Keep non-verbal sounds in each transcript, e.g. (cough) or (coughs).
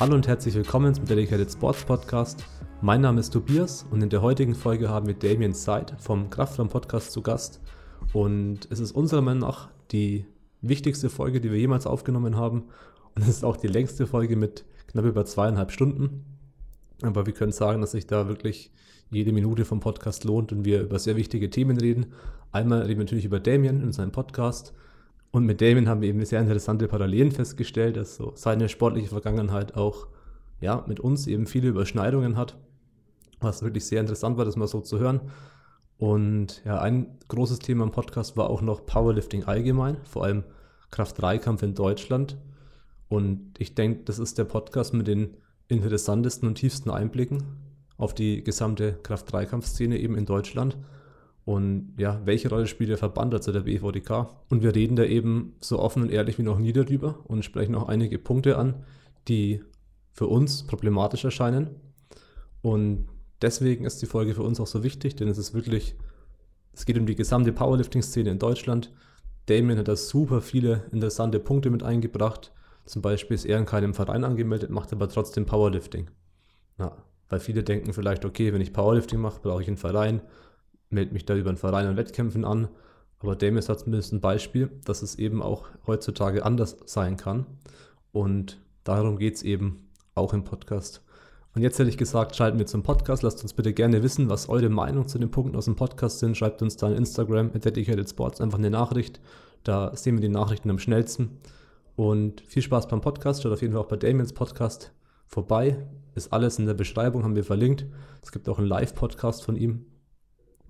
Hallo und herzlich willkommen zum Dedicated Sports Podcast. Mein Name ist Tobias und in der heutigen Folge haben wir Damien Seid vom Kraftraum Podcast zu Gast. Und es ist unserer Meinung nach die wichtigste Folge, die wir jemals aufgenommen haben. Und es ist auch die längste Folge mit knapp über zweieinhalb Stunden. Aber wir können sagen, dass sich da wirklich jede Minute vom Podcast lohnt und wir über sehr wichtige Themen reden. Einmal reden wir natürlich über Damien in seinem Podcast und mit Damien haben wir eben sehr interessante Parallelen festgestellt, dass so seine sportliche Vergangenheit auch ja, mit uns eben viele Überschneidungen hat, was wirklich sehr interessant war, das mal so zu hören. Und ja, ein großes Thema im Podcast war auch noch Powerlifting allgemein, vor allem Kraft-3-Kampf in Deutschland. Und ich denke, das ist der Podcast mit den interessantesten und tiefsten Einblicken auf die gesamte Kraft-3-Kampf-Szene eben in Deutschland. Und ja, welche Rolle spielt der Verband, also der BVDK? Und wir reden da eben so offen und ehrlich wie noch nie darüber und sprechen auch einige Punkte an, die für uns problematisch erscheinen. Und deswegen ist die Folge für uns auch so wichtig, denn es ist wirklich, es geht um die gesamte Powerlifting-Szene in Deutschland. Damien hat da super viele interessante Punkte mit eingebracht. Zum Beispiel ist er in keinem Verein angemeldet, macht aber trotzdem Powerlifting. Ja, weil viele denken vielleicht, okay, wenn ich Powerlifting mache, brauche ich einen Verein melde mich da über einen Verein an Wettkämpfen an. Aber Demis hat zumindest ein Beispiel, dass es eben auch heutzutage anders sein kann. Und darum geht es eben auch im Podcast. Und jetzt hätte ich gesagt, schalten wir zum Podcast. Lasst uns bitte gerne wissen, was eure Meinung zu den Punkten aus dem Podcast sind. Schreibt uns da in Instagram at Dedicated Sports einfach eine Nachricht. Da sehen wir die Nachrichten am schnellsten. Und viel Spaß beim Podcast. Schaut auf jeden Fall auch bei Damiens Podcast vorbei. Ist alles in der Beschreibung, haben wir verlinkt. Es gibt auch einen Live-Podcast von ihm.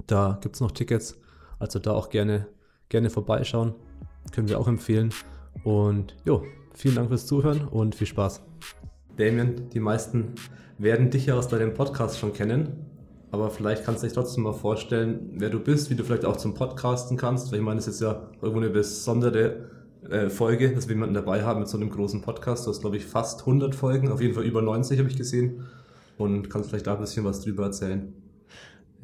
Da gibt es noch Tickets, also da auch gerne, gerne vorbeischauen. Können wir auch empfehlen. Und jo, vielen Dank fürs Zuhören und viel Spaß. Damien, die meisten werden dich ja aus deinem Podcast schon kennen, aber vielleicht kannst du dich trotzdem mal vorstellen, wer du bist, wie du vielleicht auch zum Podcasten kannst, weil ich meine, es ist ja irgendwo eine besondere äh, Folge, dass wir jemanden dabei haben mit so einem großen Podcast. Du hast, glaube ich, fast 100 Folgen, auf jeden Fall über 90 habe ich gesehen und kannst vielleicht da ein bisschen was drüber erzählen.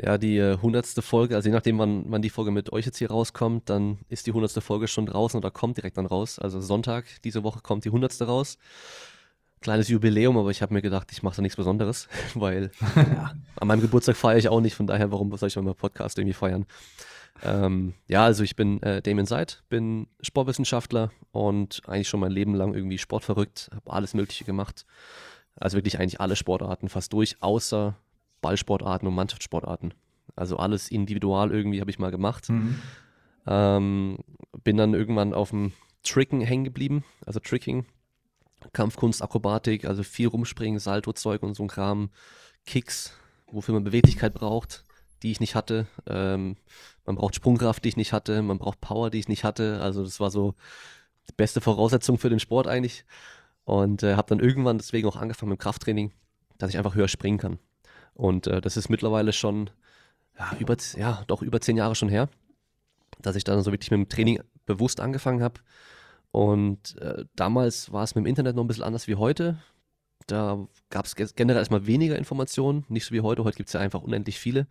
Ja, die äh, hundertste äh, Folge, also je nachdem, wann, wann die Folge mit euch jetzt hier rauskommt, dann ist die hundertste Folge schon draußen oder kommt direkt dann raus. Also Sonntag diese Woche kommt die hundertste raus. Kleines Jubiläum, aber ich habe mir gedacht, ich mache da nichts Besonderes, (laughs) weil (laughs) ja, an meinem Geburtstag feiere ich auch nicht, von daher, warum soll ich mal Podcast irgendwie feiern? Ähm, ja, also ich bin äh, Damien Seid, bin Sportwissenschaftler und eigentlich schon mein Leben lang irgendwie sportverrückt, habe alles Mögliche gemacht. Also wirklich eigentlich alle Sportarten fast durch, außer Ballsportarten und Mannschaftssportarten. Also alles individual irgendwie habe ich mal gemacht. Mhm. Ähm, bin dann irgendwann auf dem Tricken hängen geblieben, also Tricking, Kampfkunst, Akrobatik, also viel rumspringen, Salto-Zeug und so ein Kram, Kicks, wofür man Beweglichkeit braucht, die ich nicht hatte. Ähm, man braucht Sprungkraft, die ich nicht hatte, man braucht Power, die ich nicht hatte. Also das war so die beste Voraussetzung für den Sport eigentlich. Und äh, habe dann irgendwann deswegen auch angefangen mit dem Krafttraining, dass ich einfach höher springen kann. Und äh, das ist mittlerweile schon, ja, über, ja, doch über zehn Jahre schon her, dass ich dann so wirklich mit dem Training bewusst angefangen habe. Und äh, damals war es mit dem Internet noch ein bisschen anders wie heute. Da gab es generell erstmal weniger Informationen, nicht so wie heute. Heute gibt es ja einfach unendlich viele.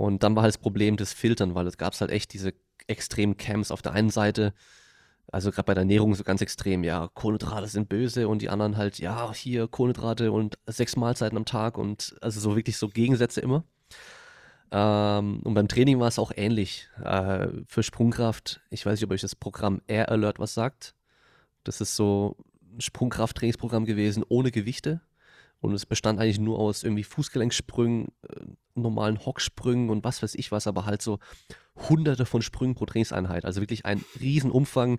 Und dann war halt das Problem des Filtern, weil es gab halt echt diese extremen Camps auf der einen Seite, also gerade bei der Ernährung so ganz extrem, ja, Kohlenhydrate sind böse und die anderen halt, ja, hier Kohlenhydrate und sechs Mahlzeiten am Tag und also so wirklich so Gegensätze immer. Ähm, und beim Training war es auch ähnlich. Äh, für Sprungkraft, ich weiß nicht, ob euch das Programm Air Alert was sagt. Das ist so ein Sprungkraft-Trainingsprogramm gewesen ohne Gewichte. Und es bestand eigentlich nur aus irgendwie Fußgelenksprüngen, äh, normalen Hocksprüngen und was weiß ich was, aber halt so hunderte von Sprüngen pro Trainingseinheit. Also wirklich ein Riesenumfang,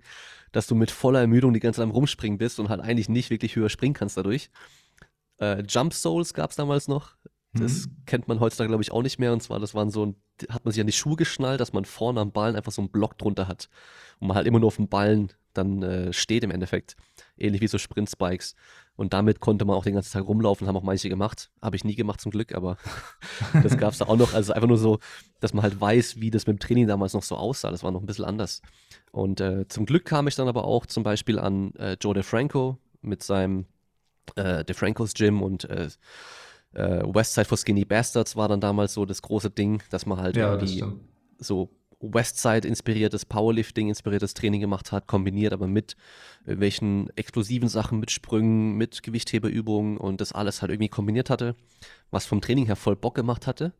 dass du mit voller Ermüdung die ganze Zeit am Rumspringen bist und halt eigentlich nicht wirklich höher springen kannst dadurch. Äh, Jump Souls gab es damals noch. Das mhm. kennt man heutzutage, glaube ich, auch nicht mehr. Und zwar, das waren so ein, hat man sich an die Schuhe geschnallt, dass man vorne am Ballen einfach so einen Block drunter hat. Und man halt immer nur auf dem Ballen dann äh, steht im Endeffekt. Ähnlich wie so Sprint-Spikes. Und damit konnte man auch den ganzen Tag rumlaufen, haben auch manche gemacht. Habe ich nie gemacht zum Glück, aber (laughs) das gab es da auch noch. Also einfach nur so, dass man halt weiß, wie das mit dem Training damals noch so aussah. Das war noch ein bisschen anders. Und äh, zum Glück kam ich dann aber auch zum Beispiel an äh, Joe DeFranco mit seinem äh, DeFrancos Gym und äh, äh, Westside for Skinny Bastards war dann damals so das große Ding, dass man halt ja, irgendwie so Westside-inspiriertes, Powerlifting-inspiriertes Training gemacht hat, kombiniert aber mit welchen explosiven Sachen, mit Sprüngen, mit Gewichtheberübungen und das alles halt irgendwie kombiniert hatte, was vom Training her voll Bock gemacht hatte.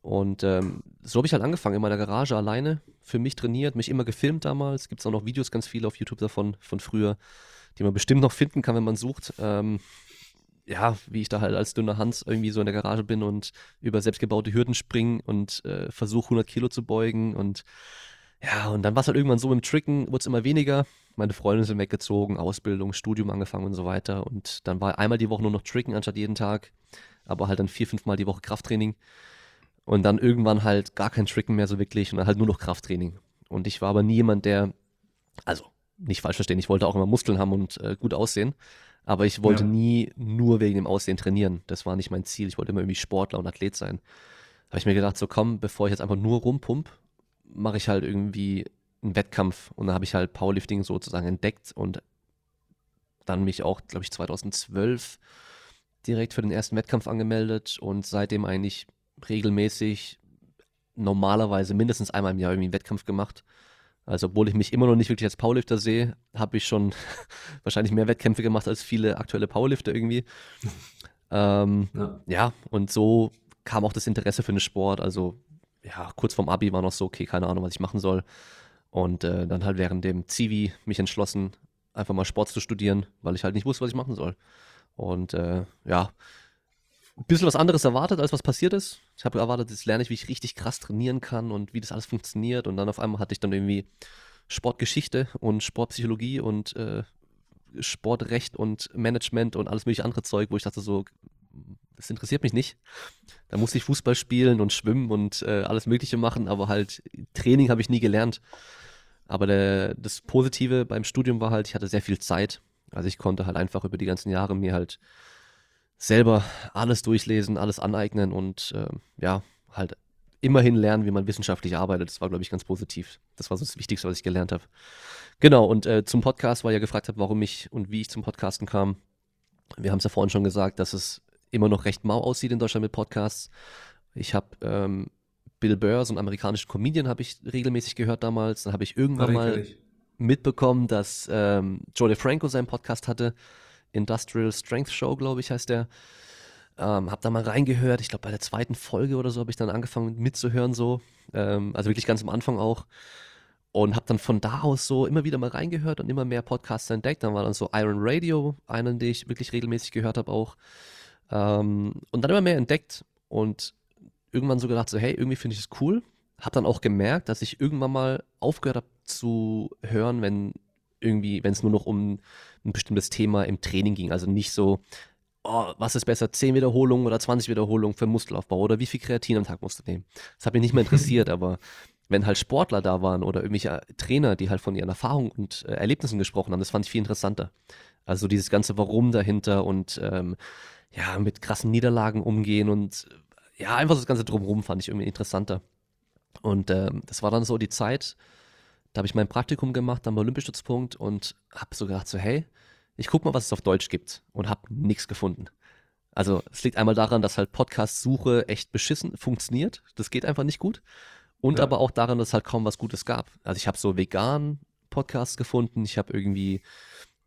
Und ähm, so habe ich halt angefangen in meiner Garage alleine, für mich trainiert, mich immer gefilmt damals. Gibt es auch noch Videos ganz viele auf YouTube davon, von früher, die man bestimmt noch finden kann, wenn man sucht. Ähm, ja, wie ich da halt als dünner Hans irgendwie so in der Garage bin und über selbstgebaute Hürden springe und äh, versuche 100 Kilo zu beugen und ja, und dann war es halt irgendwann so dem Tricken, wurde es immer weniger. Meine Freunde sind weggezogen, Ausbildung, Studium angefangen und so weiter. Und dann war einmal die Woche nur noch Tricken anstatt jeden Tag, aber halt dann vier, fünf Mal die Woche Krafttraining. Und dann irgendwann halt gar kein Tricken mehr so wirklich und dann halt nur noch Krafttraining. Und ich war aber nie jemand, der, also nicht falsch verstehen, ich wollte auch immer Muskeln haben und äh, gut aussehen. Aber ich wollte ja. nie nur wegen dem Aussehen trainieren. Das war nicht mein Ziel. Ich wollte immer irgendwie Sportler und Athlet sein. Habe ich mir gedacht, so komm, bevor ich jetzt einfach nur rumpump, mache ich halt irgendwie einen Wettkampf. Und dann habe ich halt Powerlifting sozusagen entdeckt und dann mich auch, glaube ich, 2012 direkt für den ersten Wettkampf angemeldet und seitdem eigentlich regelmäßig normalerweise mindestens einmal im Jahr irgendwie einen Wettkampf gemacht. Also obwohl ich mich immer noch nicht wirklich als Powerlifter sehe, habe ich schon (laughs) wahrscheinlich mehr Wettkämpfe gemacht als viele aktuelle Powerlifter irgendwie. (laughs) ähm, ja. ja. und so kam auch das Interesse für den Sport. Also ja, kurz vorm Abi war noch so, okay, keine Ahnung, was ich machen soll. Und äh, dann halt während dem Zivi mich entschlossen, einfach mal Sport zu studieren, weil ich halt nicht wusste, was ich machen soll. Und äh, ja, ein bisschen was anderes erwartet, als was passiert ist. Ich habe erwartet, jetzt lerne ich, wie ich richtig krass trainieren kann und wie das alles funktioniert. Und dann auf einmal hatte ich dann irgendwie Sportgeschichte und Sportpsychologie und äh, Sportrecht und Management und alles mögliche andere Zeug, wo ich dachte so, das interessiert mich nicht. Da musste ich Fußball spielen und schwimmen und äh, alles Mögliche machen, aber halt Training habe ich nie gelernt. Aber der, das Positive beim Studium war halt, ich hatte sehr viel Zeit. Also ich konnte halt einfach über die ganzen Jahre mir halt selber alles durchlesen, alles aneignen und äh, ja, halt immerhin lernen, wie man wissenschaftlich arbeitet. Das war, glaube ich, ganz positiv. Das war so das Wichtigste, was ich gelernt habe. Genau, und äh, zum Podcast, weil ihr gefragt habt, warum ich und wie ich zum Podcasten kam. Wir haben es ja vorhin schon gesagt, dass es immer noch recht mau aussieht in Deutschland mit Podcasts. Ich habe ähm, Bill Burr, so einen amerikanischen Comedian, habe ich regelmäßig gehört damals. Dann habe ich irgendwann mal mitbekommen, dass ähm, Joe DeFranco seinen Podcast hatte. Industrial Strength Show, glaube ich, heißt der. Ähm, hab da mal reingehört. Ich glaube, bei der zweiten Folge oder so habe ich dann angefangen mitzuhören, so. Ähm, also wirklich ganz am Anfang auch. Und habe dann von da aus so immer wieder mal reingehört und immer mehr Podcasts entdeckt. Dann war dann so Iron Radio, einen, den ich wirklich regelmäßig gehört habe auch. Ähm, und dann immer mehr entdeckt und irgendwann so gedacht, so, hey, irgendwie finde ich es cool. Hab dann auch gemerkt, dass ich irgendwann mal aufgehört habe zu hören, wenn irgendwie, wenn es nur noch um ein bestimmtes Thema im Training ging. Also nicht so, oh, was ist besser, 10 Wiederholungen oder 20 Wiederholungen für Muskelaufbau oder wie viel Kreatin am Tag musst du nehmen. Das hat mich nicht mehr interessiert, (laughs) aber wenn halt Sportler da waren oder irgendwelche Trainer, die halt von ihren Erfahrungen und äh, Erlebnissen gesprochen haben, das fand ich viel interessanter. Also dieses ganze Warum dahinter und ähm, ja, mit krassen Niederlagen umgehen und ja, einfach das ganze Drumherum fand ich irgendwie interessanter. Und ähm, das war dann so die Zeit, da habe ich mein Praktikum gemacht am Olympiastützpunkt und habe so gedacht, so hey, ich guck mal, was es auf Deutsch gibt und habe nichts gefunden. Also es liegt einmal daran, dass halt Podcast-Suche echt beschissen funktioniert. Das geht einfach nicht gut. Und ja. aber auch daran, dass es halt kaum was Gutes gab. Also ich habe so vegan Podcasts gefunden, ich habe irgendwie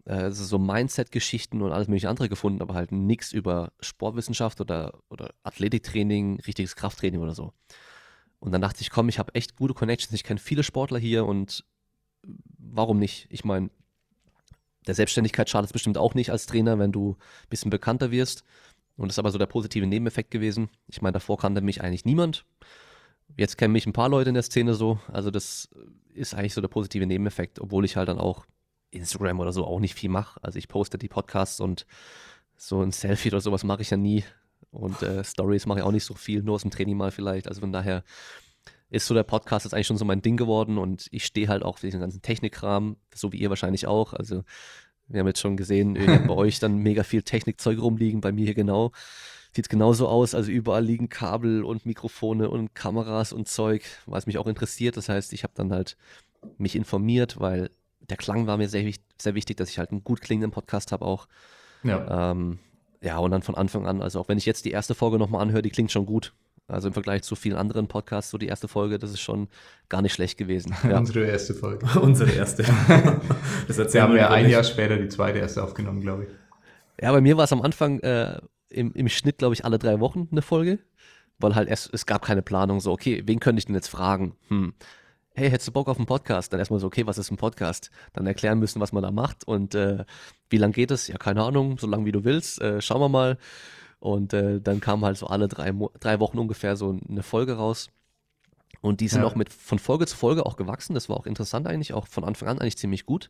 äh, so Mindset-Geschichten und alles mögliche andere gefunden, aber halt nichts über Sportwissenschaft oder, oder Athletiktraining, richtiges Krafttraining oder so. Und dann dachte ich, komm, ich habe echt gute Connections, ich kenne viele Sportler hier und warum nicht? Ich meine, der Selbstständigkeit schadet es bestimmt auch nicht als Trainer, wenn du ein bisschen bekannter wirst. Und das ist aber so der positive Nebeneffekt gewesen. Ich meine, davor kannte mich eigentlich niemand. Jetzt kennen mich ein paar Leute in der Szene so. Also das ist eigentlich so der positive Nebeneffekt, obwohl ich halt dann auch Instagram oder so auch nicht viel mache. Also ich poste die Podcasts und so ein Selfie oder sowas mache ich ja nie. Und äh, Stories mache ich auch nicht so viel, nur aus dem Training mal vielleicht. Also von daher ist so der Podcast jetzt eigentlich schon so mein Ding geworden und ich stehe halt auch für diesen ganzen Technikkram, so wie ihr wahrscheinlich auch. Also wir haben jetzt schon gesehen, bei (laughs) euch dann mega viel Technikzeug rumliegen, bei mir hier genau. Sieht genauso aus, also überall liegen Kabel und Mikrofone und Kameras und Zeug, was mich auch interessiert. Das heißt, ich habe dann halt mich informiert, weil der Klang war mir sehr, sehr wichtig, dass ich halt einen gut klingenden Podcast habe auch. Ja. Ähm, ja, und dann von Anfang an, also auch wenn ich jetzt die erste Folge nochmal anhöre, die klingt schon gut. Also im Vergleich zu vielen anderen Podcasts, so die erste Folge, das ist schon gar nicht schlecht gewesen. (laughs) Ja. Unsere erste Folge. (laughs) Unsere erste. (laughs) das Wir haben ja ein Jahr später die zweite erste aufgenommen, glaube ich. Ja, bei mir war es am Anfang äh, im, im Schnitt, glaube ich, alle drei Wochen eine Folge, weil halt erst, es gab keine Planung, so, okay, wen könnte ich denn jetzt fragen? Hm. Hey, hättest du Bock auf einen Podcast? Dann erstmal so, okay, was ist ein Podcast? Dann erklären müssen, was man da macht und äh, wie lange geht es? Ja, keine Ahnung, so lange wie du willst. Äh, schauen wir mal. Und äh, dann kam halt so alle drei, drei Wochen ungefähr so eine Folge raus. Und die sind ja. auch mit von Folge zu Folge auch gewachsen. Das war auch interessant eigentlich, auch von Anfang an eigentlich ziemlich gut.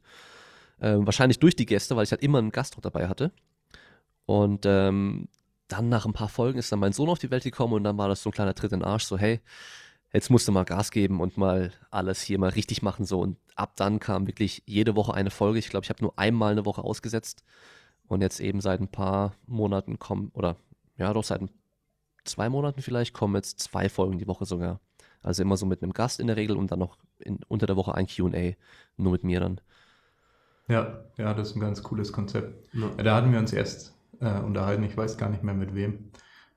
Ähm, wahrscheinlich durch die Gäste, weil ich halt immer einen Gast dabei hatte. Und ähm, dann nach ein paar Folgen ist dann mein Sohn auf die Welt gekommen und dann war das so ein kleiner Tritt in den Arsch, so hey, jetzt musst du mal Gas geben und mal alles hier mal richtig machen so und ab dann kam wirklich jede Woche eine Folge. Ich glaube, ich habe nur einmal eine Woche ausgesetzt und jetzt eben seit ein paar Monaten kommen, oder ja doch seit zwei Monaten vielleicht, kommen jetzt zwei Folgen die Woche sogar. Also immer so mit einem Gast in der Regel und dann noch in, unter der Woche ein QA, nur mit mir dann. Ja, ja, das ist ein ganz cooles Konzept. Ja. Da hatten wir uns erst äh, unterhalten, ich weiß gar nicht mehr mit wem,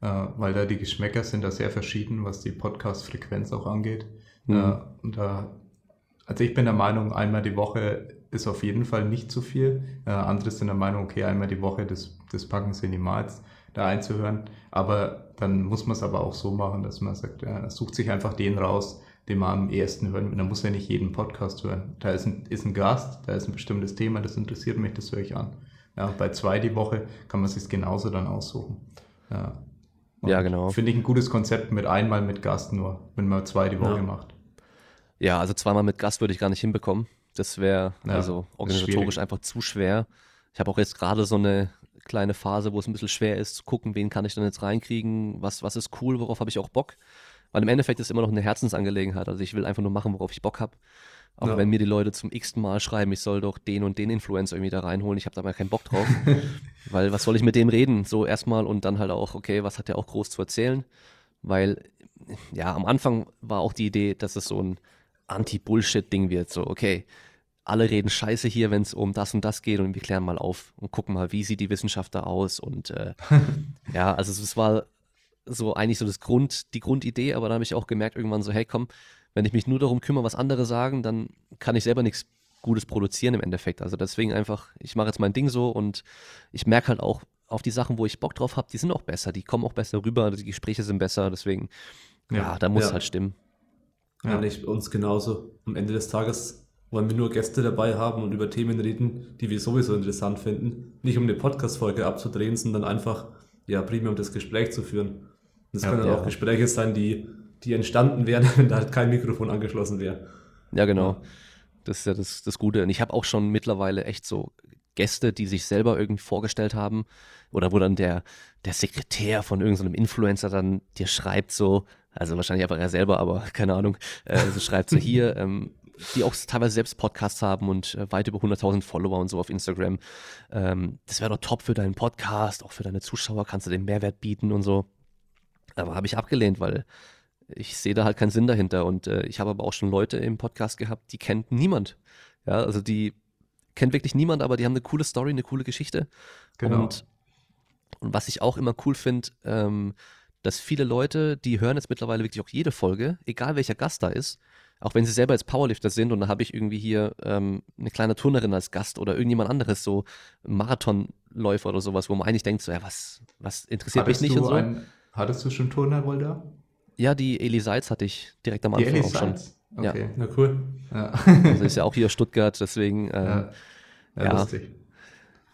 weil da die Geschmäcker sind da sehr verschieden, was die Podcast-Frequenz auch angeht. Mhm. Äh, und da, also ich bin der Meinung, einmal die Woche ist auf jeden Fall nicht zu viel. Äh, andere sind der Meinung, okay, einmal die Woche, das, das packen sie niemals, da einzuhören. Aber dann muss man es aber auch so machen, dass man sagt, ja, sucht sich einfach den raus, den man am ehesten hören will. Da muss ja nicht jeden Podcast hören. Da ist ein, ist ein Gast, da ist ein bestimmtes Thema, das interessiert mich, das höre ich an. Ja, bei zwei die Woche kann man sich genauso dann aussuchen. Ja, ja genau. Finde ich ein gutes Konzept mit einmal mit Gast nur, wenn man zwei die Woche ja. macht. Ja, also zweimal mit Gast würde ich gar nicht hinbekommen. Das wäre ja, also organisatorisch einfach zu schwer. Ich habe auch jetzt gerade so eine kleine Phase, wo es ein bisschen schwer ist, zu gucken, wen kann ich denn jetzt reinkriegen, was, was ist cool, worauf habe ich auch Bock. Weil im Endeffekt ist es immer noch eine Herzensangelegenheit. Also ich will einfach nur machen, worauf ich Bock habe. Auch ja. wenn mir die Leute zum x-ten Mal schreiben, ich soll doch den und den Influencer irgendwie da reinholen, ich habe da mal keinen Bock drauf. (laughs) Weil was soll ich mit dem reden? So erstmal und dann halt auch, okay, was hat der auch groß zu erzählen? Weil, ja, am Anfang war auch die Idee, dass es so ein Anti-Bullshit-Ding wird. So, okay, alle reden Scheiße hier, wenn es um das und das geht und wir klären mal auf und gucken mal, wie sieht die Wissenschaft da aus und äh, (laughs) ja, also es war so eigentlich so das Grund, die Grundidee, aber dann habe ich auch gemerkt irgendwann so, hey komm, wenn ich mich nur darum kümmere, was andere sagen, dann kann ich selber nichts Gutes produzieren im Endeffekt. Also deswegen einfach, ich mache jetzt mein Ding so und ich merke halt auch auf die Sachen, wo ich Bock drauf habe, die sind auch besser, die kommen auch besser rüber, die Gespräche sind besser, deswegen, ja, ja da muss ja. es halt stimmen. Ja, nicht uns genauso. Am Ende des Tages wollen wir nur Gäste dabei haben und über Themen reden, die wir sowieso interessant finden. Nicht um eine Podcast-Folge abzudrehen, sondern einfach, ja, primär um das Gespräch zu führen. Das ja, können ja. auch Gespräche sein, die, die entstanden wären, (laughs) wenn da halt kein Mikrofon angeschlossen wäre. Ja, genau. Das ist ja das, das Gute. Und ich habe auch schon mittlerweile echt so Gäste, die sich selber irgendwie vorgestellt haben oder wo dann der, der Sekretär von irgendeinem Influencer dann dir schreibt so, also wahrscheinlich einfach er selber, aber (laughs) keine Ahnung, äh, so (laughs) schreibt so hier, ähm, die auch teilweise selbst Podcasts haben und äh, weit über 100.000 Follower und so auf Instagram. Ähm, das wäre doch top für deinen Podcast, auch für deine Zuschauer kannst du den Mehrwert bieten und so. Aber habe ich abgelehnt, weil ich sehe da halt keinen Sinn dahinter. Und äh, ich habe aber auch schon Leute im Podcast gehabt, die kennt niemand. Ja, also die kennt wirklich niemand, aber die haben eine coole Story, eine coole Geschichte. Genau. Und, und was ich auch immer cool finde, ähm, dass viele Leute, die hören jetzt mittlerweile wirklich auch jede Folge, egal welcher Gast da ist, auch wenn sie selber jetzt Powerlifter sind und da habe ich irgendwie hier ähm, eine kleine Turnerin als Gast oder irgendjemand anderes, so Marathonläufer oder sowas, wo man eigentlich denkt, so, ja, was, was interessiert hattest mich nicht und so. Ein, hattest du schon Turner wohl da? Ja, die Eli Seitz hatte ich direkt am Anfang auch schon. Okay, ja. na cool. Ja. Also ist ja auch hier Stuttgart, deswegen. Äh, ja. ja, ja. lustig.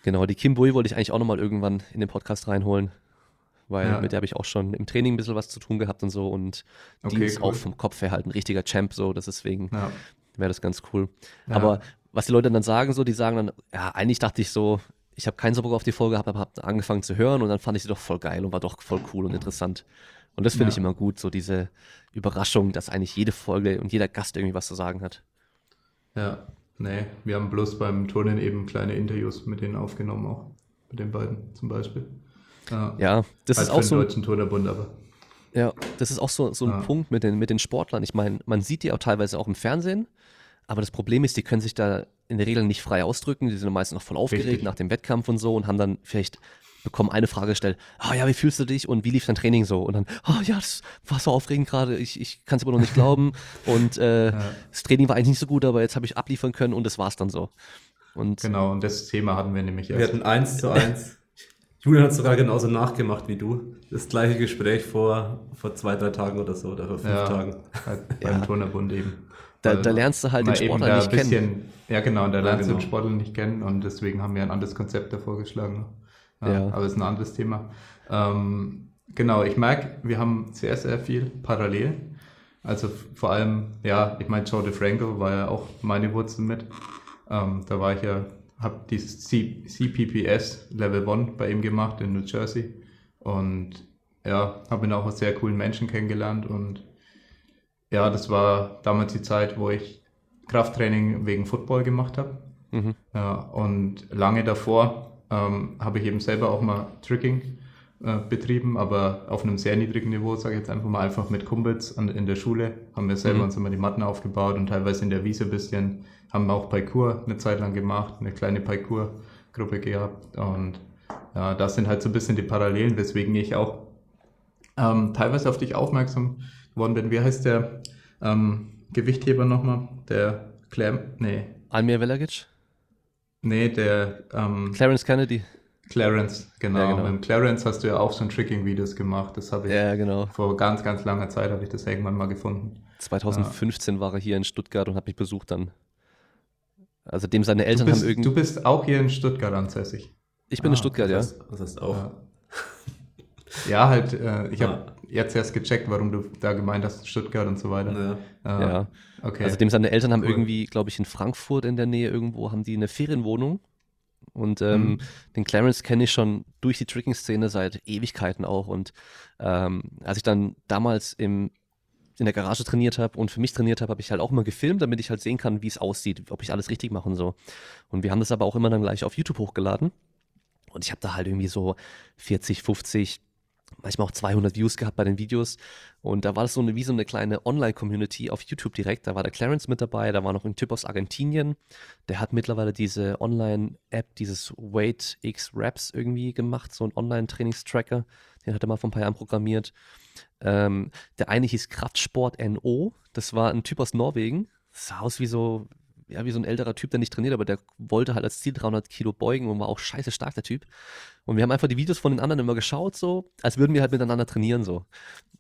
Genau, die Kim Bui wollte ich eigentlich auch nochmal irgendwann in den Podcast reinholen weil ja. mit der habe ich auch schon im Training ein bisschen was zu tun gehabt und so und okay, die ist cool. auch vom Kopf her halt ein richtiger Champ, so, das deswegen ja. wäre das ganz cool. Ja. Aber was die Leute dann sagen, so, die sagen dann, ja, eigentlich dachte ich so, ich habe keinen so Bock auf die Folge, habe hab angefangen zu hören und dann fand ich sie doch voll geil und war doch voll cool und interessant. Und das finde ich immer gut, so diese Überraschung, dass eigentlich jede Folge und jeder Gast irgendwie was zu sagen hat. Ja, nee, wir haben bloß beim Turnen eben kleine Interviews mit denen aufgenommen auch. Mit den beiden zum Beispiel. Ja, ja das halt ist auch so. Deutschen Turnerbund, aber. Ja, das ist auch so, so ein ja. Punkt mit den, mit den Sportlern. Ich meine, man sieht die auch teilweise auch im Fernsehen, aber das Problem ist, die können sich da in der Regel nicht frei ausdrücken. Die sind meistens noch voll aufgeregt Richtig. nach dem Wettkampf und so und haben dann vielleicht bekomme eine Frage gestellt, ah ja, wie fühlst du dich und wie lief dein Training so? Und dann, ah ja, das war so aufregend gerade, ich, ich kann es aber noch nicht glauben. (laughs) Und äh, ja. das Training war eigentlich nicht so gut, aber jetzt habe ich abliefern können und das war's dann so. Und, genau, und das Thema hatten wir nämlich erst. Wir hatten eins zu eins. (laughs) Julian hat sogar genauso nachgemacht wie du. Das gleiche Gespräch vor, vor zwei, drei Tagen oder so, oder vor fünf ja, Tagen. Halt (laughs) beim ja. Turnerbund eben. Da, da, lernst du halt den Sportler nicht bisschen, kennen. Ja, genau, da lernst ja, genau. du den Sportler nicht kennen und deswegen haben wir ein anderes Konzept davor geschlagen. Ja. Aber es ist ein anderes Thema. Ähm, genau, ich merke, wir haben sehr, sehr viel parallel. Also vor allem, ja, ich meine, Joe DeFranco war ja auch meine Wurzel mit. Ähm, da war ich ja, habe dieses C CPPS Level 1 bei ihm gemacht in New Jersey und ja, habe ihn auch als sehr coolen Menschen kennengelernt und ja, das war damals die Zeit, wo ich Krafttraining wegen Football gemacht habe. Mhm. Ja, und lange davor ähm, habe ich eben selber auch mal Tricking äh, betrieben, aber auf einem sehr niedrigen Niveau, sage ich jetzt einfach mal, einfach mit Kumpels an, in der Schule, haben wir selber mhm. uns immer die Matten aufgebaut und teilweise in der Wiese ein bisschen, haben auch Parkour eine Zeit lang gemacht, eine kleine Parkour-Gruppe gehabt und ja, das sind halt so ein bisschen die Parallelen, weswegen ich auch ähm, teilweise auf dich aufmerksam geworden bin. Wie heißt der ähm, Gewichtheber nochmal? Der Clem, nee. Almir Velagic? Nee, der ähm, Clarence Kennedy. Clarence, genau. Ja, genau. Mit Clarence hast du ja auch so ein Tricking-Videos gemacht. Das habe ich ja, genau. vor ganz, ganz langer Zeit habe ich das irgendwann mal gefunden. 2015 ja. war er hier in Stuttgart und hat mich besucht dann. Also dem seine Eltern bist, haben irgendwie. Du bist auch hier in Stuttgart ansässig. Ich bin ah, in Stuttgart, ja. Das heißt auch. Ja, (laughs) halt, äh, ich habe jetzt erst gecheckt, warum du da gemeint hast, Stuttgart und so weiter. Ja. Äh, ja. Okay. Also dem seine Eltern haben cool. irgendwie, glaube ich, in Frankfurt in der Nähe irgendwo, haben die eine Ferienwohnung. Und ähm, mhm. den Clarence kenne ich schon durch die Tricking-Szene seit Ewigkeiten auch. Und ähm, als ich dann damals im, in der Garage trainiert habe und für mich trainiert habe, habe ich halt auch immer gefilmt, damit ich halt sehen kann, wie es aussieht, ob ich alles richtig mache und so. Und wir haben das aber auch immer dann gleich auf YouTube hochgeladen. Und ich habe da halt irgendwie so 40, 50 manchmal auch 200 Views gehabt bei den Videos. Und da war das so eine, wie so eine kleine Online-Community auf YouTube direkt. Da war der Clarence mit dabei, da war noch ein Typ aus Argentinien. Der hat mittlerweile diese Online-App, dieses Weight X Raps irgendwie gemacht, so ein Online-Trainingstracker. Den hat er mal vor ein paar Jahren programmiert. Ähm, der eine hieß Kraftsport NO. Das war ein Typ aus Norwegen. Das sah aus wie so, ja, wie so ein älterer Typ, der nicht trainiert, aber der wollte halt als Ziel 300 Kilo beugen und war auch scheiße stark, der Typ. Und wir haben einfach die Videos von den anderen immer geschaut, so, als würden wir halt miteinander trainieren, so.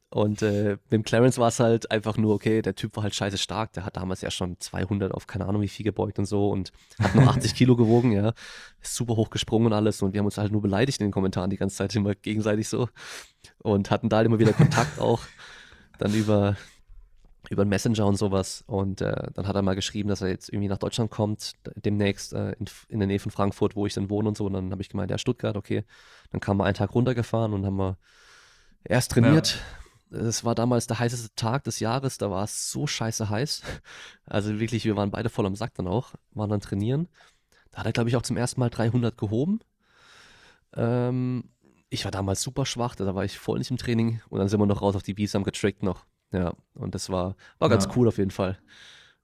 Und äh, mit dem Clarence war es halt einfach nur, okay, der Typ war halt scheiße stark, der hat damals ja schon 200 auf keine Ahnung wie viel gebeugt und so und hat nur 80 (laughs) Kilo gewogen, ja. Ist super hoch gesprungen und alles und wir haben uns halt nur beleidigt in den Kommentaren die ganze Zeit immer gegenseitig so und hatten da halt immer wieder Kontakt (laughs) auch dann über über einen Messenger und sowas. Und äh, dann hat er mal geschrieben, dass er jetzt irgendwie nach Deutschland kommt, demnächst äh, in, in, der Nähe von Frankfurt, wo ich dann wohne und so. Und dann habe ich gemeint, ja, Stuttgart, okay. Dann kam wir einen Tag runtergefahren und haben wir erst trainiert. Es ja. war damals der heißeste Tag des Jahres, da war es so scheiße heiß. (laughs) Also wirklich, wir waren beide voll am Sack dann auch, waren dann trainieren. Da hat er, glaube ich, auch zum ersten Mal 300 gehoben. Ähm, ich war damals super schwach, da war ich voll nicht im Training und dann sind wir noch raus auf die Wiese, haben getrickt noch. Ja, und das war, war ganz ja. cool auf jeden Fall.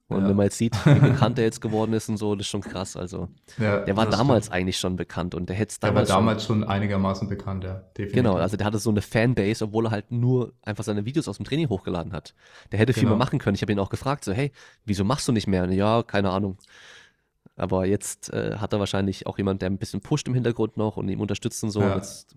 Und ja. wenn man jetzt sieht, wie (laughs) bekannt er jetzt geworden ist und so, das ist schon krass. Also, ja, der war damals stimmt. eigentlich schon bekannt und der hätte damals. Der war damals schon, schon einigermaßen bekannt, ja. Definitiv. Genau, also der hatte so eine Fanbase, obwohl er halt nur einfach seine Videos aus dem Training hochgeladen hat. Der hätte viel genau. mehr machen können. Ich habe ihn auch gefragt, so, hey, wieso machst du nicht mehr? Und ja, keine Ahnung. Aber jetzt äh, hat er wahrscheinlich auch jemand, der ein bisschen pusht im Hintergrund noch und ihm unterstützt und so. Ja. Jetzt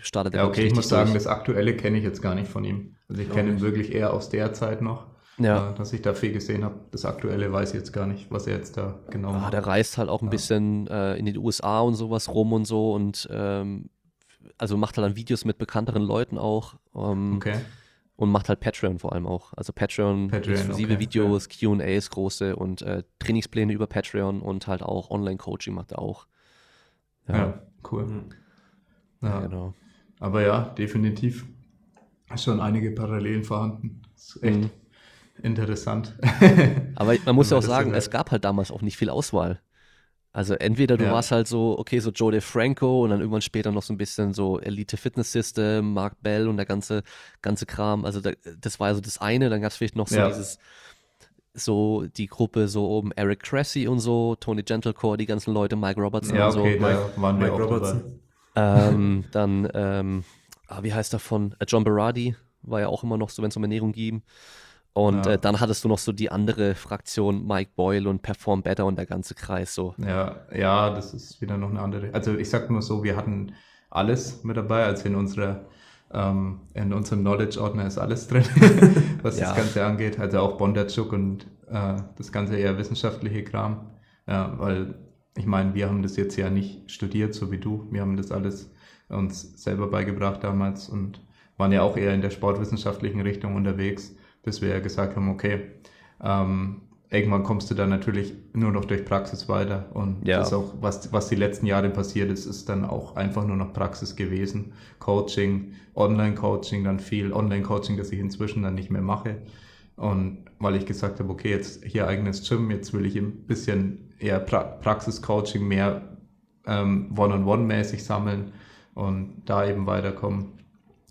startet er Ja, okay, ich muss sagen, durch. das Aktuelle kenne ich jetzt gar nicht von ihm. Also ich kenne ihn wirklich eher aus der Zeit noch. Ja. Äh, dass ich da viel gesehen habe. Das Aktuelle weiß ich jetzt gar nicht, was er jetzt da genau ja, macht. Der reist halt auch ein ja. bisschen äh, in den USA und sowas rum und so und ähm, also macht halt dann Videos mit bekannteren Leuten auch. Ähm, okay und macht halt Patreon vor allem auch. Also Patreon, Patreon exklusive okay, Videos, ja. QAs große und äh, Trainingspläne über Patreon und halt auch Online-Coaching macht er auch. Ja, ja cool. Ja, genau. Aber ja, definitiv schon einige Parallelen vorhanden. Das ist echt mhm. interessant. Aber man muss ja auch sagen, es gab halt damals auch nicht viel Auswahl. Also entweder du ja. warst halt so, okay, so Joe DeFranco und dann irgendwann später noch so ein bisschen so Elite Fitness System, Mark Bell und der ganze, ganze Kram. Also da, das war also das eine, dann gab es vielleicht noch so ja. dieses, so die Gruppe so oben Eric Cressy und so, Tony Gentlecore, die ganzen Leute, Mike Robertson ja, und okay, so. Mike, waren Mike Robertson. Ähm, dann, ähm, ah, wie heißt er von äh, John Berardi, war ja auch immer noch so, wenn es um Ernährung ging. Und Ja. äh, dann hattest du noch so die andere Fraktion, Mike Boyle und Perform Better und der ganze Kreis so. Ja, ja, das ist wieder noch eine andere. Also ich sag nur so, wir hatten alles mit dabei, also in unserer ähm, in unserem Knowledge-Ordner ist alles drin, (laughs) was Ja. das Ganze angeht. Also auch Bondarchuk und äh, das ganze eher wissenschaftliche Kram. Ja, weil ich meine, wir haben das jetzt ja nicht studiert, so wie du. Wir haben das alles uns selber beigebracht damals und waren ja auch eher in der sportwissenschaftlichen Richtung unterwegs, bis wir ja gesagt haben, okay, ähm, irgendwann kommst du dann natürlich nur noch durch Praxis weiter. Und Ja. das ist auch, was, was die letzten Jahre passiert ist, ist dann auch einfach nur noch Praxis gewesen. Coaching, Online-Coaching, dann viel Online-Coaching, das ich inzwischen dann nicht mehr mache. Und weil ich gesagt habe, okay, jetzt hier eigenes Gym, jetzt will ich ein bisschen eher pra Praxis-Coaching, mehr ähm, One-on-One-mäßig sammeln und da eben weiterkommen.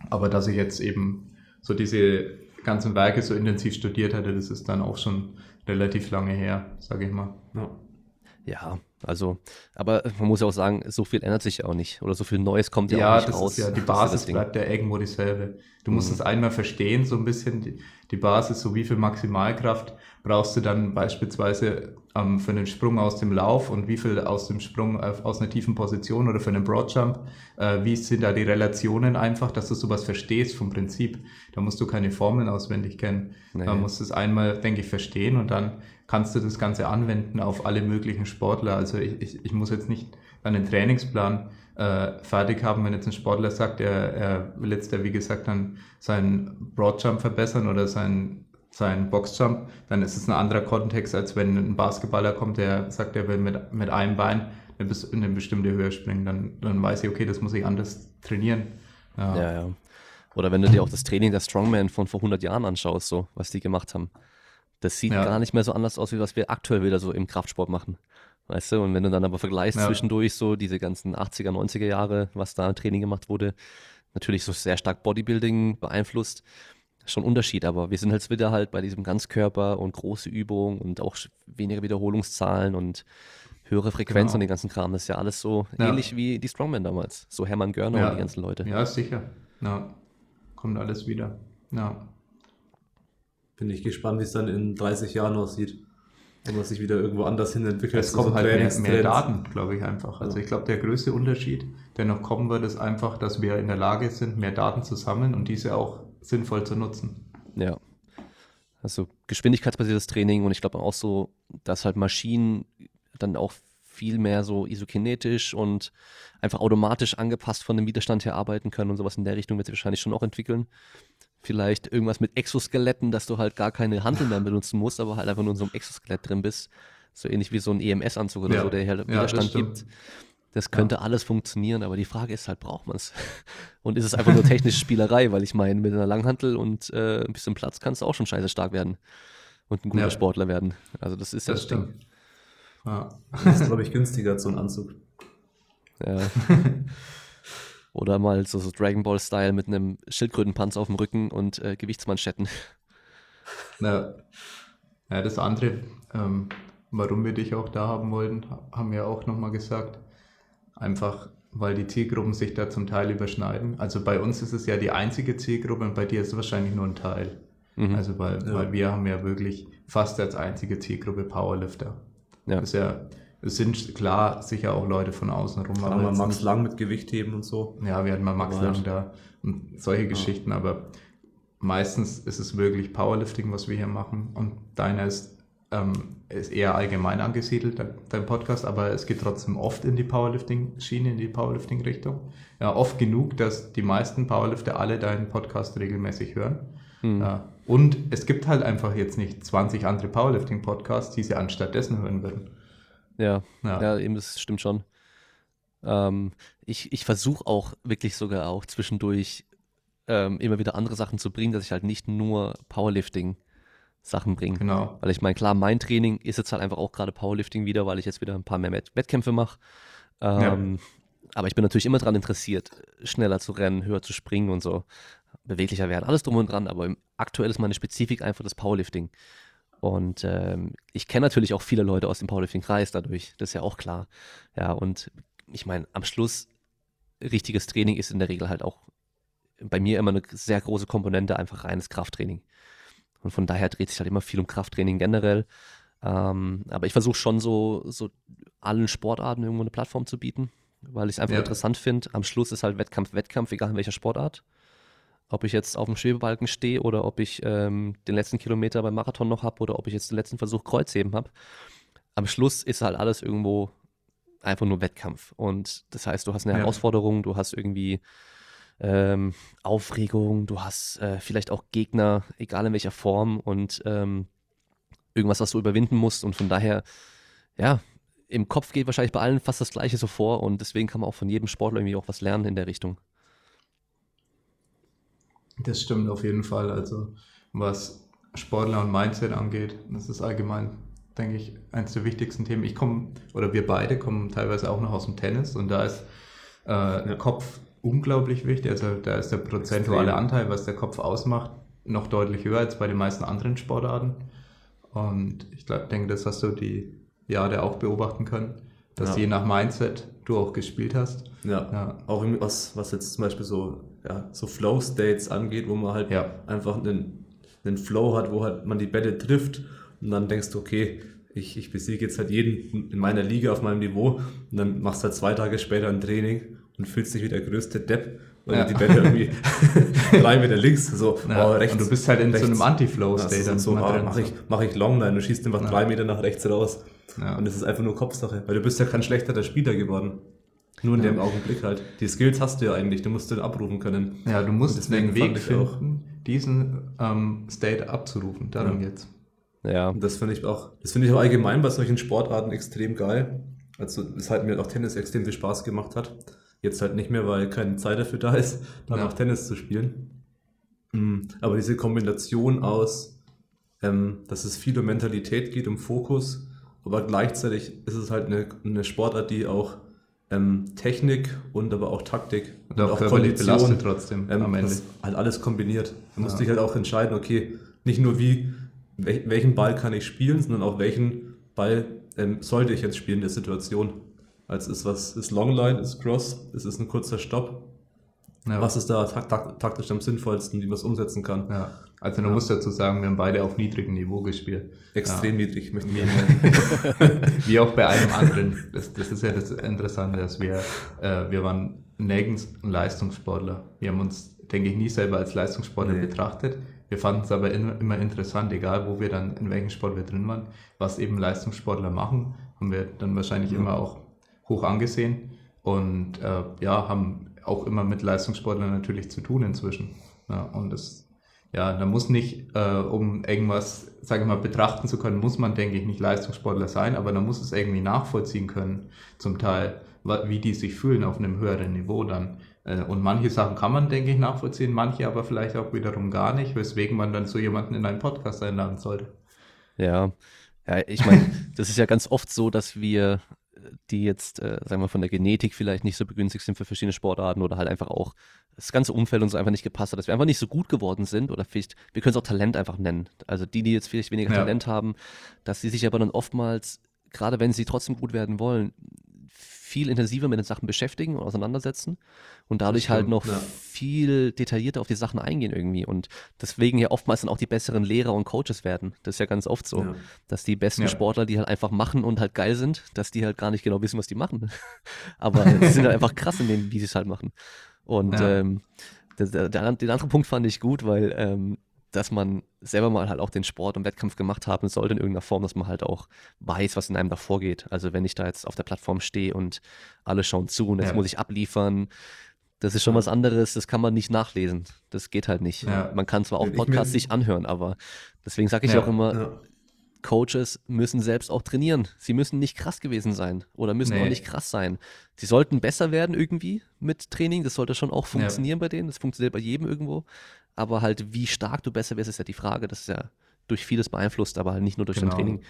Aber dass ich jetzt eben so diese ganzen Werke so intensiv studiert hatte, das ist dann auch schon relativ lange her, sage ich mal. Ja. Ja, also, aber man muss ja auch sagen, so viel ändert sich ja auch nicht. Oder so viel Neues kommt ja, auch Ja, nicht das raus. ist ja, die Basis bleibt ja irgendwo dieselbe. Du musst Mhm. es einmal verstehen, so ein bisschen, die, die Basis, so wie viel Maximalkraft brauchst du dann beispielsweise ähm, für einen Sprung aus dem Lauf und wie viel aus dem Sprung auf, aus einer tiefen Position oder für einen Broadjump. Äh, wie sind da die Relationen einfach, dass du sowas verstehst vom Prinzip. Da musst du keine Formeln auswendig kennen. Nee. Da musst du es einmal, denke ich, verstehen und dann kannst du das Ganze anwenden auf alle möglichen Sportler. Also ich, ich, ich muss jetzt nicht einen Trainingsplan äh, fertig haben, wenn jetzt ein Sportler sagt, er, er will jetzt, wie gesagt, dann seinen Broadjump verbessern oder seinen, seinen Boxjump, dann ist es ein anderer Kontext, als wenn ein Basketballer kommt, der sagt, er will mit, mit einem Bein eine, in eine bestimmte Höhe springen. Dann, dann weiß ich, okay, das muss ich anders trainieren. Ja, Ja, ja. Oder wenn du dir auch das Training der Strongman von vor 100 Jahren anschaust, so, was die gemacht haben. Das sieht Ja. gar nicht mehr so anders aus, wie was wir aktuell wieder so im Kraftsport machen. Weißt du, und wenn du dann aber vergleichst Ja. zwischendurch so diese ganzen 80er, 90er Jahre, was da Training gemacht wurde, natürlich so sehr stark Bodybuilding beeinflusst, schon ein Unterschied, aber wir sind jetzt wieder halt bei diesem Ganzkörper und große Übungen und auch weniger Wiederholungszahlen und höhere Frequenz Genau. und den ganzen Kram. Das ist ja alles so Ja. ähnlich wie die Strongman damals. So Hermann Görner Ja. und die ganzen Leute. ja sicher. Ja, kommt alles wieder. Ja. Bin ich gespannt, wie es dann in 30 Jahren aussieht. Wenn man sich wieder irgendwo anders hin entwickelt. Es kommen halt mehr, mehr Trainingstrends. Daten, glaube ich einfach. Also ich glaube, der größte Unterschied, der noch kommen wird, ist einfach, dass wir in der Lage sind, mehr Daten zu sammeln und diese auch sinnvoll zu nutzen. Ja. Also geschwindigkeitsbasiertes Training und ich glaube auch so, dass halt Maschinen dann auch viel mehr so isokinetisch und einfach automatisch angepasst von dem Widerstand her arbeiten können und sowas in der Richtung wird sich wahrscheinlich schon auch entwickeln. Vielleicht irgendwas mit Exoskeletten, dass du halt gar keine Handeln mehr benutzen musst, aber halt einfach nur in so einem Exoskelett drin bist. So ähnlich wie so ein EMS-Anzug oder Ja. so, der halt Ja, Widerstand stimmt. gibt. Das könnte alles funktionieren, aber die Frage ist halt, braucht man es? (laughs) Und ist es einfach nur technische Spielerei? Weil ich meine, mit einer Langhantel und äh, ein bisschen Platz kannst du auch schon scheiße stark werden und ein guter Ja. Sportler werden. Also das ist ja Das Ding. stimmt. Ja. Das ist, glaube ich, günstiger, so ein Anzug. Ja. (laughs) Oder mal so, so Dragon Ball Style mit einem Schildkrötenpanzer auf dem Rücken und äh, Gewichtsmanschetten. Na, ja, das andere, ähm, warum wir dich auch da haben wollten, ha- haben wir auch nochmal gesagt. Einfach, weil die Zielgruppen sich da zum Teil überschneiden. Also bei uns ist es ja die einzige Zielgruppe und bei dir ist es wahrscheinlich nur ein Teil. Mhm. Also weil, Ja. weil wir haben ja wirklich fast als einzige Zielgruppe Powerlifter. Ja. Das ist ja, es sind klar sicher auch Leute von außen rum, wir jetzt Max Lang mit Gewichtheben und so. ja, wir hatten mal Max Aber Lang da und solche Geschichten, aber meistens ist es wirklich Powerlifting, was wir hier machen und deiner ist, ähm, ist eher allgemein angesiedelt, dein, Podcast, aber es geht trotzdem oft in die Powerlifting-Schiene, in die Powerlifting-Richtung. Ja, oft genug, dass die meisten Powerlifter alle deinen Podcast regelmäßig hören. Hm. Ja. Und es gibt halt einfach jetzt nicht 20 andere Powerlifting-Podcasts, die sie anstattdessen hören würden. Ja, Ja. ja, eben, das stimmt schon. Ähm, ich ich versuche auch wirklich sogar auch zwischendurch ähm, immer wieder andere Sachen zu bringen, dass ich halt nicht nur Powerlifting-Sachen bringe. Genau. Weil ich meine, klar, mein Training ist jetzt halt einfach auch gerade Powerlifting wieder, weil ich jetzt wieder ein paar mehr Wett Wettkämpfe mache. Ähm, Aber ich bin natürlich immer daran interessiert, schneller zu rennen, höher zu springen und so, beweglicher werden, alles drum und dran. Aber aktuell ist meine Spezifik einfach das Powerlifting. Und ähm, ich kenne natürlich auch viele Leute aus dem Powerlifting-Kreis dadurch, das ist ja auch klar. Ja, und ich meine, am Schluss richtiges Training ist in der Regel halt auch bei mir immer eine sehr große Komponente, einfach reines Krafttraining. Und von daher dreht sich halt immer viel um Krafttraining generell. Ähm, aber ich versuche schon so, so allen Sportarten irgendwo eine Plattform zu bieten, weil ich es einfach ja. interessant finde. Am Schluss ist halt Wettkampf, Wettkampf, egal in welcher Sportart. Ob ich jetzt auf dem Schwebebalken stehe oder ob ich ähm, den letzten Kilometer beim Marathon noch habe oder ob ich jetzt den letzten Versuch Kreuzheben habe. Am Schluss ist halt alles irgendwo einfach nur Wettkampf. Und das heißt, du hast eine ja. Herausforderung, du hast irgendwie ähm, Aufregung, du hast äh, vielleicht auch Gegner, egal in welcher Form und ähm, irgendwas, was du überwinden musst. Und von daher, ja, im Kopf geht wahrscheinlich bei allen fast das Gleiche so vor und deswegen kann man auch von jedem Sportler irgendwie auch was lernen in der Richtung. Das stimmt auf jeden Fall. Also was Sportler und Mindset angeht, das ist allgemein, denke ich, eines der wichtigsten Themen. Ich komme, oder wir beide kommen teilweise auch noch aus dem Tennis und da ist äh, ja. Kopf unglaublich wichtig. Also da ist der prozentuale Anteil, was der Kopf ausmacht, noch deutlich höher als bei den meisten anderen Sportarten. Und ich glaub, denke, das hast du die Jahre auch beobachten können, dass ja. je nach Mindset du auch gespielt hast. Ja, ja. auch was, was jetzt zum Beispiel so, ja, so Flow-States angeht, wo man halt ja. einfach einen, einen Flow hat, wo halt man die Bälle trifft und dann denkst du, okay, ich, ich besiege jetzt halt jeden in meiner Liga auf meinem Niveau und dann machst du halt zwei Tage später ein Training und fühlst dich wie der größte Depp, weil ja. die Bälle irgendwie (laughs) drei Meter links, so ja. oh, rechts. Und du bist halt in rechts. so einem Anti-Flow-State. Ja, so, oh, mache ich, mach ich Longline, du schießt einfach drei Meter nach rechts raus. Und das ist einfach nur Kopfsache, weil du bist ja kein schlechterer Spieler geworden. Nur in dem Augenblick halt. Die Skills hast du ja eigentlich, du musst den abrufen können. Ja, du musst den Weg finden, diesen ähm, State abzurufen. Darum jetzt. Ja. das finde ich auch, das finde ich auch allgemein bei solchen Sportarten extrem geil. Also, weshalb mir auch Tennis extrem viel Spaß gemacht hat Jetzt halt nicht mehr, weil keine Zeit dafür da ist, dann ja. auch Tennis zu spielen. Mm, aber diese Kombination aus, ähm, dass es viel um Mentalität geht, um Fokus, aber gleichzeitig ist es halt eine, eine Sportart, die auch ähm, Technik und aber auch Taktik und, und auch, auch Kondition trotzdem ähm, am Ende. halt alles kombiniert. Da ja. musste ich halt auch entscheiden, okay, nicht nur wie, welchen Ball kann ich spielen, sondern auch welchen Ball ähm, sollte ich jetzt spielen in der Situation. Als ist was ist Longline, ist Cross, es ist ein kurzer Stopp. Ja. Was ist da taktisch am sinnvollsten, wie man es umsetzen kann? Ja. Also du ja. musst dazu sagen, wir haben beide auf niedrigem Niveau gespielt. Extrem niedrig, möchte ich (laughs) Wie auch bei einem anderen. Das, das ist ja das Interessante, dass wir, äh, wir waren nirgends Leistungssportler. Wir haben uns, denke ich, nie selber als Leistungssportler nee. betrachtet. Wir fanden es aber immer interessant, egal wo wir dann, in welchem Sport wir drin waren, was eben Leistungssportler machen, haben wir dann wahrscheinlich ja. immer auch hoch angesehen und äh, ja, haben auch immer mit Leistungssportlern natürlich zu tun inzwischen. Ja, und das, ja, da muss nicht, äh, um irgendwas, sage ich mal, betrachten zu können, muss man, denke ich, nicht Leistungssportler sein, aber man muss es irgendwie nachvollziehen können, zum Teil, wie die sich fühlen auf einem höheren Niveau dann. Äh, und manche Sachen kann man, denke ich, nachvollziehen, manche aber vielleicht auch wiederum gar nicht, weswegen man dann so jemanden in einen Podcast einladen sollte. Ja, ja, ich meine, (laughs) das ist ja ganz oft so, dass wir die jetzt, äh, sagen wir, von der Genetik vielleicht nicht so begünstigt sind für verschiedene Sportarten oder halt einfach auch das ganze Umfeld uns einfach nicht gepasst hat, dass wir einfach nicht so gut geworden sind oder vielleicht, wir können es auch Talent einfach nennen. Also die, die jetzt vielleicht weniger ja. Talent haben, dass sie sich aber dann oftmals, gerade wenn sie trotzdem gut werden wollen, viel intensiver mit den Sachen beschäftigen und auseinandersetzen und dadurch halt noch ja. viel detaillierter auf die Sachen eingehen irgendwie und deswegen ja oftmals dann auch die besseren Lehrer und Coaches werden. Das ist ja ganz oft so, ja. dass die besten ja. Sportler, die halt einfach machen und halt geil sind, dass die halt gar nicht genau wissen, was die machen. (laughs) Aber sie sind halt einfach krass in dem, wie sie es halt machen. Und ähm, der, der, den anderen Punkt fand ich gut, weil ähm, dass man selber mal halt auch den Sport und Wettkampf gemacht haben sollte in irgendeiner Form, dass man halt auch weiß, was in einem da vorgeht. Also wenn ich da jetzt auf der Plattform stehe und alle schauen zu und jetzt ja. muss ich abliefern, das ist schon was anderes, das kann man nicht nachlesen. Das geht halt nicht. Ja. Man kann zwar auch Podcasts sich anhören, aber deswegen sage ich ja, auch immer, Coaches müssen selbst auch trainieren. Sie müssen nicht krass gewesen sein oder müssen nee. auch nicht krass sein. Sie sollten besser werden irgendwie mit Training. Das sollte schon auch funktionieren ja. bei denen. Das funktioniert bei jedem irgendwo. Aber halt, wie stark du besser wirst, ist ja die Frage. Das ist ja durch vieles beeinflusst, aber halt nicht nur durch genau. dein Training.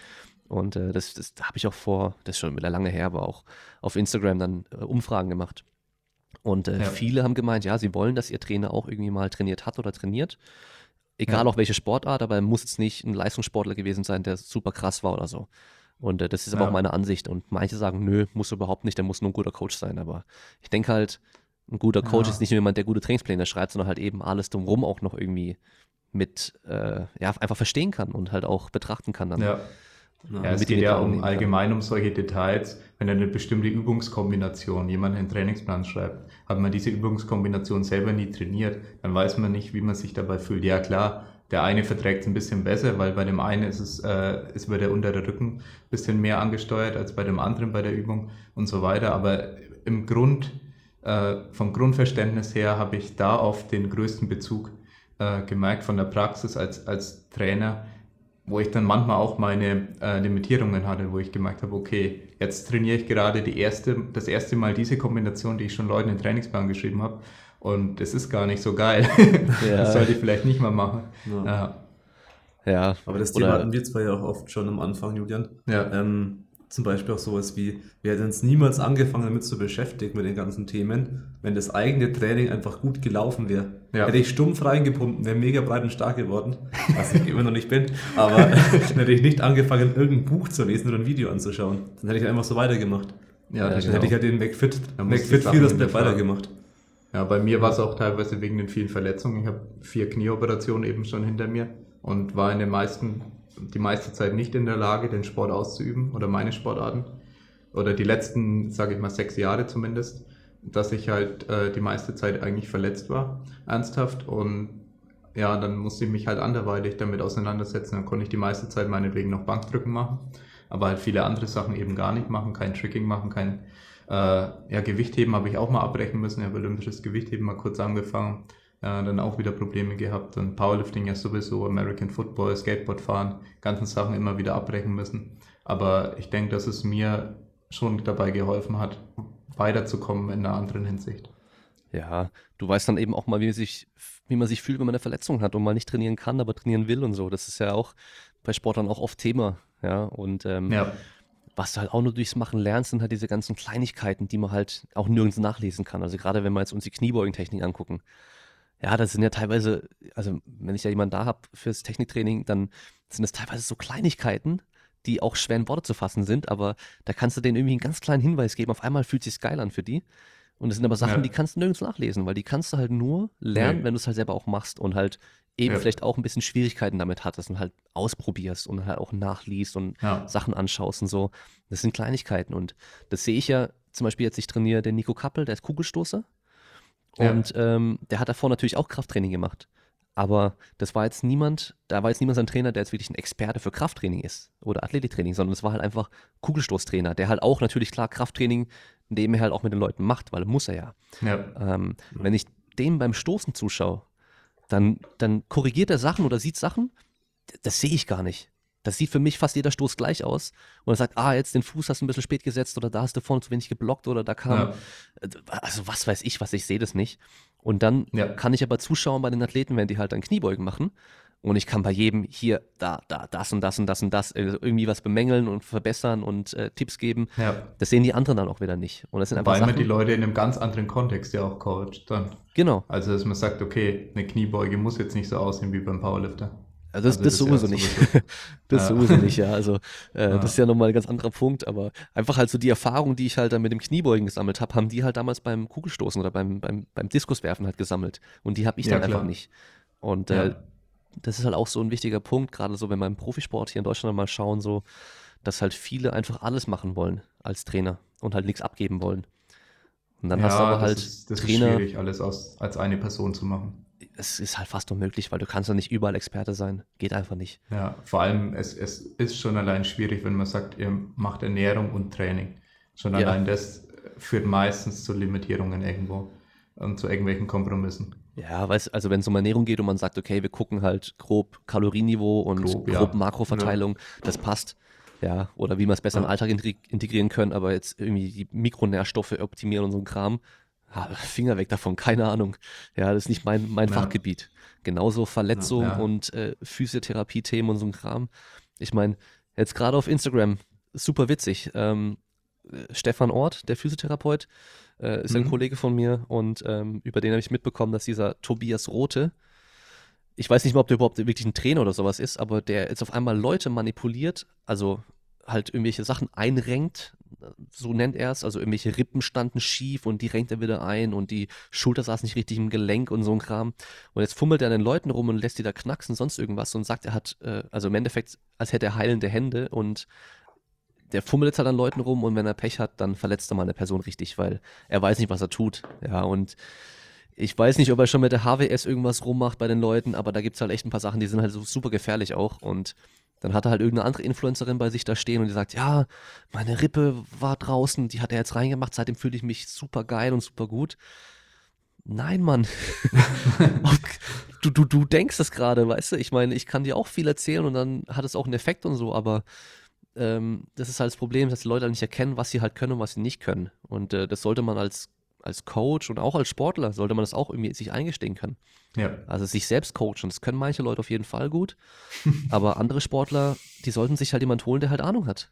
Und äh, das, das habe ich auch vor, das ist schon wieder lange her, aber auch auf Instagram dann äh, Umfragen gemacht. Und äh, ja. viele haben gemeint, ja, sie wollen, dass ihr Trainer auch irgendwie mal trainiert hat oder trainiert. Egal ja. auch welche Sportart, aber er muss jetzt nicht ein Leistungssportler gewesen sein, der super krass war oder so. Und äh, das ist aber ja. auch meine Ansicht. Und manche sagen, nö, muss überhaupt nicht, der muss nur ein guter Coach sein. Aber ich denke halt, Ein guter Coach Ja. ist nicht nur jemand, der gute Trainingspläne schreibt, sondern halt eben alles drumherum auch noch irgendwie mit, äh, ja, einfach verstehen kann und halt auch betrachten kann dann. Ja. Ja, es geht ja um allgemein um solche Details. Wenn eine bestimmte Übungskombination jemand einen Trainingsplan schreibt, hat man diese Übungskombination selber nie trainiert, dann weiß man nicht, wie man sich dabei fühlt. Ja klar, der eine verträgt es ein bisschen besser, weil bei dem einen ist es, äh, ist wird der untere Rücken ein bisschen mehr angesteuert als bei dem anderen bei der Übung und so weiter. Aber im Grund, äh, vom Grundverständnis her habe ich da auf den größten Bezug äh, gemerkt von der Praxis als, als Trainer, wo ich dann manchmal auch meine äh, Limitierungen hatte, wo ich gemerkt habe, okay, jetzt trainiere ich gerade die erste, das erste Mal diese Kombination, die ich schon Leuten in den Trainingsplan geschrieben habe. Und es ist gar nicht so geil. (laughs) Ja. das sollte ich vielleicht nicht mal machen. Ja. Ja. Ja. Aber das Oder- Thema hatten wir zwar ja auch oft schon am Anfang, Julian. Ja. Ähm, zum Beispiel auch sowas wie, wir hätten uns niemals angefangen damit zu beschäftigen mit den ganzen Themen, wenn das eigene Training einfach gut gelaufen wäre. Ja. Hätte ich stumpf reingepumpt, wäre mega breit und stark geworden, was ich immer noch nicht bin, aber (laughs) dann hätte ich nicht angefangen, irgendein Buch zu lesen oder ein Video anzuschauen. Dann hätte ich einfach so weitergemacht. Ja, Ja, das Dann ist hätte ich ja den McFit, McFit Sachen Feelers Step hinterfragen. weitergemacht. Ja, bei mir war es auch teilweise wegen den vielen Verletzungen. Ich habe vier Knieoperationen eben schon hinter mir und war in den meisten, die meiste Zeit nicht in der Lage, den Sport auszuüben oder meine Sportarten. Oder die letzten, sage ich mal, sechs Jahre zumindest, dass ich halt äh, die meiste Zeit eigentlich verletzt war, ernsthaft. Und ja, dann musste ich mich halt anderweitig damit auseinandersetzen. Dann konnte ich die meiste Zeit meinetwegen noch Bankdrücken machen, aber halt viele andere Sachen eben gar nicht machen, kein Tricking machen, kein äh, ja, Gewichtheben habe ich auch mal abbrechen müssen. Ich habe olympisches Gewichtheben mal kurz angefangen, dann auch wieder Probleme gehabt. Dann Powerlifting ja sowieso, American Football, Skateboard fahren, ganzen Sachen immer wieder abbrechen müssen. Aber ich denke, dass es mir schon dabei geholfen hat, weiterzukommen in einer anderen Hinsicht. Ja, du weißt dann eben auch mal, wie man sich, wie man sich fühlt, wenn man eine Verletzung hat und mal nicht trainieren kann, aber trainieren will und so. Das ist ja auch bei Sportlern auch oft Thema. Ja, und ähm, Ja, was du halt auch nur durchs Machen lernst, sind halt diese ganzen Kleinigkeiten, die man halt auch nirgends nachlesen kann. Also gerade wenn wir jetzt uns die Kniebeugentechnik angucken. Ja, das sind ja teilweise, also wenn ich ja jemanden da habe fürs Techniktraining, dann sind das teilweise so Kleinigkeiten, die auch schwer in Worte zu fassen sind, aber da kannst du denen irgendwie einen ganz kleinen Hinweis geben. Auf einmal fühlt sich geil an für die. Und das sind aber Sachen, Ja. die kannst du nirgends nachlesen, weil die kannst du halt nur lernen, Nee. wenn du es halt selber auch machst und halt eben Ja. vielleicht auch ein bisschen Schwierigkeiten damit hattest und halt ausprobierst und halt auch nachliest und ja, Sachen anschaust und so. Das sind Kleinigkeiten und das sehe ich ja zum Beispiel jetzt, ich trainiere den Nico Kappel, der ist Kugelstoßer Ja. und ähm, der hat davor natürlich auch Krafttraining gemacht. Aber das war jetzt niemand, da war jetzt niemand sein Trainer, der jetzt wirklich ein Experte für Krafttraining ist oder Athletiktraining, sondern es war halt einfach Kugelstoßtrainer, der halt auch natürlich klar Krafttraining nebenher halt auch mit den Leuten macht, weil muss er ja. ja, Ähm, Wenn ich dem beim Stoßen zuschaue, dann, dann korrigiert er Sachen oder sieht Sachen, das sehe ich gar nicht. Das sieht für mich fast jeder Stoß gleich aus. Und er sagt, ah, jetzt den Fuß hast du ein bisschen spät gesetzt oder da hast du vorne zu wenig geblockt oder da kam, ja, also was weiß ich, was ich sehe das nicht. Und dann Ja. kann ich aber zuschauen bei den Athleten, wenn die halt dann Kniebeugen machen. Und ich kann bei jedem hier, da, da, das und das und das und das äh, irgendwie was bemängeln und verbessern und äh, Tipps geben. ja. Das sehen die anderen dann auch wieder nicht. Und das sind einfach Weil man Sachen. die Leute in einem ganz anderen Kontext ja auch coacht dann. genau. Also, dass man sagt, okay, eine Kniebeuge muss jetzt nicht so aussehen wie beim Powerlifter. Also das, Also das, (laughs) (laughs) das ist ja sowieso nicht. sowieso- das Ja. sowieso nicht, ja. Also äh, Ja. das ist ja nochmal ein ganz anderer Punkt, aber einfach halt so die Erfahrung, die ich halt dann mit dem Kniebeugen gesammelt habe, haben die halt damals beim Kugelstoßen oder beim, beim, beim Diskuswerfen halt gesammelt. Und die habe ich dann klar. einfach nicht. Und äh, das ist halt auch so ein wichtiger Punkt, gerade so, wenn wir im Profisport hier in Deutschland mal schauen, so, dass halt viele einfach alles machen wollen als Trainer und halt nichts abgeben wollen. Und dann hast du aber halt ist, das Trainer, ist schwierig, alles aus, als eine Person zu machen. Es ist halt fast unmöglich, weil du kannst ja nicht überall Experte sein. Geht einfach nicht. Ja, vor allem, es, es ist schon allein schwierig, wenn man sagt, ihr macht Ernährung und Training. Schon Ja. allein das führt meistens zu Limitierungen irgendwo und zu irgendwelchen Kompromissen. Ja, weißt also wenn es um Ernährung geht und man sagt, okay, wir gucken halt grob Kalorienniveau und grob, Grob, ja. Makroverteilung, das passt. Ja, oder wie wir es besser im Ja. Alltag integ- integrieren können, aber jetzt irgendwie die Mikronährstoffe optimieren und so ein Kram. Finger weg davon, keine Ahnung. Ja, das ist nicht mein, mein Ja. Fachgebiet. Genauso Verletzungen Ja. und äh, Physiotherapie-Themen und so ein Kram. Ich meine, jetzt gerade auf Instagram, super witzig. Ähm, äh, Stefan Ort, der Physiotherapeut, äh, ist ein Mhm. Kollege von mir und ähm, über den habe ich mitbekommen, dass dieser Tobias Rote, ich weiß nicht mal, ob der überhaupt wirklich ein Trainer oder sowas ist, aber der jetzt auf einmal Leute manipuliert, also halt irgendwelche Sachen einrenkt, so nennt er es, also irgendwelche Rippen standen schief und die renkt er wieder ein und die Schulter saß nicht richtig im Gelenk und so ein Kram. Und jetzt fummelt er an den Leuten rum und lässt die da knacksen, sonst irgendwas und sagt, er hat, äh, also im Endeffekt, als hätte er heilende Hände und der fummelt jetzt halt an Leuten rum und wenn er Pech hat, dann verletzt er mal eine Person richtig, weil er weiß nicht, was er tut. Ja, und ich weiß nicht, ob er schon mit der HWS irgendwas rummacht bei den Leuten, aber da gibt es halt echt ein paar Sachen, die sind halt so super gefährlich auch. Und dann hat er halt irgendeine andere Influencerin bei sich da stehen und die sagt, ja, meine Rippe war draußen, die hat er jetzt reingemacht, seitdem fühle ich mich super geil und super gut. Nein, Mann. (laughs) du, du, du denkst das gerade, weißt du? Ich meine, ich kann dir auch viel erzählen und dann hat es auch einen Effekt und so, aber ähm, das ist halt das Problem, dass die Leute halt nicht erkennen, was sie halt können und was sie nicht können. Und äh, das sollte man als als Coach und auch als Sportler sollte man das auch irgendwie sich eingestehen können. Ja. Also sich selbst coachen, das können manche Leute auf jeden Fall gut, (laughs) aber andere Sportler, die sollten sich halt jemand holen, der halt Ahnung hat.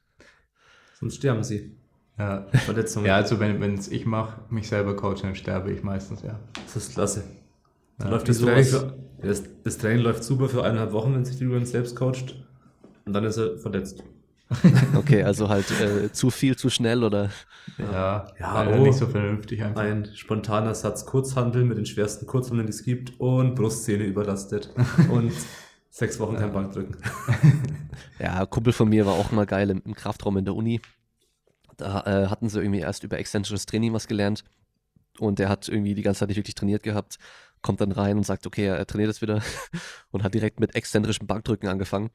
Sonst sterben sie. Ja, Verletzungen. Ja, also wenn es ich mache, mich selber coachen, dann sterbe ich meistens, ja. Das ist klasse. Ja. Läuft das, Training für, das, das, Training läuft super für eineinhalb Wochen, wenn sich die übrigens selbst coacht. Und dann ist er verletzt. (laughs) Okay, also halt äh, zu viel, zu schnell oder? Ja, ja oh, nicht so vernünftig einfach. Ein spontaner Satz Kurzhandeln mit den schwersten Kurzhandeln, die es gibt und Brustszene überlastet (laughs) und sechs Wochen kein Bankdrücken. (laughs) Ja, Kumpel von mir war auch mal geil im, im Kraftraum in der Uni. Da äh, hatten sie irgendwie erst über exzentrisches Training was gelernt und der hat irgendwie die ganze Zeit nicht wirklich trainiert gehabt kommt dann rein und sagt, okay, er trainiert jetzt wieder und hat direkt mit exzentrischem Bankdrücken angefangen.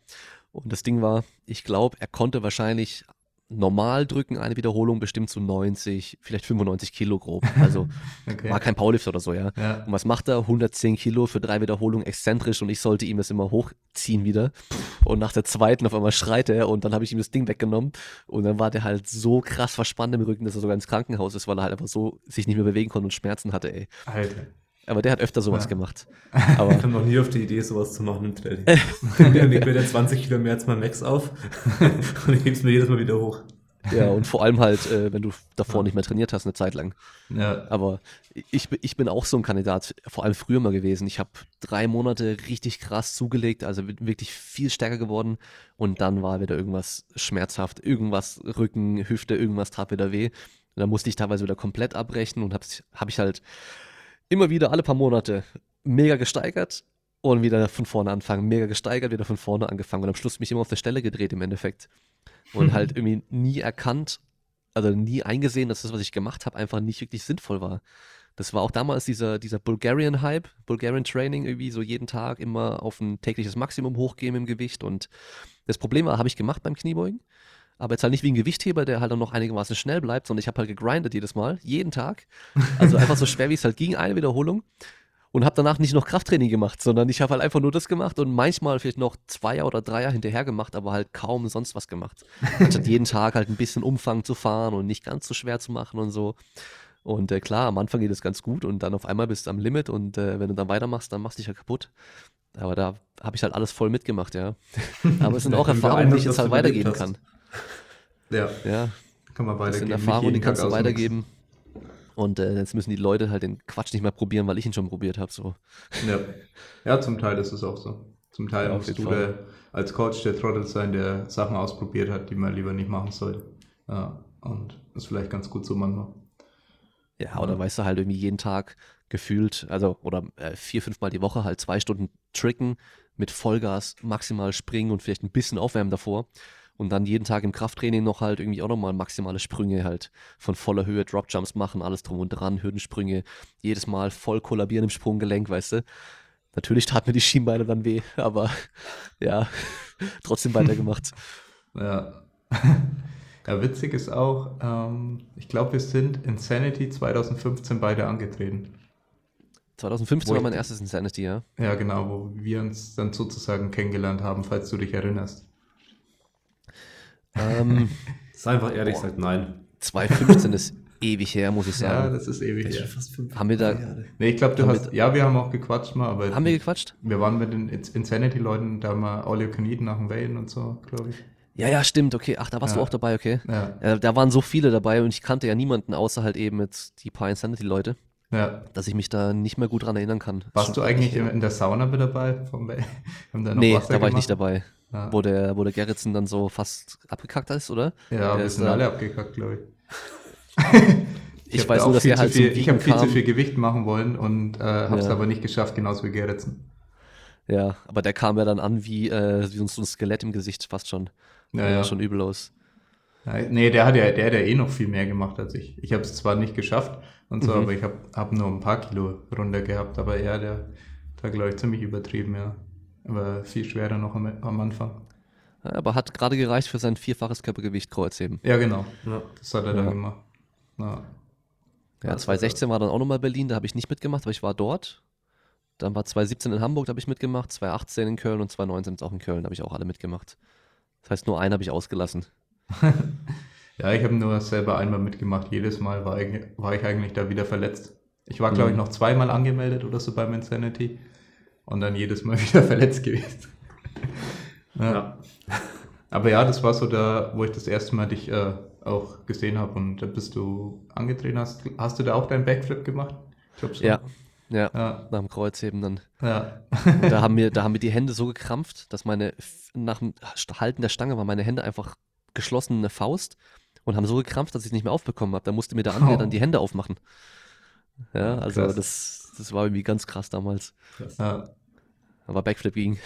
Und das Ding war, ich glaube, er konnte wahrscheinlich normal drücken eine Wiederholung bestimmt zu 90, vielleicht 95 Kilo grob. Also (laughs) okay. war kein Powerlift oder so, ja. ja. Und was macht er? 110 Kilo für drei Wiederholungen exzentrisch und ich sollte ihm das immer hochziehen wieder. Und nach der zweiten auf einmal schreit er und dann habe ich ihm das Ding weggenommen und dann war der halt so krass verspannt im Rücken, dass er sogar ins Krankenhaus ist, weil er halt einfach so sich nicht mehr bewegen konnte und Schmerzen hatte, ey. Alter. Aber der hat öfter sowas ja. gemacht. (laughs) Aber ich kam noch nie auf die Idee, sowas zu machen im Training. Dann legt mir der 20 Kilo mehr als mein Max auf (laughs) und ich heb's mir jedes Mal wieder hoch. Ja, und vor allem halt, äh, wenn du davor ja. nicht mehr trainiert hast, eine Zeit lang. Ja. Aber ich, ich bin auch so ein Kandidat, vor allem früher mal gewesen. Ich habe drei Monate richtig krass zugelegt, also wirklich viel stärker geworden. Und dann war wieder irgendwas schmerzhaft, irgendwas Rücken, Hüfte, irgendwas tat wieder weh. Und dann musste ich teilweise wieder komplett abbrechen und habe hab ich halt immer wieder alle paar Monate mega gesteigert und wieder von vorne anfangen, mega gesteigert, wieder von vorne angefangen und am Schluss mich immer auf der Stelle gedreht im Endeffekt. Und (laughs) halt irgendwie nie erkannt, also nie eingesehen, dass das, was ich gemacht habe, einfach nicht wirklich sinnvoll war. Das war auch damals dieser, dieser Bulgarian-Hype, Bulgarian Training, irgendwie so jeden Tag immer auf ein tägliches Maximum hochgehen im Gewicht. Und das Problem war, habe ich gemacht beim Kniebeugen aber jetzt halt nicht wie ein Gewichtheber, der halt dann noch einigermaßen schnell bleibt, sondern ich habe halt gegrindet jedes Mal, jeden Tag. Also (laughs) einfach so schwer, wie es halt ging, eine Wiederholung. Und habe danach nicht noch Krafttraining gemacht, sondern ich habe halt einfach nur das gemacht und manchmal vielleicht noch Zweier oder Dreier hinterher gemacht, aber halt kaum sonst was gemacht. (laughs) Anstatt jeden Tag halt ein bisschen Umfang zu fahren und nicht ganz so schwer zu machen und so. Und äh, klar, am Anfang geht es ganz gut und dann auf einmal bist du am Limit und äh, wenn du dann weitermachst, dann machst du dich ja kaputt. Aber da habe ich halt alles voll mitgemacht, ja. (laughs) Aber es sind auch Erfahrungen, die ich jetzt halt weitergeben kann. Ja. ja. Kann man weitergeben. Das sind Erfahrungen, die kannst du weitergeben. Und äh, jetzt müssen die Leute halt den Quatsch nicht mehr probieren, weil ich ihn schon probiert habe. So. Ja. ja, zum Teil ist es auch so. Zum Teil ja, musst du der, als Coach der Trottel sein, der Sachen ausprobiert hat, die man lieber nicht machen soll. Ja, und das ist vielleicht ganz gut so manchmal. Ja, oder ja. weißt du halt irgendwie jeden Tag gefühlt, also oder äh, vier, fünf Mal die Woche halt zwei Stunden tricken, mit Vollgas maximal springen und vielleicht ein bisschen aufwärmen davor und dann jeden Tag im Krafttraining noch halt irgendwie auch nochmal maximale Sprünge halt von voller Höhe, Dropjumps machen, alles drum und dran, Hürdensprünge, jedes Mal voll kollabieren im Sprunggelenk, weißt du. Natürlich tat mir die Schienbeine dann weh, (laughs) aber ja, (laughs) trotzdem weitergemacht. (laughs) ja. Ja, witzig ist auch, ähm, ich glaube, wir sind Insanity 2015 beide angetreten. 2015 war mein erstes Insanity, ja. Ja, genau, wo wir uns dann sozusagen kennengelernt haben, falls du dich erinnerst. Ähm, (laughs) ist einfach ehrlich boah, gesagt nein. 2015 ist ewig her, muss ich sagen. Ja, das ist ewig her. Haben wir da. Nee, ich glaube, du hast. ja, wir haben auch gequatscht mal, aber. Haben wir gequatscht? Wir waren mit den Insanity-Leuten da mal All You Can Eat nach dem Wayne und so, glaube ich. Ja, ja, stimmt, okay. Ach, da warst ja. du auch dabei, okay. Ja. ja. Da waren so viele dabei und ich kannte ja niemanden, außer halt eben jetzt die paar Insanity-Leute. Ja. Dass ich mich da nicht mehr gut dran erinnern kann. Warst du eigentlich in der Sauna mit dabei? Vom (laughs) nee, da war gemacht? ich nicht dabei. Ja. Wo, der, wo der Gerritsen dann so fast abgekackt ist, oder? Ja, wir sind alle abgekackt, glaube ich. (laughs) ich, ich weiß nur, dass er halt viel, Ich habe viel zu viel Gewicht machen wollen und äh, habe es ja. aber nicht geschafft, genauso wie Gerritsen. Ja, aber der kam ja dann an wie, äh, wie so ein Skelett im Gesicht fast schon. Ja, ja. schon übel aus. Nee, der hat ja, der hat ja eh noch viel mehr gemacht als ich. Ich habe es zwar nicht geschafft und so, mhm. aber ich habe hab nur ein paar Kilo runter gehabt. Aber er, der, der glaube ich, ziemlich übertrieben, ja. Aber viel schwerer noch am, am Anfang. Aber hat gerade gereicht für sein vierfaches Körpergewicht Kreuzheben. Ja, genau. Ja. Das hat er ja. dann gemacht. Ja. Ja, 2016 war dann auch nochmal Berlin, da habe ich nicht mitgemacht, aber ich war dort. Dann war 2017 in Hamburg, da habe ich mitgemacht, 2018 in Köln und 2019 ist auch in Köln, da habe ich auch alle mitgemacht. Das heißt, nur einen habe ich ausgelassen. (laughs) ja, ich habe nur selber einmal mitgemacht. Jedes Mal war ich, war ich eigentlich da wieder verletzt. Ich war, glaube ich, mhm. noch zweimal angemeldet oder so beim Insanity und dann jedes Mal (laughs) wieder verletzt gewesen. ja. ja. Aber ja, das war so da, wo ich das erste Mal dich äh, auch gesehen habe und da bist du angetreten. Hast, hast du da auch deinen Backflip gemacht? So. Ja, ja, ja, nach dem Kreuzheben dann. Ja. da, (laughs) haben mir, da haben mir die Hände so gekrampft, dass meine, nach dem Halten der Stange war meine Hände einfach geschlossene Faust und haben so gekrampft, dass ich es nicht mehr aufbekommen habe. Da musste mir der andere oh. dann die Hände aufmachen. Ja, also das, das war irgendwie ganz krass damals. Krass. Ja. Aber Backflip ging.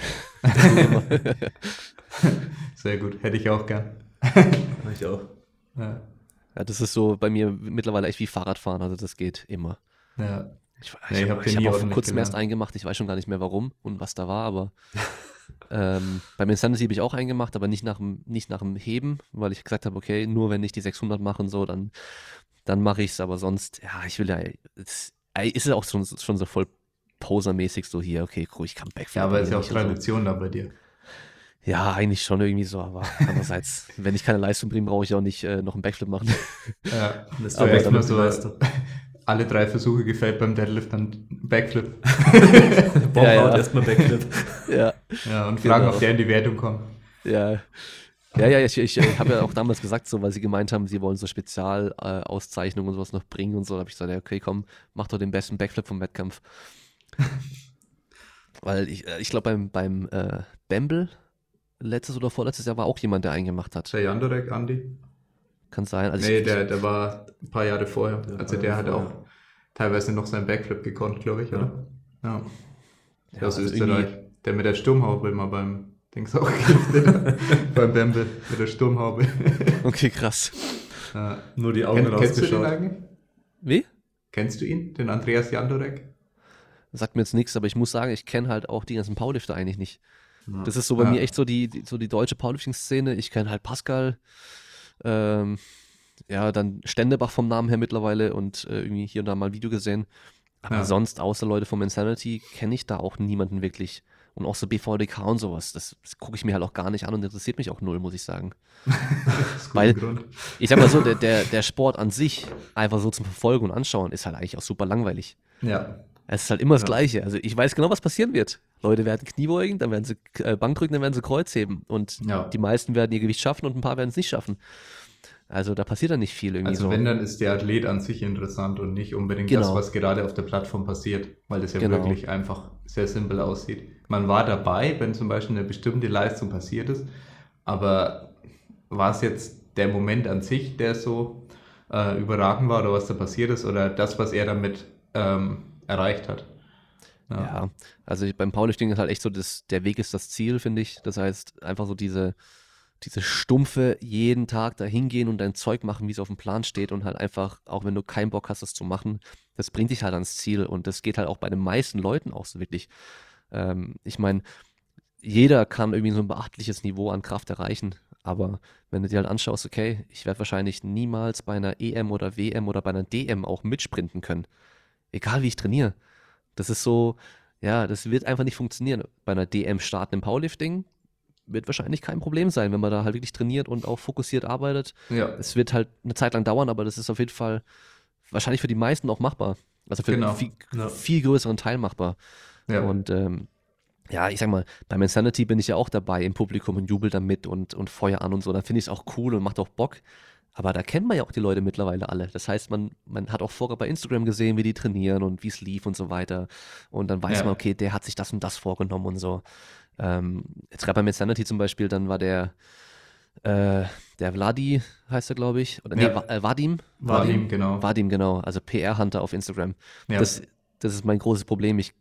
(laughs) Sehr gut, hätte ich auch gern. ich auch. Ja. ja, das ist so bei mir mittlerweile echt wie Fahrradfahren, also das geht immer. Ja. Ich, nee, ich habe hab auch vor kurzem erst eingemacht, ich weiß schon gar nicht mehr warum und was da war, aber (laughs) ähm, beim Insanity habe ich auch eingemacht, aber nicht nach, dem, nicht nach dem Heben, weil ich gesagt habe, okay, nur wenn ich die 600 mache und so, dann, dann mache ich es, aber sonst, ja, ich will ja, ist ja auch schon, schon so voll posermäßig so hier, okay, cool, ich kann Backflip. Ja, aber ist ja auch Tradition so. da bei dir. Ja, eigentlich schon irgendwie so, aber (laughs) andererseits, wenn ich keine Leistung bringe, brauche ich auch nicht äh, noch einen Backflip machen. Ja, das ist aber erstmal so, (laughs) alle drei Versuche gefällt beim Deadlift dann Backflip. (laughs) Bob ja, ja. erstmal Backflip. ja. ja, und fragen, genau. ob der in die Wertung kommt. Ja. Ja, ja, ich, ich, ich habe ja auch damals gesagt, so, weil sie gemeint haben, sie wollen so Spezialauszeichnungen äh, und sowas noch bringen und so, da habe ich gesagt, ja, okay, komm, mach doch den besten Backflip vom Wettkampf. (laughs) weil ich, äh, ich glaube, beim, beim äh, Bamble letztes oder vorletztes Jahr war auch jemand, der einen gemacht hat. Der Jandorek, Andi? Kann sein. Also nee, ich, der, der war ein paar Jahre vorher. Der also der hat auch teilweise noch seinen Backflip gekonnt, glaube ich, oder? Ja. ja. Aus also Österreich. Der mit der Sturmhaube mal beim Dings auch (laughs) beim Bamble mit der Sturmhaube. okay, krass. Ja. Nur die Augen Kenn, Kennst du den eigentlich? Wie? Kennst du ihn, den Andreas Jandorek? Sagt mir jetzt nichts, aber ich muss sagen, ich kenne halt auch die ganzen Powerlifter eigentlich nicht. Ja. Das ist so bei ja. mir echt so die, die, so die deutsche Powerlifting-Szene. Ich kenne halt Pascal, ähm, ja, dann Ständebach vom Namen her mittlerweile und äh, irgendwie hier und da mal ein Video gesehen. Aber ja. sonst, außer Leute vom Insanity, kenne ich da auch niemanden wirklich. Und auch so BVDK und sowas, das, das gucke ich mir halt auch gar nicht an und interessiert mich auch null, muss ich sagen. (laughs) Weil, ich sag mal so, der, der, der Sport an sich, einfach so zum Verfolgen und Anschauen, ist halt eigentlich auch super langweilig. Ja. Es ist halt immer das ja. Gleiche. Also ich weiß genau, was passieren wird. Leute werden Kniebeugen, dann werden sie äh, Bankdrücken, dann werden sie Kreuzheben. Und ja. die meisten werden ihr Gewicht schaffen und ein paar werden es nicht schaffen. Also da passiert dann nicht viel irgendwie. Also so. wenn, dann ist der Athlet an sich interessant und nicht unbedingt genau. das, was gerade auf der Plattform passiert, weil das ja genau. wirklich einfach sehr simpel aussieht. Man war dabei, wenn zum Beispiel eine bestimmte Leistung passiert ist, aber war es jetzt der Moment an sich, der so äh, überragend war oder was da passiert ist oder das, was er damit ähm, erreicht hat? Ja, ja also beim Powerlifting ist halt echt so, dass der Weg ist das Ziel, finde ich. Das heißt, einfach so diese diese stumpfe jeden Tag da hingehen und dein Zeug machen, wie es auf dem Plan steht und halt einfach, auch wenn du keinen Bock hast, das zu machen, das bringt dich halt ans Ziel und das geht halt auch bei den meisten Leuten auch so wirklich. Ähm, ich meine, jeder kann irgendwie so ein beachtliches Niveau an Kraft erreichen, aber wenn du dir halt anschaust, okay, ich werde wahrscheinlich niemals bei einer EM oder WM oder bei einer DM auch mitsprinten können, egal wie ich trainiere. Das ist so, ja, das wird einfach nicht funktionieren. Bei einer DM starten im Powerlifting, wird wahrscheinlich kein Problem sein, wenn man da halt wirklich trainiert und auch fokussiert arbeitet. Ja. Es wird halt eine Zeit lang dauern, aber das ist auf jeden Fall wahrscheinlich für die meisten auch machbar. Also für genau. einen viel, ja. viel größeren Teil machbar. Ja. Und ähm, ja, ich sag mal, beim Insanity bin ich ja auch dabei im Publikum und jubel da mit und, und Feuer an und so. Da finde ich es auch cool und macht auch Bock. Aber da kennt man ja auch die Leute mittlerweile alle. Das heißt, man, man hat auch vorher bei Instagram gesehen, wie die trainieren und wie es lief und so weiter. Und dann weiß ja. man, okay, der hat sich das und das vorgenommen und so. Ähm, jetzt gerade beim Insanity zum Beispiel, dann war der, äh, der Vladi heißt er, glaube ich. Oder, Ja. nee, äh, Vadim? Vadim, genau. Vadim, genau. Also PR-Hunter auf Instagram. Ja. Das, das ist mein großes Problem. Ich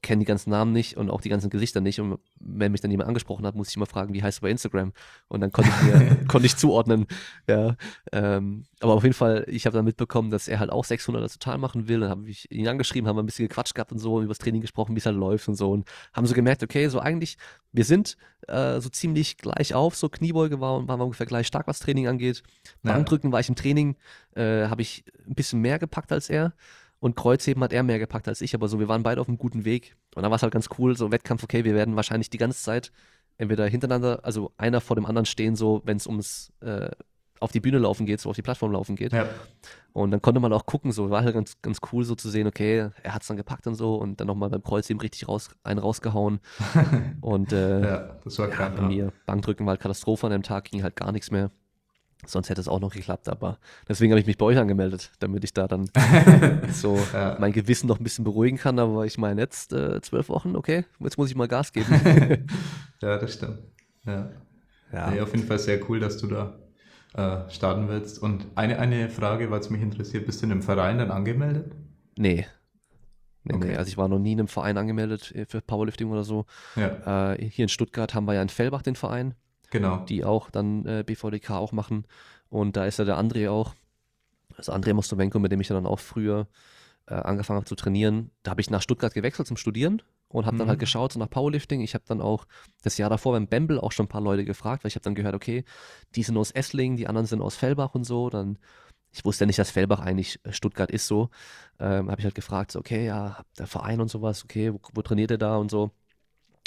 kenne die ganzen Namen nicht und auch die ganzen Gesichter nicht. Und wenn mich dann jemand angesprochen hat, muss ich immer fragen, wie heißt du bei Instagram? Und dann konnte ich mir (laughs) konnte ich zuordnen. Ja, ähm, aber auf jeden Fall, ich habe dann mitbekommen, dass er halt auch 600er total machen will. Dann habe ich ihn angeschrieben, haben wir ein bisschen gequatscht gehabt und so, über das Training gesprochen, wie es halt läuft und so. Und haben so gemerkt, okay, so eigentlich, wir sind äh, so ziemlich gleich auf. So Kniebeuge war, waren wir ungefähr gleich stark, was Training angeht. Ja. Bankdrücken war ich im Training, äh, habe ich ein bisschen mehr gepackt als er. Und Kreuzheben hat er mehr gepackt als ich, aber so, wir waren beide auf einem guten Weg. Und dann war es halt ganz cool, so Wettkampf, okay, wir werden wahrscheinlich die ganze Zeit entweder hintereinander, also einer vor dem anderen stehen, so, wenn es ums äh, auf die Bühne laufen geht, so auf die Plattform laufen geht. Ja. Und dann konnte man auch gucken, so war halt ganz, ganz cool, so zu sehen, okay, er hat es dann gepackt und so und dann nochmal beim Kreuzheben richtig raus, einen rausgehauen. (laughs) und äh, ja, das war ja, krank. bei mir Bankdrücken war halt Katastrophe an dem Tag, ging halt gar nichts mehr. Sonst hätte es auch noch geklappt, aber deswegen habe ich mich bei euch angemeldet, damit ich da dann (laughs) so Ja. mein Gewissen noch ein bisschen beruhigen kann. Aber ich meine, jetzt äh, zwölf Wochen, okay, jetzt muss ich mal Gas geben. (laughs) (laughs) Ja, das stimmt. Ja. ja, Nee, auf jeden Fall sehr cool, dass du da äh, starten willst. Und eine, eine Frage, weil es mich interessiert, bist du in einem Verein dann angemeldet? nee. Nee, Okay. nee, also ich war noch nie in einem Verein angemeldet äh, für Powerlifting oder so. Ja, Äh, hier in Stuttgart haben wir ja in Fellbach den Verein. Genau. die auch dann äh, BVDK auch machen. Und da ist ja der André auch, also André Mostowenko, mit dem ich ja dann auch früher äh, angefangen habe zu trainieren. Da habe ich nach Stuttgart gewechselt zum Studieren und habe dann Mhm. halt geschaut so nach Powerlifting. Ich habe dann auch das Jahr davor beim Bamble auch schon ein paar Leute gefragt, weil ich habe dann gehört, okay, die sind aus Esslingen, die anderen sind aus Fellbach und so. Dann ich wusste ja nicht, dass Fellbach eigentlich äh, Stuttgart ist so. Ähm, habe ich halt gefragt, so, okay, ja, der Verein und sowas, okay, wo, wo trainiert ihr da und so.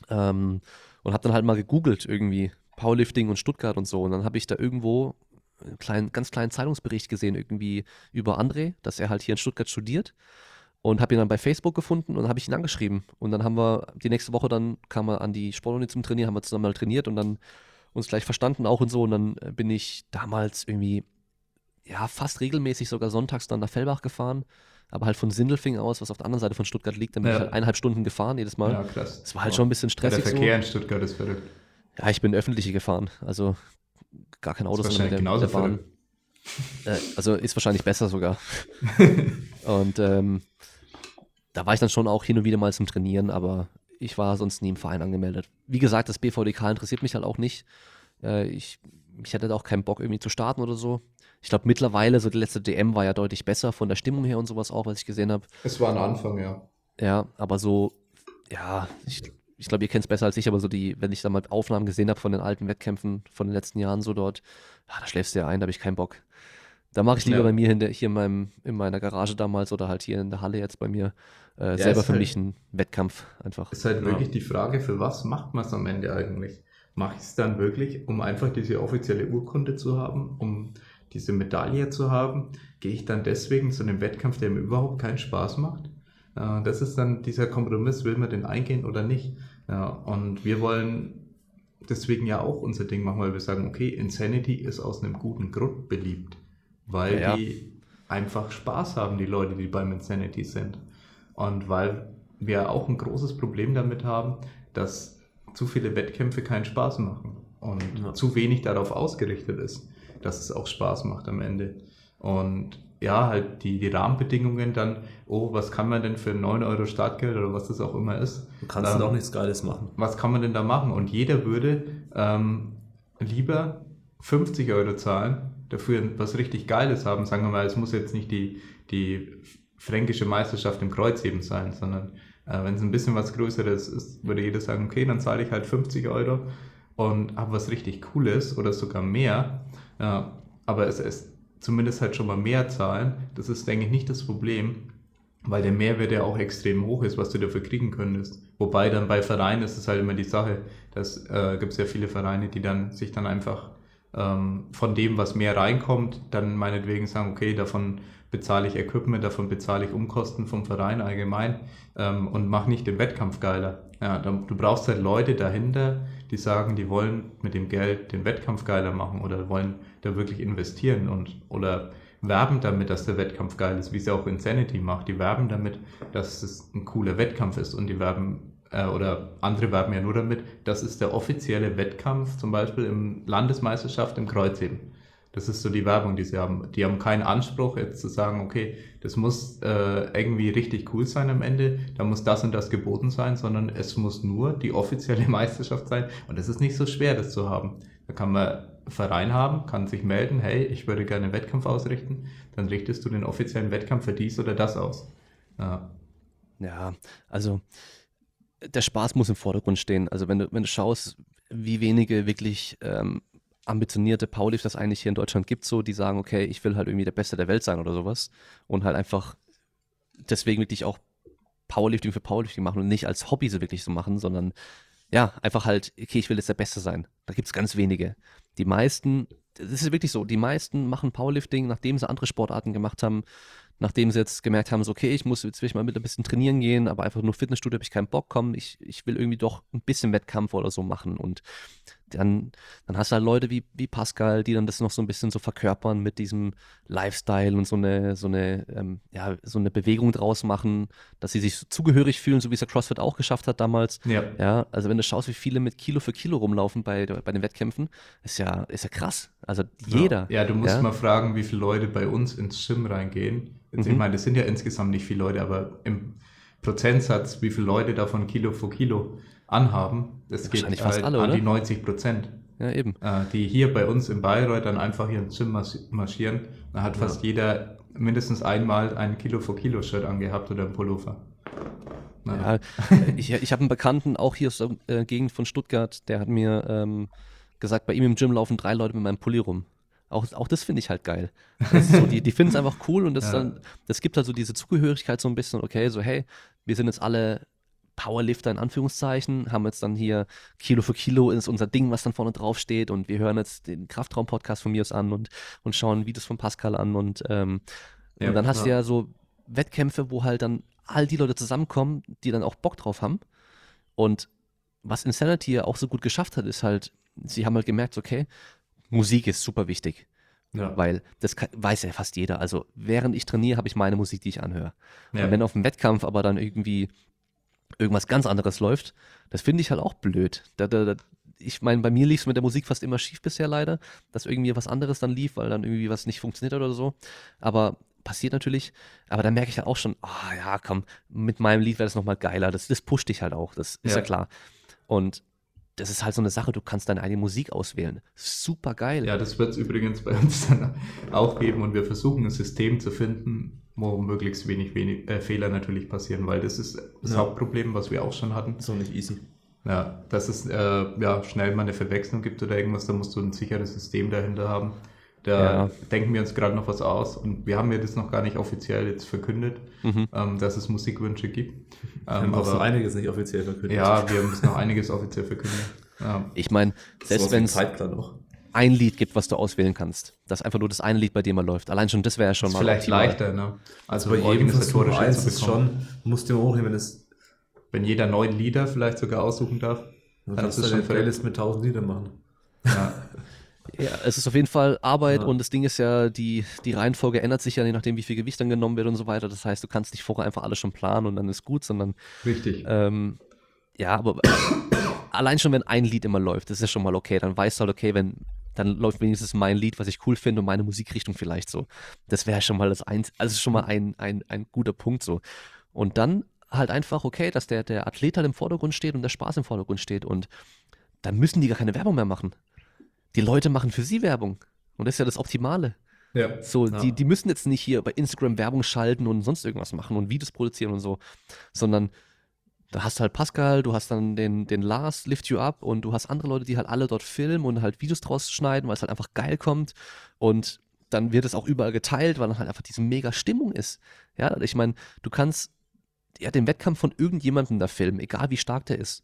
Ähm, und habe dann halt mal gegoogelt irgendwie Powerlifting und Stuttgart und so. Und dann habe ich da irgendwo einen kleinen, ganz kleinen Zeitungsbericht gesehen, irgendwie über André, dass er halt hier in Stuttgart studiert. Und habe ihn dann bei Facebook gefunden und habe ich ihn angeschrieben. Und dann haben wir die nächste Woche dann kam er an die Sportuni zum Trainieren, haben wir zusammen mal trainiert und dann uns gleich verstanden auch und so. Und dann bin ich damals irgendwie, ja, fast regelmäßig sogar sonntags dann nach Fellbach gefahren. Aber halt von Sindelfing aus, was auf der anderen Seite von Stuttgart liegt, dann bin Ja. ich halt eineinhalb Stunden gefahren jedes Mal. Ja, krass. Es war halt schon ein bisschen Ja, der stressig so. Verkehr in Stuttgart ist verrückt. Ja, ich bin öffentliche gefahren. Also gar kein Auto, sondern mit der, mit der genauso Bahn. Äh, also ist wahrscheinlich besser sogar. (laughs) und ähm, da war ich dann schon auch hin und wieder mal zum Trainieren, aber ich war sonst nie im Verein angemeldet. Wie gesagt, das BVDK interessiert mich halt auch nicht. Äh, ich, ich hatte da auch keinen Bock irgendwie zu starten oder so. Ich glaube mittlerweile, so die letzte DM war ja deutlich besser von der Stimmung her und sowas auch, was ich gesehen habe. Es war ein Anfang, ja. Ja, aber so, ja, ich, ich glaube, ihr kennt es besser als ich, aber so die, wenn ich da mal Aufnahmen gesehen habe von den alten Wettkämpfen von den letzten Jahren so dort, ja, da schläfst du ja ein, da habe ich keinen Bock. Da mache ich lieber Ja. bei mir hier in, meinem, in meiner Garage damals oder halt hier in der Halle jetzt bei mir äh, selber ist für halt- mich einen Wettkampf einfach. Ist halt Ja. wirklich die Frage, für was macht man es am Ende eigentlich? Mache ich es dann wirklich, um einfach diese offizielle Urkunde zu haben, um diese Medaille zu haben? Gehe ich dann deswegen zu einem Wettkampf, der mir überhaupt keinen Spaß macht? Äh, Das ist dann dieser Kompromiss, will man den eingehen oder nicht? Ja, und wir wollen deswegen ja auch unser Ding machen, weil wir sagen, okay, Insanity ist aus einem guten Grund beliebt, weil Ja. die einfach Spaß haben, die Leute, die beim Insanity sind. Und weil wir auch ein großes Problem damit haben, dass zu viele Wettkämpfe keinen Spaß machen und Ja. zu wenig darauf ausgerichtet ist, dass es auch Spaß macht am Ende. Und ja, halt die, die Rahmenbedingungen dann, oh, was kann man denn für 9 Euro Startgeld oder was das auch immer ist, Du kannst Ähm, doch nichts Geiles machen. was kann man denn da machen? Und jeder würde ähm, lieber 50 Euro zahlen, dafür was richtig Geiles haben. Sagen wir mal, es muss jetzt nicht die, die fränkische Meisterschaft im Kreuzheben sein, sondern äh, wenn es ein bisschen was Größeres ist, würde jeder sagen, okay, dann zahle ich halt 50 Euro und habe was richtig Cooles oder sogar mehr. Ja, aber es ist zumindest halt schon mal mehr zahlen. Das ist, denke ich, nicht das Problem, weil der Mehrwert ja auch extrem hoch ist, was du dafür kriegen könntest. Wobei dann bei Vereinen ist es halt immer die Sache, dass äh, gibt es ja viele Vereine, die dann sich dann einfach ähm, von dem, was mehr reinkommt, dann meinetwegen sagen, okay, davon bezahle ich Equipment, davon bezahle ich Umkosten vom Verein allgemein ähm, und mach nicht den Wettkampf geiler. Ja, dann, du brauchst halt Leute dahinter, die sagen, die wollen mit dem Geld den Wettkampf geiler machen oder wollen da wirklich investieren und oder werben damit, dass der Wettkampf geil ist, wie es ja auch Insanity macht. Die werben damit, dass es ein cooler Wettkampf ist und die werben äh, oder andere werben ja nur damit, das ist der offizielle Wettkampf, zum Beispiel im Landesmeisterschaft im Kreuzheben. Das ist so die Werbung, die sie haben. Die haben keinen Anspruch, jetzt zu sagen, okay, das muss äh, irgendwie richtig cool sein am Ende, da muss das und das geboten sein, sondern es muss nur die offizielle (laughs) Meisterschaft sein. Und es ist nicht so schwer, das zu haben. Da kann man Verein haben, kann sich melden, hey, ich würde gerne einen Wettkampf ausrichten, dann richtest du den offiziellen Wettkampf für dies oder das aus. Ja, ja also der Spaß muss im Vordergrund stehen. Also wenn du, wenn du schaust, wie wenige wirklich ähm, ambitionierte Powerlifter es eigentlich hier in Deutschland gibt, so, die sagen, okay, ich will halt irgendwie der Beste der Welt sein oder sowas und halt einfach deswegen wirklich auch Powerlifting für Powerlifting machen und nicht als Hobby so wirklich so machen, sondern ja, einfach halt, okay, ich will jetzt der Beste sein. Da gibt es ganz wenige. Die meisten, das ist wirklich so, die meisten machen Powerlifting, nachdem sie andere Sportarten gemacht haben, nachdem sie jetzt gemerkt haben, so, okay, ich muss jetzt will mal mit ein bisschen trainieren gehen, aber einfach nur Fitnessstudio habe ich keinen Bock, komm, ich, ich will irgendwie doch ein bisschen Wettkampf oder so machen. Und dann, dann hast du halt Leute wie, wie Pascal, die dann das noch so ein bisschen so verkörpern mit diesem Lifestyle und so eine, so eine, ähm, ja, so eine Bewegung draus machen, dass sie sich so zugehörig fühlen, so wie es der CrossFit auch geschafft hat damals. Ja. ja. Also wenn du schaust, wie viele mit Kilo für Kilo rumlaufen bei, bei den Wettkämpfen, ist ja, ist ja krass. Also jeder. Ja, ja du musst ja? mal fragen, wie viele Leute bei uns ins Gym reingehen. Jetzt, mhm. Ich meine, das sind ja insgesamt nicht viele Leute, aber im Prozentsatz, wie viele Leute davon Kilo für Kilo anhaben. Das geht halt fast alle, an oder? die 90 Prozent. Ja, eben. Äh, die hier bei uns in Bayreuth dann einfach hier ins Gym marschieren. Da hat fast ja. jeder mindestens einmal ein Kilo vor Kilo Shirt angehabt oder ein Pullover. Ja, (laughs) ich, ich habe einen Bekannten, auch hier aus der äh, Gegend von Stuttgart, der hat mir ähm, gesagt, bei ihm im Gym laufen drei Leute mit meinem Pulli rum. Auch, auch das finde ich halt geil. So, die die finden es (laughs) einfach cool und das, ja. dann, das gibt halt so diese Zugehörigkeit so ein bisschen, okay, so hey, wir sind jetzt alle Powerlifter in Anführungszeichen, haben jetzt dann hier Kilo für Kilo ist unser Ding, was dann vorne drauf steht und wir hören jetzt den Kraftraum-Podcast von mir aus an und, und schauen Videos von Pascal an und, ähm, ja, und dann hast du ja so Wettkämpfe, wo halt dann all die Leute zusammenkommen, die dann auch Bock drauf haben und was Insanity ja auch so gut geschafft hat, ist halt, sie haben halt gemerkt, okay, Musik ist super wichtig. Ja. Weil das kann, weiß ja fast jeder. Also während ich trainiere, habe ich meine Musik, die ich anhöre. Ja. Und wenn auf dem Wettkampf aber dann irgendwie irgendwas ganz anderes läuft, das finde ich halt auch blöd. Da, da, da, ich meine, bei mir lief es mit der Musik fast immer schief bisher leider, dass irgendwie was anderes dann lief, weil dann irgendwie was nicht funktioniert oder so. Aber passiert natürlich. Aber da merke ich halt auch schon, ah oh, ja, komm, mit meinem Lied wäre das nochmal geiler. Das, das pusht dich halt auch, das ist ja, ja klar. Und das ist halt so eine Sache, du kannst deine eigene Musik auswählen. Super geil. Ja, das wird es übrigens bei uns dann auch geben und wir versuchen ein System zu finden, wo möglichst wenig, wenig äh, Fehler natürlich passieren, weil das ist das ja. Hauptproblem, was wir auch schon hatten. So nicht easy. Ja, dass es äh, ja, schnell mal eine Verwechslung gibt oder irgendwas, da musst du ein sicheres System dahinter haben. Da ja. denken wir uns gerade noch was aus und wir haben ja das noch gar nicht offiziell jetzt verkündet, mhm. ähm, dass es Musikwünsche gibt. (laughs) Wir haben ähm, auch so einiges nicht offiziell verkündet. Ja, wir haben noch einiges offiziell verkündet. (laughs) Ja. Ich meine, selbst wenn es ein Lied gibt, was du auswählen kannst, dass einfach nur das eine Lied bei dir mal läuft. Allein schon das wäre ja schon das mal vielleicht optimal. leichter, ne? Also bei jedem Versuch eins ist schon, musst du hochnehmen, wenn es wenn jeder neun Lieder vielleicht sogar aussuchen darf. Dann kannst du eine Playlist mit tausend Liedern machen. Ja. Ja, es ist auf jeden Fall Arbeit ja. und das Ding ist ja, die, die Reihenfolge ändert sich ja je nachdem, wie viel Gewicht dann genommen wird und so weiter. Das heißt, du kannst nicht vorher einfach alles schon planen und dann ist gut, sondern. Richtig. Ähm, ja, aber (coughs) allein schon, wenn ein Lied immer läuft, das ist ja schon mal okay. Dann weißt du halt, okay, wenn, dann läuft wenigstens mein Lied, was ich cool finde und meine Musikrichtung vielleicht so. Das wäre schon mal das eins, also schon mal ein, ein, ein guter Punkt so. Und dann halt einfach, okay, dass der, der Athlet halt im Vordergrund steht und der Spaß im Vordergrund steht und dann müssen die gar keine Werbung mehr machen die Leute machen für sie Werbung. Und das ist ja das Optimale. Ja. So, ja. Die, die müssen jetzt nicht hier bei Instagram Werbung schalten und sonst irgendwas machen und Videos produzieren und so, sondern da hast du halt Pascal, du hast dann den, den Lars, Lift You Up und du hast andere Leute, die halt alle dort filmen und halt Videos draus schneiden, weil es halt einfach geil kommt und dann wird es auch überall geteilt, weil dann halt einfach diese mega Stimmung ist. Ja, ich meine, du kannst ja den Wettkampf von irgendjemandem da filmen, egal wie stark der ist.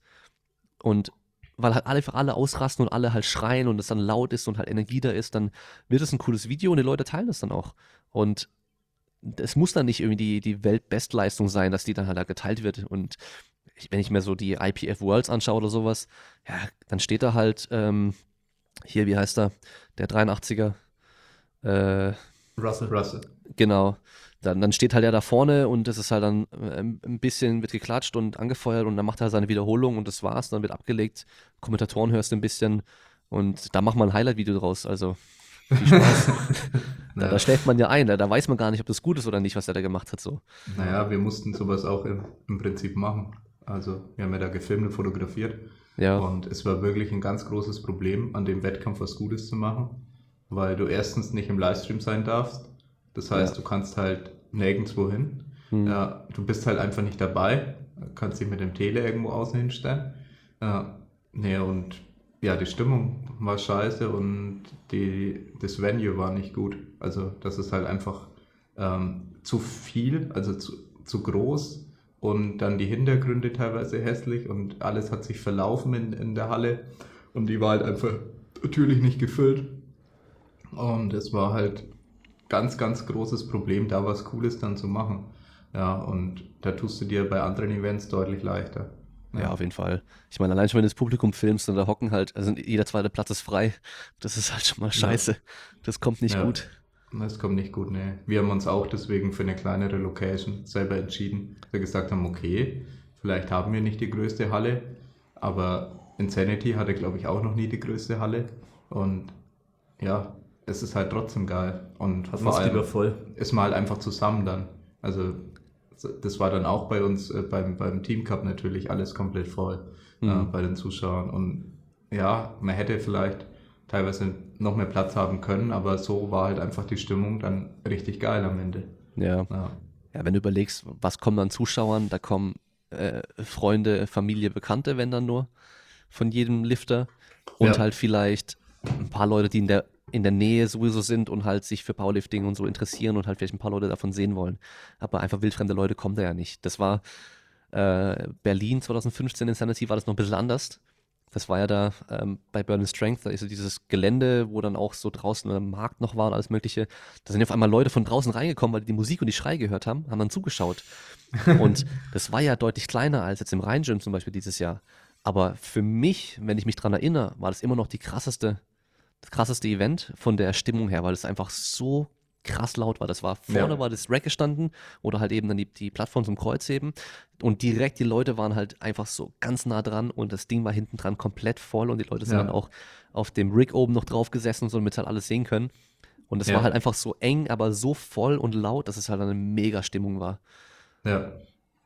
Und weil halt alle, alle ausrasten und alle halt schreien und es dann laut ist und halt Energie da ist, dann wird es ein cooles Video und die Leute teilen das dann auch. Und es muss dann nicht irgendwie die, die Weltbestleistung sein, dass die dann halt da geteilt wird. Und wenn ich mir so die IPF Worlds anschaue oder sowas, ja, dann steht da halt, ähm, hier, wie heißt er, der 83er, äh, Russell. Russell. Genau. Dann, dann steht halt er da vorne und es ist halt dann äh, ein bisschen, wird geklatscht und angefeuert und dann macht er seine Wiederholung und das war's, dann wird abgelegt. Kommentatoren hörst du ein bisschen und da macht man ein Highlight-Video draus. Also viel (laughs) Spaß. da, da, schläft man ja ein, da, da, weiß man gar nicht, ob das gut ist oder nicht, was er da gemacht hat. So. Naja, wir mussten sowas auch im, im Prinzip machen. Also wir haben ja da gefilmt und fotografiert. Ja. Und es war wirklich ein ganz großes Problem, an dem Wettkampf was Gutes zu machen, weil du erstens nicht im Livestream sein darfst. Das heißt, ja. du kannst halt nirgendwo hin. Mhm. Ja, du bist halt einfach nicht dabei, kannst dich mit dem Tele irgendwo außen hinstellen. Ja, nee, und ja, die Stimmung war scheiße und die, das Venue war nicht gut. Also das ist halt einfach ähm, zu viel, also zu, zu groß und dann die Hintergründe teilweise hässlich und alles hat sich verlaufen in, in der Halle und die war halt einfach natürlich nicht gefüllt. Und es war halt ganz, ganz großes Problem, da was Cooles dann zu machen. Ja, und da tust du dir bei anderen Events deutlich leichter. Ja. ja, auf jeden Fall. Ich meine, allein schon, wenn du das Publikum filmst und da hocken halt, also jeder zweite Platz ist frei, das ist halt schon mal scheiße. Ja. Das kommt nicht ja. gut. Das kommt nicht gut, ne. Wir haben uns auch deswegen für eine kleinere Location selber entschieden. Wir gesagt haben, okay, vielleicht haben wir nicht die größte Halle, aber Insanity hatte, glaube ich, auch noch nie die größte Halle. Und ja, es ist halt trotzdem geil. Und Hat vor allem voll. ist mal halt einfach zusammen dann. Also das war dann auch bei uns äh, beim, beim Team Cup natürlich alles komplett voll äh, mhm. äh, bei den Zuschauern. Und ja, man hätte vielleicht teilweise noch mehr Platz haben können, aber so war halt einfach die Stimmung dann richtig geil am Ende. Ja. Ja, ja wenn du überlegst, was kommen an Zuschauern, da kommen äh, Freunde, Familie, Bekannte, wenn dann nur von jedem Lifter und ja. halt vielleicht ein paar Leute, die in der in der Nähe sowieso sind und halt sich für Powerlifting und so interessieren und halt vielleicht ein paar Leute davon sehen wollen. Aber einfach wildfremde Leute kommen da ja nicht. Das war äh, Berlin 2015 in Sanity war das noch ein bisschen anders. Das war ja da ähm, bei Burning Strength, da ist ja dieses Gelände, wo dann auch so draußen ein Markt noch war und alles Mögliche. Da sind auf einmal Leute von draußen reingekommen, weil die die Musik und die Schrei gehört haben, haben dann zugeschaut. (laughs) und das war ja deutlich kleiner als jetzt im Rhein-Gym zum Beispiel dieses Jahr. Aber für mich, wenn ich mich dran erinnere, war das immer noch die krasseste das krasseste Event von der Stimmung her, weil es einfach so krass laut war. Das war vorne ja. war das Rack gestanden oder halt eben dann die, die Plattform zum Kreuzheben und direkt die Leute waren halt einfach so ganz nah dran und das Ding war hinten dran komplett voll und die Leute sind ja. dann auch auf dem Rig oben noch drauf gesessen und so, damit halt alles sehen können. Und es ja. war halt einfach so eng, aber so voll und laut, dass es halt eine mega Stimmung war. Ja.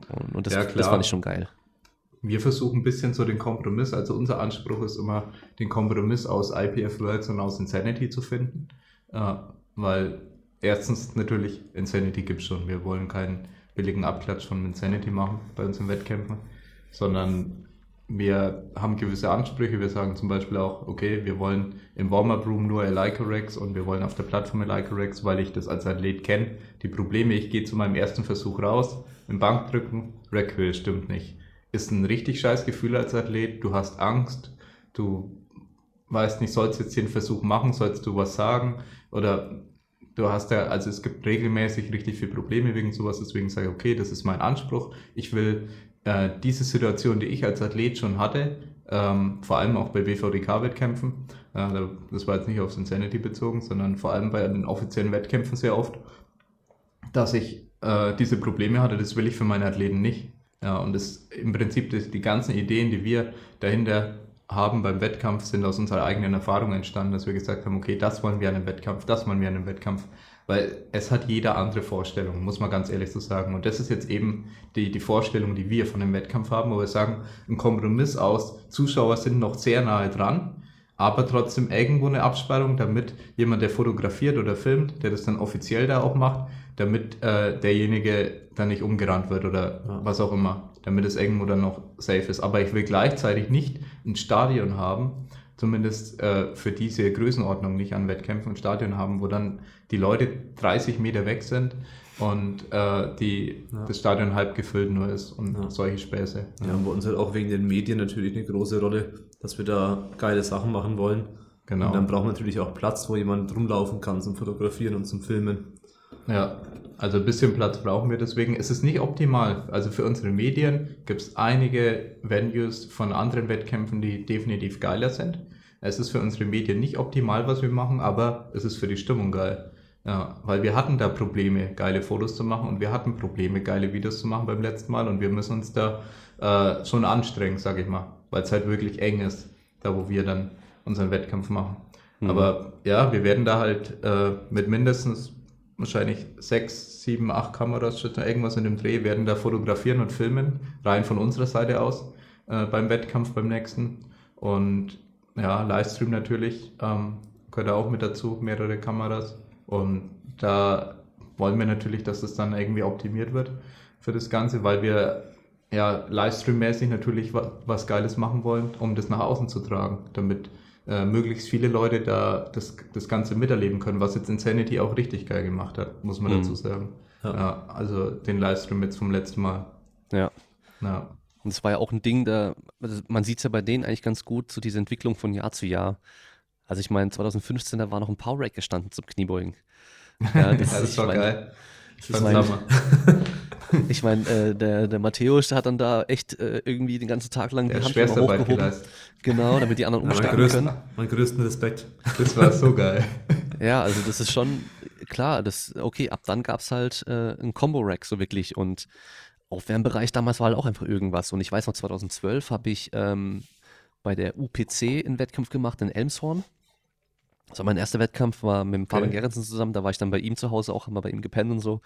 Und, und das, das fand ich schon geil wir versuchen ein bisschen so den Kompromiss, also unser Anspruch ist immer, den Kompromiss aus IPF Worlds und aus Insanity zu finden, äh, weil erstens natürlich Insanity gibt es schon, wir wollen keinen billigen Abklatsch von Insanity machen bei unseren Wettkämpfen, sondern wir haben gewisse Ansprüche, wir sagen zum Beispiel auch, okay, wir wollen im Warm-Up Room nur Elica Rex und wir wollen auf der Plattform Elica Rex, weil ich das als Athlet kenne. Die Probleme, ich gehe zu meinem ersten Versuch raus, im Bankdrücken, Rackhöhe stimmt nicht. Ist ein richtig scheiß Gefühl als Athlet. Du hast Angst, du weißt nicht, sollst jetzt den Versuch machen, sollst du was sagen? Oder du hast ja, also es gibt regelmäßig richtig viele Probleme wegen sowas, deswegen sage ich, okay, das ist mein Anspruch. Ich will äh, diese Situation, die ich als Athlet schon hatte, ähm, vor allem auch bei BVDK-Wettkämpfen, äh, das war jetzt nicht aufs Insanity bezogen, sondern vor allem bei den offiziellen Wettkämpfen sehr oft, dass ich äh, diese Probleme hatte, das will ich für meine Athleten nicht. Ja, und das, im Prinzip das, die ganzen Ideen, die wir dahinter haben beim Wettkampf, sind aus unserer eigenen Erfahrung entstanden, dass wir gesagt haben, okay, das wollen wir an einem Wettkampf, das wollen wir an einem Wettkampf. Weil es hat jeder andere Vorstellung, muss man ganz ehrlich so sagen. Und das ist jetzt eben die, die Vorstellung, die wir von dem Wettkampf haben, wo wir sagen, ein Kompromiss aus, Zuschauer sind noch sehr nahe dran, aber trotzdem irgendwo eine Absperrung, damit jemand, der fotografiert oder filmt, der das dann offiziell da auch macht, damit äh, derjenige dann nicht umgerannt wird oder ja. was auch immer, damit es irgendwo dann noch safe ist. Aber ich will gleichzeitig nicht ein Stadion haben, zumindest äh, für diese Größenordnung nicht an Wettkämpfen ein Stadion haben, wo dann die Leute 30 Meter weg sind und äh, die, ja. das Stadion halb gefüllt nur ist und ja. solche Späße. Ja, und bei uns halt auch wegen den Medien natürlich eine große Rolle, dass wir da geile Sachen machen wollen. Genau. Und dann braucht man natürlich auch Platz, wo jemand rumlaufen kann zum Fotografieren und zum Filmen. Ja, also ein bisschen Platz brauchen wir deswegen. Es ist nicht optimal. Also für unsere Medien gibt es einige Venues von anderen Wettkämpfen, die definitiv geiler sind. Es ist für unsere Medien nicht optimal, was wir machen, aber es ist für die Stimmung geil. Ja, weil wir hatten da Probleme, geile Fotos zu machen und wir hatten Probleme, geile Videos zu machen beim letzten Mal und wir müssen uns da äh, schon anstrengen, sag ich mal, weil es halt wirklich eng ist, da wo wir dann unseren Wettkampf machen. Mhm. Aber ja, wir werden da halt äh, mit mindestens wahrscheinlich sechs, sieben, acht Kameras, irgendwas in dem Dreh, werden da fotografieren und filmen, rein von unserer Seite aus, äh, beim Wettkampf, beim nächsten. Und ja, Livestream natürlich, ähm, gehört auch mit dazu, mehrere Kameras. Und da wollen wir natürlich, dass es dann irgendwie optimiert wird für das Ganze, weil wir ja Livestream-mäßig natürlich was, was Geiles machen wollen, um das nach außen zu tragen, damit äh, möglichst viele Leute da das, das Ganze miterleben können, was jetzt Insanity auch richtig geil gemacht hat, muss man mhm. dazu sagen. Ja. ja. also den Livestream jetzt vom letzten Mal. Ja. ja. Und es war ja auch ein Ding, da, also man sieht es ja bei denen eigentlich ganz gut, so diese Entwicklung von Jahr zu Jahr. Also ich meine, 2015, da war noch ein Power Rack gestanden zum Kniebeugen. (laughs) Ja, das, das war mein, geil. Ich, meine, (laughs) ich mein, äh, der, der Matthäus hat dann da echt äh, irgendwie den ganzen Tag lang der die Hand hochgehoben. Genau, damit die anderen umsteigen ja, können. Mein größten Respekt. Das war so geil. (laughs) ja, also das ist schon klar, das, okay, ab dann gab es halt äh, ein Combo-Rack so wirklich und Aufwärmbereich damals war halt auch einfach irgendwas. Und ich weiß noch, 2012 habe ich ähm, bei der UPC einen Wettkampf gemacht in Elmshorn. Also mein erster Wettkampf war mit dem Fabian okay. Gerritsen zusammen, da war ich dann bei ihm zu Hause auch, haben wir bei ihm gepennt und so.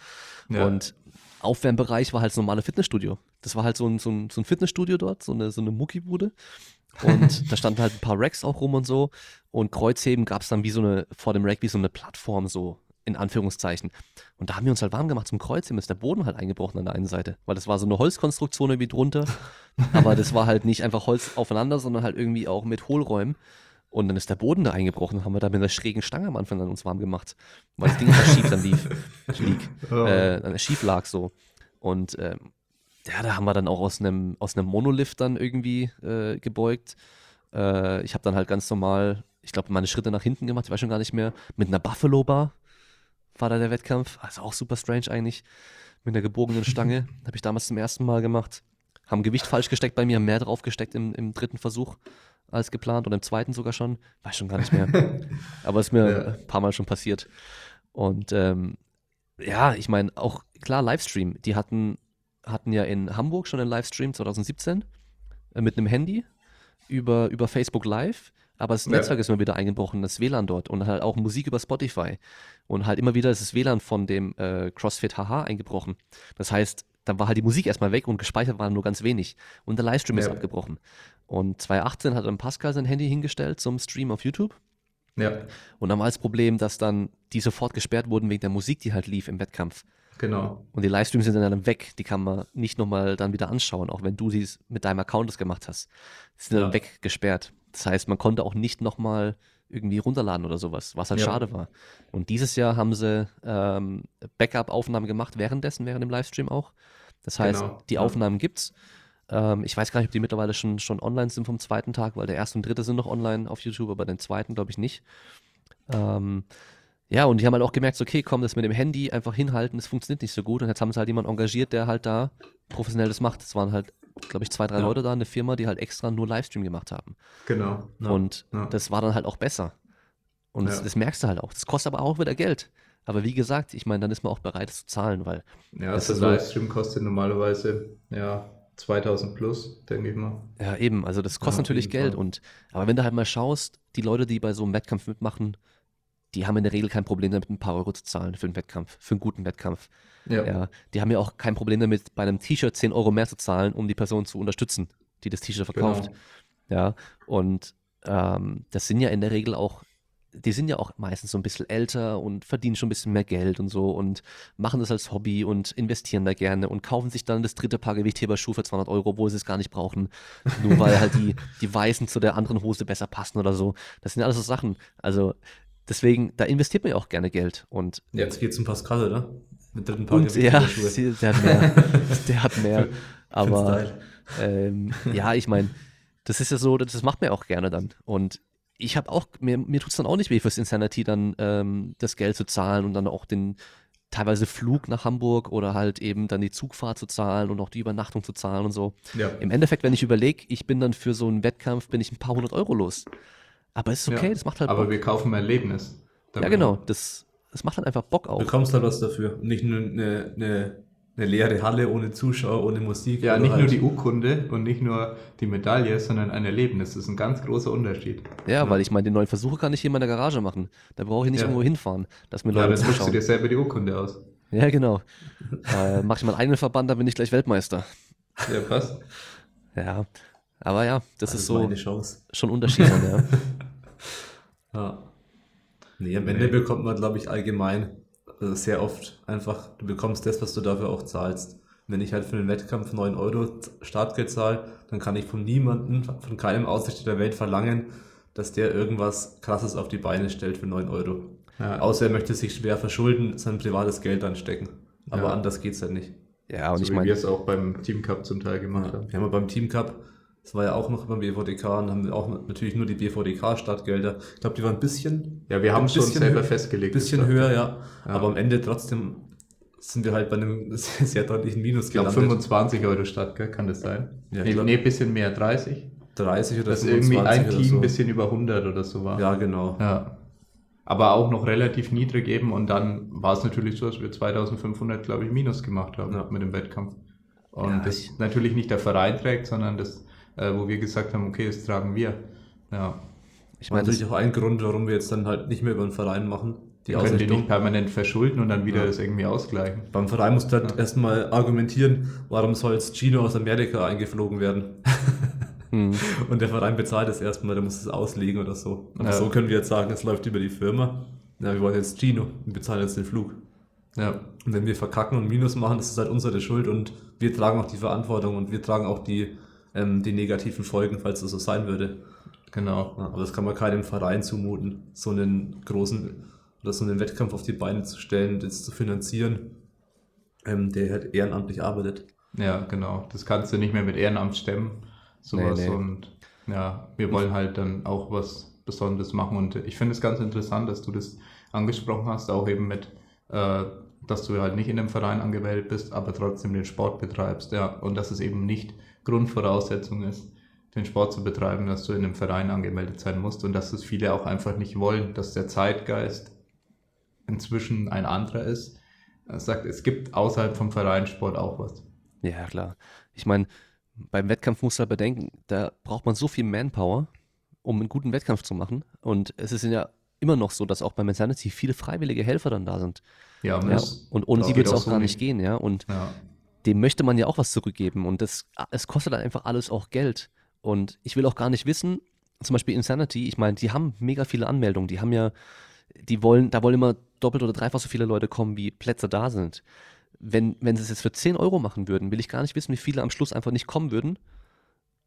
Ja. Und Aufwärmbereich war halt das normale Fitnessstudio. Das war halt so ein, so ein, so ein Fitnessstudio dort, so eine, so eine Muckibude. Und (laughs) da standen halt ein paar Racks auch rum und so. Und Kreuzheben gab es dann wie so eine, vor dem Rack wie so eine Plattform, so in Anführungszeichen. Und da haben wir uns halt warm gemacht zum Kreuzheben, ist der Boden halt eingebrochen an der einen Seite. Weil das war so eine Holzkonstruktion irgendwie drunter. (laughs) aber das war halt nicht einfach Holz aufeinander, sondern halt irgendwie auch mit Hohlräumen. Und dann ist der Boden da eingebrochen, haben wir da mit einer schrägen Stange am Anfang dann uns warm gemacht, weil das Ding einfach schief dann lief, (laughs) lieg, oh. äh, schief lag so. Und ähm, ja, da haben wir dann auch aus einem aus einem Monolift dann irgendwie äh, gebeugt. Äh, ich habe dann halt ganz normal, ich glaube, meine Schritte nach hinten gemacht, ich weiß schon gar nicht mehr, mit einer Buffalo Bar war da der Wettkampf. Also auch super strange eigentlich. Mit einer gebogenen Stange. (laughs) habe ich damals zum ersten Mal gemacht. Haben Gewicht falsch gesteckt bei mir, mehr drauf gesteckt im, im dritten Versuch als geplant und im zweiten sogar schon. Weiß schon gar nicht mehr. (laughs) Aber es ist mir ja. ein paar Mal schon passiert. Und ähm, ja, ich meine, auch klar, Livestream. Die hatten, hatten ja in Hamburg schon einen Livestream 2017 äh, mit einem Handy über, über Facebook Live. Aber das Netzwerk ja. ist immer wieder eingebrochen, das WLAN dort und halt auch Musik über Spotify. Und halt immer wieder ist das WLAN von dem äh, CrossFit HH eingebrochen. Das heißt, dann war halt die Musik erstmal weg und gespeichert war nur ganz wenig. Und der Livestream ja. ist abgebrochen. Und 2018 hat dann Pascal sein Handy hingestellt zum Stream auf YouTube. Ja. Und dann war das Problem, dass dann die sofort gesperrt wurden wegen der Musik, die halt lief im Wettkampf. Genau. Und die Livestreams sind dann weg. Die kann man nicht nochmal dann wieder anschauen, auch wenn du sie mit deinem Account das gemacht hast. Die sind ja. dann weggesperrt. Das heißt, man konnte auch nicht nochmal irgendwie runterladen oder sowas, was halt ja. schade war. Und dieses Jahr haben sie ähm, Backup-Aufnahmen gemacht, währenddessen, während dem Livestream auch. Das heißt, genau. die Aufnahmen gibt's. Ähm, ich weiß gar nicht, ob die mittlerweile schon, schon online sind vom zweiten Tag, weil der erste und dritte sind noch online auf YouTube, aber den zweiten glaube ich nicht. Ähm, ja, und die haben halt auch gemerkt, okay, komm, das mit dem Handy einfach hinhalten, das funktioniert nicht so gut. Und jetzt haben sie halt jemanden engagiert, der halt da professionell das macht. Es waren halt, glaube ich, zwei, drei ja. Leute da, eine Firma, die halt extra nur Livestream gemacht haben. Genau. Ja. Und ja. das war dann halt auch besser. Und das, das, merkst du halt auch. Das kostet aber auch wieder Geld. Aber wie gesagt, ich meine, dann ist man auch bereit, es zu zahlen, weil. Ja, also der Livestream kostet normalerweise, ja, 2000 plus, denke ich mal. Ja, eben. Also das kostet ja, natürlich Geld. Fall. Und, aber wenn du halt mal schaust, die Leute, die bei so einem Wettkampf mitmachen, die haben in der Regel kein Problem damit, ein paar Euro zu zahlen für einen Wettkampf, für einen guten Wettkampf. Ja. ja die haben ja auch kein Problem damit, bei einem T-Shirt 10 Euro mehr zu zahlen, um die Person zu unterstützen, die das T-Shirt verkauft. Genau. Ja, und ähm, das sind ja in der Regel auch die sind ja auch meistens so ein bisschen älter und verdienen schon ein bisschen mehr Geld und so und machen das als Hobby und investieren da gerne und kaufen sich dann das dritte Paar Gewichtheberschuh für 200 Euro, obwohl sie es gar nicht brauchen, nur (laughs) weil halt die, die Weißen zu der anderen Hose besser passen oder so. Das sind alles so Sachen. Also deswegen, da investiert man ja auch gerne Geld. Und Jetzt geht's um Pascal, oder? Mit dritten Paar und, ja, der hat mehr. (laughs) der hat mehr. Aber ähm, ja, ich meine, das ist ja so, das macht man ja auch gerne dann. Und ich habe auch, mir, mir tut es dann auch nicht weh fürs Insanity dann ähm, das Geld zu zahlen und dann auch den teilweise Flug nach Hamburg oder halt eben dann die Zugfahrt zu zahlen und auch die Übernachtung zu zahlen und so. Ja. Im Endeffekt, wenn ich überlege, ich bin dann für so einen Wettkampf, bin ich ein paar hundert Euro los. Aber es ist okay, ja, das macht halt Aber Bock. wir kaufen ein Erlebnis. Ja, genau, das es macht halt einfach Bock auf. Du bekommst halt was dafür. Nicht nur eine, eine, eine leere Halle ohne Zuschauer, ohne Musik. Ja, nicht nur halt- die Urkunde und nicht nur die Medaille, sondern ein Erlebnis. Das ist ein ganz großer Unterschied. Ja, weil ich meine, den neuen Versuche kann ich hier in meiner Garage machen. Da brauche ich nicht Ja. irgendwo hinfahren, dass mir Ja, Leute dann suchst du zuschauen. dir selber die Urkunde aus. Ja, genau. äh, Mache ich meinen eigenen Verband, dann bin ich gleich Weltmeister. Ja, passt. Ja, aber ja, das, ist so meine Chance. schon Unterschiede. ja. (laughs) Ja. Nee, am Ende Nee. bekommt man, glaube ich, allgemein also sehr oft einfach, du bekommst das, was du dafür auch zahlst. Wenn ich halt für einen Wettkampf 9 Euro Startgeld zahle, dann kann ich von niemandem, von keinem Ausrichter der Welt verlangen, dass der irgendwas krasses auf die Beine stellt für 9 Euro. Ja, Außer er möchte sich schwer verschulden, sein privates Geld anstecken. Aber Ja. anders geht's halt nicht. ja, und so ich wie wir meine, es auch beim Team Cup zum Teil gemacht haben. Wir haben ja beim Team Cup, das war ja auch noch beim BVDK, und haben wir auch natürlich nur die BVDK-Startgelder. Ich glaube, die waren ein bisschen Ja, wir haben Ein schon bisschen selber festgelegt. bisschen das war- höher, ja. Ja. Aber am Ende trotzdem sind wir halt bei einem (laughs) sehr, sehr deutlichen Minus Ich glaube gelandet. 25 Euro statt, gell? kann das sein? Ja, nee, glaub- nee, bisschen mehr, 30. 30 oder Dass irgendwie ein 25 oder Team so. ein bisschen über 100 oder so war. Ja, genau. Ja. Aber auch noch relativ niedrig eben und dann war es natürlich so, dass wir 2500, glaube ich, Minus gemacht haben Ja. mit dem Wettkampf. Und Ja, das ich- natürlich nicht der Verein trägt, sondern das, äh, wo wir gesagt haben, okay, das tragen wir. Ja. ich meine, natürlich auch ein Grund, warum wir jetzt dann halt nicht mehr über den Verein machen. Die können die nicht permanent verschulden und dann wieder Ja. das irgendwie ausgleichen. Beim Verein musst du halt erstmal argumentieren, warum soll jetzt Gino aus Amerika eingeflogen werden? (laughs) hm, Und der Verein bezahlt es erstmal, der muss es auslegen oder so. Aber Ja. so können wir jetzt sagen, es läuft über die Firma. Ja, wir wollen jetzt Gino und bezahlen jetzt den Flug. Ja. Und wenn wir verkacken und Minus machen, das ist halt unsere Schuld und wir tragen auch die Verantwortung und wir tragen auch die, ähm, die negativen Folgen, falls das so sein würde. Genau. Ja, aber das kann man keinem Verein zumuten, so einen großen oder so einen Wettkampf auf die Beine zu stellen, das zu finanzieren, ähm, der halt ehrenamtlich arbeitet. Ja, genau. Das kannst du nicht mehr mit Ehrenamt stemmen. Sowas. Nee, nee. Und ja, wir wollen halt dann auch was Besonderes machen. Und ich finde es ganz interessant, dass du das angesprochen hast, auch eben mit, äh, dass du halt nicht in einem Verein angemeldet bist, aber trotzdem den Sport betreibst. Ja, und dass es eben nicht Grundvoraussetzung ist, den Sport zu betreiben, dass du in einem Verein angemeldet sein musst und dass es viele auch einfach nicht wollen, dass der Zeitgeist inzwischen ein anderer ist. Er sagt, es gibt außerhalb vom Vereinssport auch was. ja, klar. Ich meine, beim Wettkampf musst du halt bedenken, da braucht man so viel Manpower, um einen guten Wettkampf zu machen. Und es ist ja immer noch so, dass auch beim Insanity viele freiwillige Helfer dann da sind. Ja, Ja, muss. und ohne geht wird es auch so gar nicht. nicht gehen, ja. Und Ja, dem möchte man ja auch was zurückgeben und das, es kostet dann einfach alles auch Geld. Und ich will auch gar nicht wissen, zum Beispiel Insanity, ich meine, die haben mega viele Anmeldungen, die haben ja, die wollen, da wollen immer doppelt oder dreifach so viele Leute kommen, wie Plätze da sind. Wenn, wenn sie es jetzt für 10 Euro machen würden, will ich gar nicht wissen, wie viele am Schluss einfach nicht kommen würden,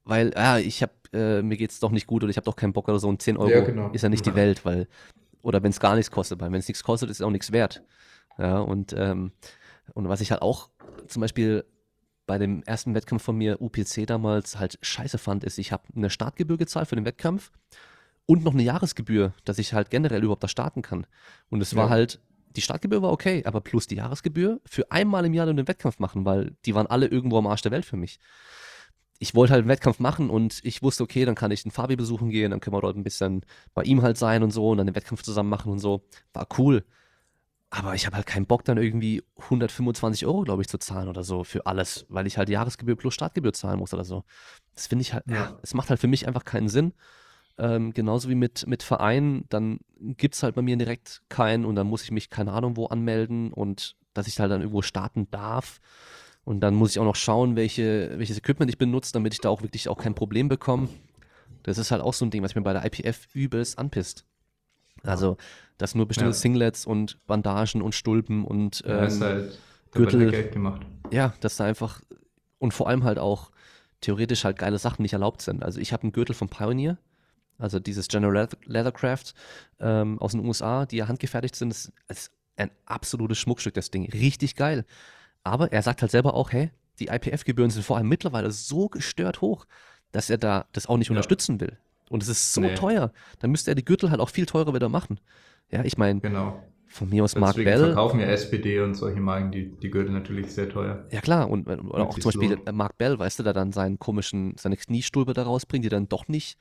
weil, ja, ich habe, äh, mir geht's doch nicht gut oder ich habe doch keinen Bock oder so und 10 Euro Ja, genau. ist ja nicht die Welt, weil, oder wenn es gar nichts kostet, weil wenn es nichts kostet, ist es auch nichts wert. Ja, und, ähm, und was ich halt auch zum Beispiel bei dem ersten Wettkampf von mir, UPC damals, halt scheiße fand, ist, ich habe eine Startgebühr gezahlt für den Wettkampf und noch eine Jahresgebühr, dass ich halt generell überhaupt da starten kann. Und es war Ja. halt, die Startgebühr war okay, aber plus die Jahresgebühr für einmal im Jahr den Wettkampf machen, weil die waren alle irgendwo am Arsch der Welt für mich. Ich wollte halt einen Wettkampf machen und ich wusste, okay, dann kann ich den Fabi besuchen gehen, dann können wir dort ein bisschen bei ihm halt sein und so und dann den Wettkampf zusammen machen und so. War cool. Aber ich habe halt keinen Bock, dann irgendwie 125 Euro, glaube ich, zu zahlen oder so für alles, weil ich halt Jahresgebühr plus Startgebühr zahlen muss oder so. Das finde ich halt, ja. Ja. es macht halt für mich einfach keinen Sinn. Ähm, genauso wie mit, mit Vereinen, dann gibt es halt bei mir direkt keinen und dann muss ich mich keine Ahnung wo anmelden und dass ich halt dann irgendwo starten darf. Und dann muss ich auch noch schauen, welche, welches Equipment ich benutze, damit ich da auch wirklich auch kein Problem bekomme. Das ist halt auch so ein Ding, was mir bei der IPF übelst anpisst. Also, dass nur bestimmte Ja. Singlets und Bandagen und Stulpen und ja ist ähm, halt Gürtel- halt Geld gemacht. ja, dass da einfach und vor allem halt auch theoretisch halt geile Sachen nicht erlaubt sind. Also ich habe einen Gürtel vom Pioneer, also dieses General Leather- Leathercraft ähm, aus den USA, die ja handgefertigt sind. Das ist ein absolutes Schmuckstück, das Ding. Richtig geil. Aber er sagt halt selber auch, hey, die IPF-Gebühren sind vor allem mittlerweile so gestört hoch, dass er da das auch nicht Ja. unterstützen will. Und es ist so Nee. teuer. Dann müsste er die Gürtel halt auch viel teurer wieder machen. Ja, ich meine, Genau. Von mir aus Deswegen Mark Bell. verkaufen ja SPD und solche Marken die, die Gürtel natürlich sehr teuer. Ja klar, und oder auch sich zum Beispiel lohnt. äh, Mark Bell, weißt du, der dann seinen komischen, seine Kniestulpe da rausbringt, die dann doch nicht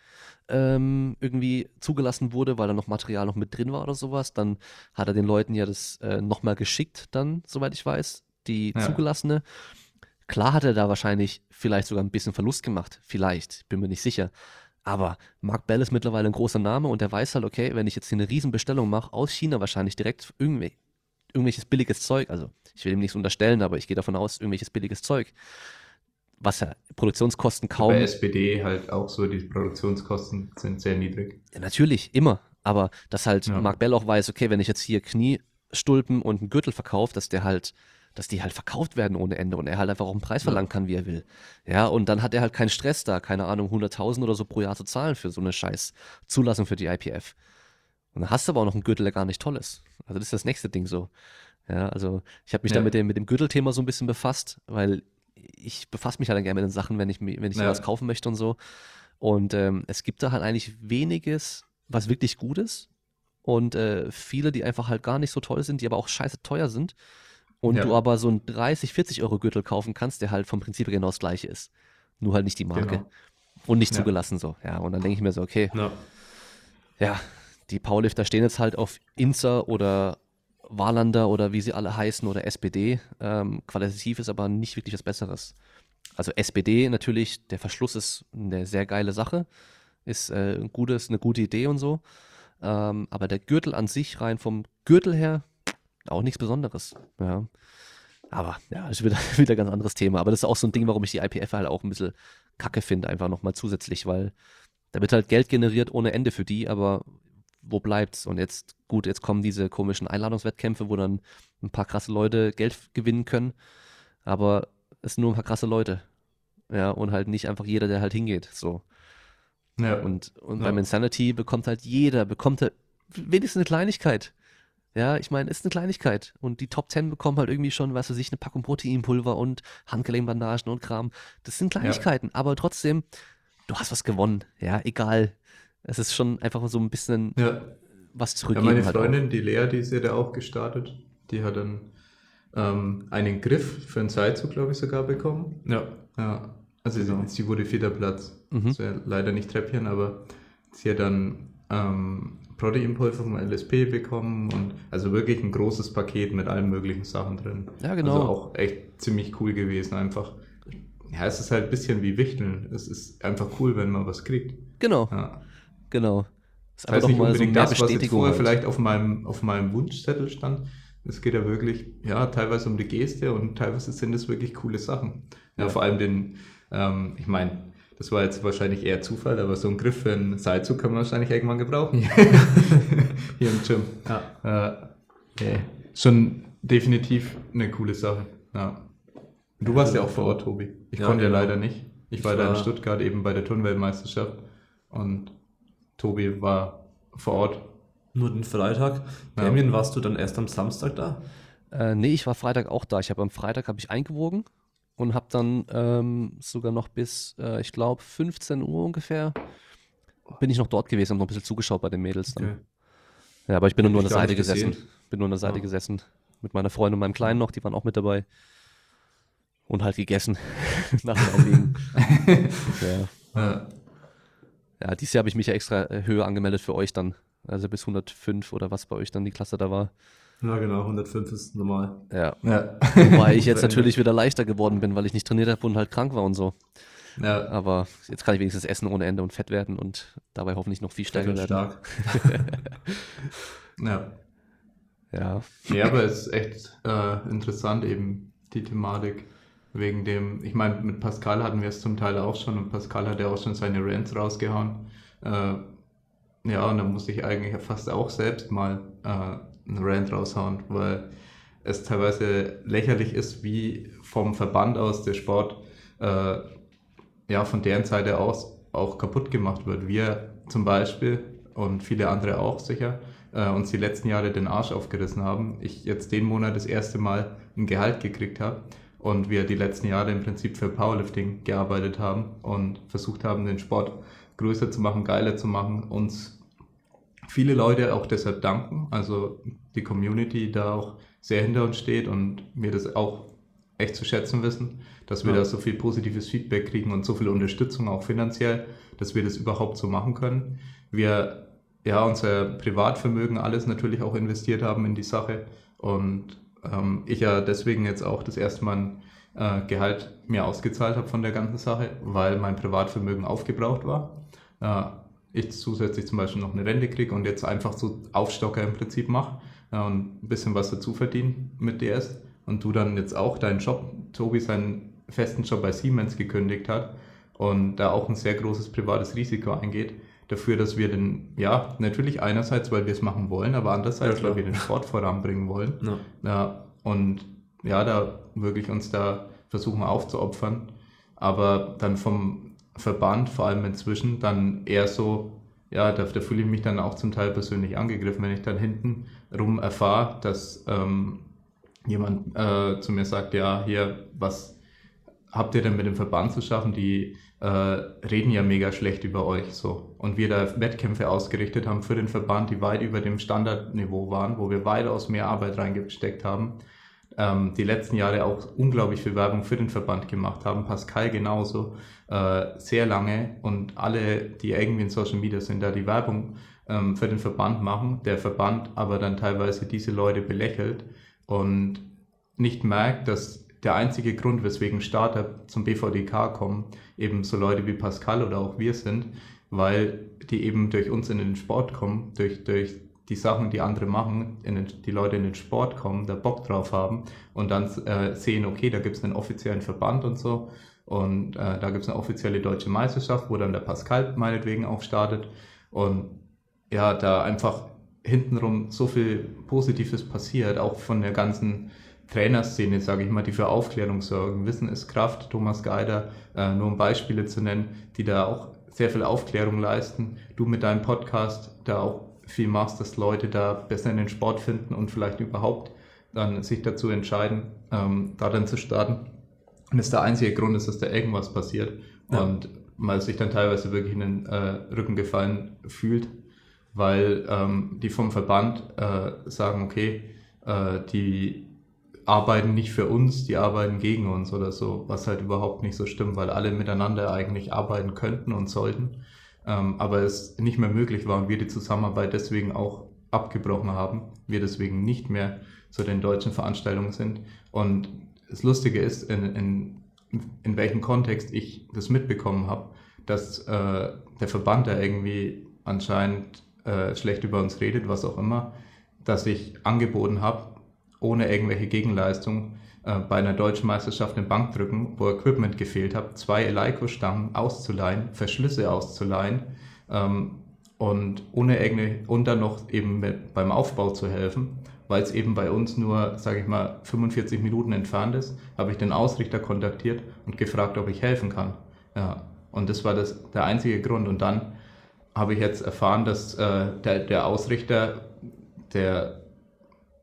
ähm, irgendwie zugelassen wurde, weil da noch Material noch mit drin war oder sowas. Dann hat er den Leuten ja das äh, nochmal geschickt, dann, soweit ich weiß, die Ja. zugelassene. Klar hat er da wahrscheinlich vielleicht sogar ein bisschen Verlust gemacht, vielleicht, bin mir nicht sicher. Aber Mark Bell ist mittlerweile ein großer Name und der weiß halt, okay, wenn ich jetzt hier eine Riesenbestellung mache, aus China wahrscheinlich direkt irgendwie, irgendwelches billiges Zeug, also ich will ihm nichts unterstellen, aber ich gehe davon aus, irgendwelches billiges Zeug, was ja Produktionskosten kaum. Bei SPD halt auch so, die Produktionskosten sind sehr niedrig. Ja, natürlich, immer. Aber dass halt Ja. Mark Bell auch weiß, okay, wenn ich jetzt hier Kniestulpen und einen Gürtel verkaufe, dass der halt, dass die halt verkauft werden ohne Ende und er halt einfach auch einen Preis verlangen kann, wie er will. Ja, und dann hat er halt keinen Stress da, keine Ahnung, 100.000 oder so pro Jahr zu zahlen für so eine scheiß Zulassung für die IPF. Und dann hast du aber auch noch einen Gürtel, der gar nicht toll ist. Also das ist das nächste Ding so. Ja, also ich habe mich da Ja. mit dem, mit dem Gürtelthema so ein bisschen befasst, weil ich befasse mich halt gerne mit den Sachen, wenn ich, wenn ich Ja. sowas kaufen möchte und so. Und ähm, es gibt da halt eigentlich weniges, was wirklich gut ist. Und äh, viele, die einfach halt gar nicht so toll sind, die aber auch scheiße teuer sind. Und Ja. du aber so einen 30, 40 Euro Gürtel kaufen kannst, der halt vom Prinzip her genau das gleiche ist. Nur halt nicht die Marke. Genau. Und nicht Ja. zugelassen so. Ja, und dann denke ich mir so, okay, Ja. ja, die Powerlifter stehen jetzt halt auf Inzer oder Wahlander oder wie sie alle heißen oder SPD. Ähm, qualitativ ist aber nicht wirklich was Besseres. Also SPD natürlich, der Verschluss ist eine sehr geile Sache, ist äh, ein gutes, eine gute Idee und so. Ähm, aber der Gürtel an sich, rein vom Gürtel her, auch nichts Besonderes. Ja. Aber ja, das ist wieder, (laughs) wieder ein ganz anderes Thema. Aber das ist auch so ein Ding, warum ich die IPF halt auch ein bisschen kacke finde, einfach nochmal zusätzlich, weil da wird halt Geld generiert ohne Ende für die, aber wo bleibt's? Und jetzt, gut, jetzt kommen diese komischen Einladungswettkämpfe, wo dann ein paar krasse Leute Geld gewinnen können, aber es sind nur ein paar krasse Leute. Ja, und halt nicht einfach jeder, der halt hingeht. So. Ja. Und, und Ja. beim Insanity bekommt halt jeder, bekommt er wenigstens eine Kleinigkeit. Ja, ich meine, ist eine Kleinigkeit. Und die Top 10 bekommen halt irgendwie schon, was weiß ich, eine Packung Proteinpulver und Handgelenkbandagen und Kram. Das sind Kleinigkeiten, aber trotzdem, du hast was gewonnen. Ja, egal. Es ist schon einfach so ein bisschen ja. was Ja, zurückgeben. meine halt auch. Freundin, die Lea, die ist ja da auch gestartet. Die hat dann ähm, einen Griff für einen Seilzug, glaube ich, sogar bekommen. Ja. Ja, also Genau. sie, sie wurde vierter Platz. Mhm. Das wäre leider nicht Treppchen, aber sie hat dann ähm, Proteinpulver vom LSP bekommen und also wirklich ein großes Paket mit allen möglichen Sachen drin. Ja, genau. Also auch echt ziemlich cool gewesen, einfach. Ja, es ist halt ein bisschen wie Wichteln. Es ist einfach cool, wenn man was kriegt. Genau, Ja. genau. Ist Das heißt einfach nicht so unbedingt mehr das, was jetzt vorher halt. vielleicht auf meinem, auf meinem Wunschzettel stand. Es geht ja wirklich, ja, teilweise um die Geste und teilweise sind es wirklich coole Sachen. Ja, Ja. vor allem den, ähm, ich meine, das war jetzt wahrscheinlich eher Zufall, aber so ein Griff für einen Seilzug kann man wahrscheinlich irgendwann gebrauchen. (laughs) Hier im Gym. Ja. Äh, nee. Schon definitiv eine coole Sache. Ja. Du warst ja auch vor Ort, Tobi. Ich Ja, konnte ja genau. leider nicht. Ich Ich war da in war- Stuttgart eben bei der Turnweltmeisterschaft und Tobi war vor Ort. Nur den Freitag. Ja. Damien, warst du dann erst am Samstag da? Äh, nee, ich war Freitag auch da. Ich habe am Freitag habe ich eingewogen und habe dann ähm, sogar noch bis, äh, ich glaube, 15 Uhr ungefähr bin ich noch dort gewesen und noch ein bisschen zugeschaut bei den Mädels dann. Okay. Ja, aber ich bin nur, Hab nur an ich der Seite gesessen. gesehen. Bin nur an der Seite Ja. gesessen. Mit meiner Freundin und meinem Kleinen noch, die waren auch mit dabei. Und halt gegessen. (laughs) Nach dem (laughs) ja. Ja, ja, dieses Jahr habe ich mich ja extra äh, höher angemeldet für euch dann. Also bis 105 oder was bei euch dann die Klasse da war. Ja, genau, 105 ist normal. Ja. ja. Wobei ich (laughs) jetzt natürlich wieder leichter geworden bin, weil ich nicht trainiert habe und halt krank war und so. ja. Aber jetzt kann ich wenigstens essen ohne Ende und fett werden und dabei hoffentlich noch viel stärker werden. stark. (laughs) ja. Ja, Ja, aber es ist echt äh, interessant eben die Thematik wegen dem, ich meine, mit Pascal hatten wir es zum Teil auch schon und Pascal hat ja auch schon seine Rants rausgehauen. Äh, ja, und da muss ich eigentlich fast auch selbst mal äh, einen Rant raushauen, weil es teilweise lächerlich ist, wie vom Verband aus der Sport äh, ja von deren Seite aus auch kaputt gemacht wird. Wir zum Beispiel und viele andere auch sicher äh, uns die letzten Jahre den Arsch aufgerissen haben. Ich jetzt den Monat das erste Mal ein Gehalt gekriegt habe und wir die letzten Jahre im Prinzip für Powerlifting gearbeitet haben und versucht haben, den Sport größer zu machen, geiler zu machen, uns viele Leute auch deshalb danken, also die Community da auch sehr hinter uns steht und wir das auch echt zu schätzen wissen, dass wir ja. da so viel positives Feedback kriegen und so viel Unterstützung auch finanziell, dass wir das überhaupt so machen können. Wir ja unser Privatvermögen alles natürlich auch investiert haben in die Sache und ähm, ich ja deswegen jetzt auch das erste Mal ein äh, Gehalt mir ausgezahlt habe von der ganzen Sache, weil mein Privatvermögen aufgebraucht war. Äh, ich zusätzlich zum Beispiel noch eine Rente kriege und jetzt einfach so Aufstocker im Prinzip mache und ein bisschen was dazu verdiene mit DS und du dann jetzt auch deinen Job, Tobi seinen festen Job bei Siemens gekündigt hat und da auch ein sehr großes privates Risiko eingeht, dafür, dass wir den, ja, natürlich einerseits, weil wir es machen wollen, aber andererseits, ja, weil wir den Sport voranbringen wollen. Ja. ja. und ja, da wirklich uns da versuchen aufzuopfern. Aber dann vom Verband, vor allem inzwischen, dann eher so, ja, da, da fühle ich mich dann auch zum Teil persönlich angegriffen, wenn ich dann hinten rum erfahre, dass ähm, jemand äh, zu mir sagt, ja, hier, was habt ihr denn mit dem Verband zu schaffen? Die äh, reden ja mega schlecht über euch so. Und wir da Wettkämpfe ausgerichtet haben für den Verband, die weit über dem Standardniveau waren, wo wir weitaus mehr Arbeit reingesteckt haben. Ähm, die letzten Jahre auch unglaublich viel Werbung für den Verband gemacht haben. Pascal genauso, äh, sehr lange. Und alle, die irgendwie in Social Media sind, da die Werbung ähm, für den Verband machen. Der Verband aber dann teilweise diese Leute belächelt und nicht merkt, dass der einzige Grund, weswegen Starter zum BVDK kommen, eben so Leute wie Pascal oder auch wir sind, weil die eben durch uns in den Sport kommen, durch, durch die Sachen, die andere machen, den, die Leute in den Sport kommen, da Bock drauf haben und dann äh, sehen, okay, da gibt es einen offiziellen Verband und so und äh, da gibt es eine offizielle deutsche Meisterschaft, wo dann der Pascal meinetwegen auch startet und ja, da einfach hintenrum so viel Positives passiert, auch von der ganzen Trainerszene, sage ich mal, die für Aufklärung sorgen. Wissen ist Kraft, Thomas Geider, äh, nur um Beispiele zu nennen, die da auch sehr viel Aufklärung leisten. Du mit deinem Podcast da auch viel machst, dass Leute da besser in den Sport finden und vielleicht überhaupt dann sich dazu entscheiden, ähm, da dann zu starten. Und das der einzige Grund ist, dass da irgendwas passiert ja. und man sich dann teilweise wirklich in den äh, Rücken gefallen fühlt, weil ähm, die vom Verband äh, sagen, okay, äh, die arbeiten nicht für uns, die arbeiten gegen uns oder so, was halt überhaupt nicht so stimmt, weil alle miteinander eigentlich arbeiten könnten und sollten, ähm, aber es nicht mehr möglich war und wir die Zusammenarbeit deswegen auch abgebrochen haben, wir deswegen nicht mehr zu den deutschen Veranstaltungen sind. Und das Lustige ist, in, in, in welchem Kontext ich das mitbekommen habe, dass äh, der Verband da irgendwie anscheinend äh, schlecht über uns redet, was auch immer, dass ich angeboten habe, ohne irgendwelche Gegenleistung äh, bei einer deutschen Meisterschaft im Bankdrücken, wo Equipment gefehlt hat, zwei Eleiko-Stangen auszuleihen, Verschlüsse auszuleihen ähm, und ohne irgendeine, und dann noch eben beim Aufbau zu helfen, weil es eben bei uns nur, sage ich mal, 45 Minuten entfernt ist, habe ich den Ausrichter kontaktiert und gefragt, ob ich helfen kann. Ja, und das war das, der einzige Grund. Und dann habe ich jetzt erfahren, dass äh, der, der Ausrichter, der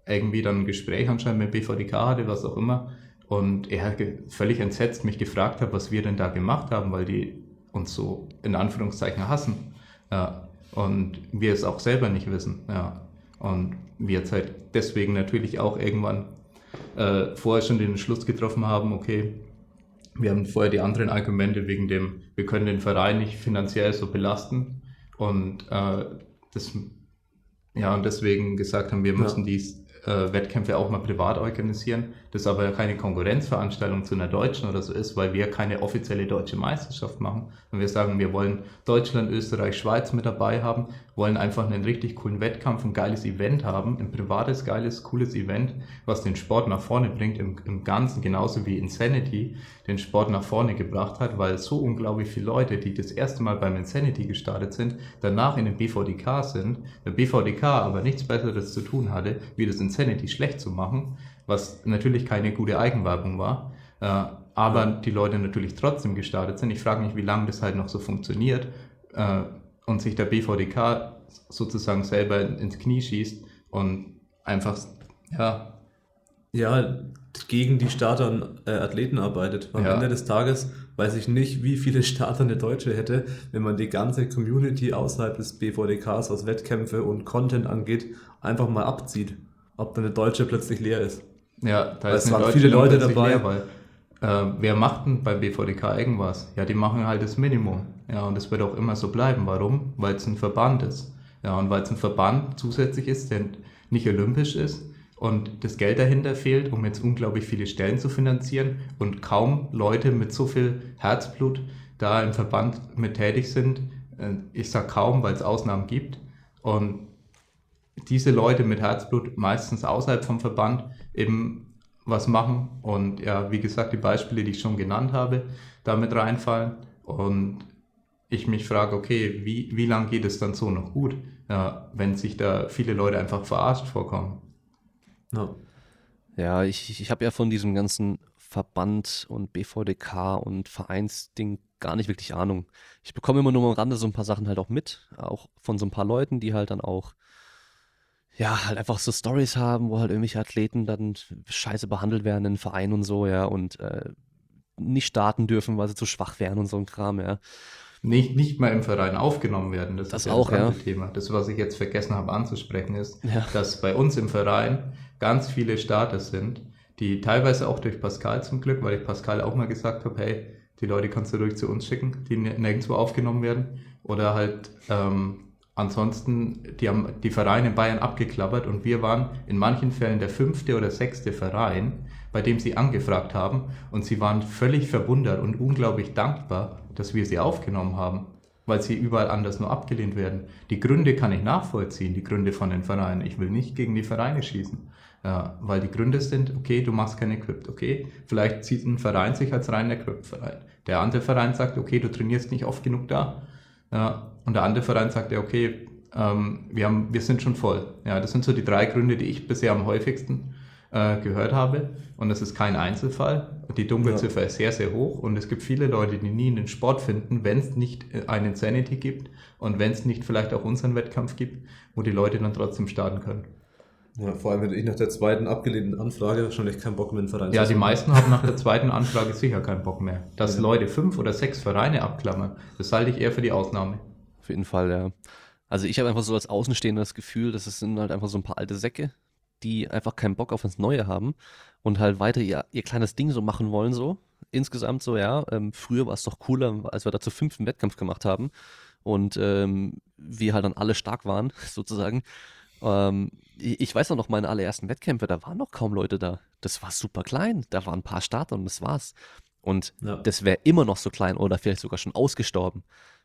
irgendwie dann ein Gespräch anscheinend mit BVDK hatte, was auch immer. Und er völlig entsetzt mich gefragt hat, was wir denn da gemacht haben, weil die uns so in Anführungszeichen hassen. Ja. Und wir es auch selber nicht wissen. Ja. Und wir jetzt halt deswegen natürlich auch irgendwann äh, vorher schon den Schluss getroffen haben, okay, wir haben vorher die anderen Argumente wegen dem, wir können den Verein nicht finanziell so belasten. Und äh, das ja, und deswegen gesagt haben, wir müssen ja. dies äh, Wettkämpfe auch mal privat organisieren, das aber keine Konkurrenzveranstaltung zu einer deutschen oder so ist, weil wir keine offizielle deutsche Meisterschaft machen. Und wir sagen, wir wollen Deutschland, Österreich, Schweiz mit dabei haben, wollen einfach einen richtig coolen Wettkampf, ein geiles Event haben, ein privates, geiles, cooles Event, was den Sport nach vorne bringt im, im Ganzen, genauso wie Insanity den Sport nach vorne gebracht hat, weil so unglaublich viele Leute, die das erste Mal beim Insanity gestartet sind, danach in den BVDK sind, der BVDK aber nichts Besseres zu tun hatte, wie das Insanity schlecht zu machen, was natürlich keine gute Eigenwerbung war, äh, aber die Leute natürlich trotzdem gestartet sind. Ich frage mich, wie lange das halt noch so funktioniert äh, und sich der BVDK sozusagen selber ins Knie schießt und einfach, ja. Ja, gegen die Starter und äh, Athleten arbeitet. Am ja. Ende des Tages weiß ich nicht, wie viele Starter eine Deutsche hätte, wenn man die ganze Community außerhalb des BVDKs, was Wettkämpfe und Content angeht, einfach mal abzieht. Ob dann eine Deutsche plötzlich leer ist. Ja, da es waren viele Leute dabei. Leer, weil, äh, wer macht denn beim BVDK irgendwas? Ja, die machen halt das Minimum. Ja, und das wird auch immer so bleiben. Warum? Weil es ein Verband ist. Ja, und weil es ein Verband zusätzlich ist, der nicht olympisch ist und das Geld dahinter fehlt, um jetzt unglaublich viele Stellen zu finanzieren und kaum Leute mit so viel Herzblut da im Verband mit tätig sind. Äh, ich sage kaum, weil es Ausnahmen gibt. Und diese Leute mit Herzblut meistens außerhalb vom Verband eben was machen und ja, wie gesagt, die Beispiele, die ich schon genannt habe, damit reinfallen und ich mich frage, okay, wie, wie lange geht es dann so noch gut, ja, wenn sich da viele Leute einfach verarscht vorkommen? Ja, ja ich, ich habe ja von diesem ganzen Verband und BVDK und Vereinsding gar nicht wirklich Ahnung. Ich bekomme immer nur am Rande so ein paar Sachen halt auch mit, auch von so ein paar Leuten, die halt dann auch ja, halt einfach so Stories haben, wo halt irgendwelche Athleten dann scheiße behandelt werden in Vereinen und so, ja, und äh, nicht starten dürfen, weil sie zu schwach wären und so ein Kram, ja. Nicht, nicht mal im Verein aufgenommen werden, das, das ist ja auch, das andere ja. Thema. Das, was ich jetzt vergessen habe anzusprechen, ist, ja. dass bei uns im Verein ganz viele Starter sind, die teilweise auch durch Pascal zum Glück, weil ich Pascal auch mal gesagt habe, hey, die Leute kannst du ruhig zu uns schicken, die nirgendwo aufgenommen werden. Oder halt ähm, Ansonsten, die haben die Vereine in Bayern abgeklappert und wir waren in manchen Fällen der fünfte oder sechste Verein, bei dem sie angefragt haben und sie waren völlig verwundert und unglaublich dankbar, dass wir sie aufgenommen haben, weil sie überall anders nur abgelehnt werden. Die Gründe kann ich nachvollziehen, die Gründe von den Vereinen. Ich will nicht gegen die Vereine schießen, ja, weil die Gründe sind, okay, du machst kein Equipped, okay, vielleicht zieht ein Verein sich als rein Equipped-Verein. Der andere Verein sagt, okay, du trainierst nicht oft genug da. Ja, und der andere Verein sagt ja, okay, ähm, wir, haben, wir sind schon voll. Ja, das sind so die drei Gründe, die ich bisher am häufigsten äh, gehört habe. Und das ist kein Einzelfall. Die Dunkelziffer ja. ist sehr, sehr hoch. Und es gibt viele Leute, die nie einen Sport finden, wenn es nicht einen Insanity gibt und wenn es nicht vielleicht auch unseren Wettkampf gibt, wo die Leute dann trotzdem starten können. Ja, vor allem, wenn ich nach der zweiten abgelehnten Anfrage wahrscheinlich keinen Bock mehr in den Verein Ja, die meisten haben nach der zweiten Anfrage sicher keinen Bock mehr. Dass ja. Leute fünf oder sechs Vereine abklammern, das halte ich eher für die Ausnahme. Auf jeden Fall, ja. Also ich habe einfach so als Außenstehender das Gefühl, dass es sind halt einfach so ein paar alte Säcke, die einfach keinen Bock auf das Neue haben und halt weiter ihr, ihr kleines Ding so machen wollen, so. Insgesamt so, ja. Ähm, früher war es doch cooler, als wir da zu fünften Wettkampf gemacht haben und ähm, wir halt dann alle stark waren, (laughs) sozusagen. Ähm, ich weiß auch noch, meine allerersten Wettkämpfe, da waren noch kaum Leute da. Das war super klein. Da waren ein paar Starter und das war's. Und ja. das wäre immer noch so klein oder vielleicht sogar schon ausgestorben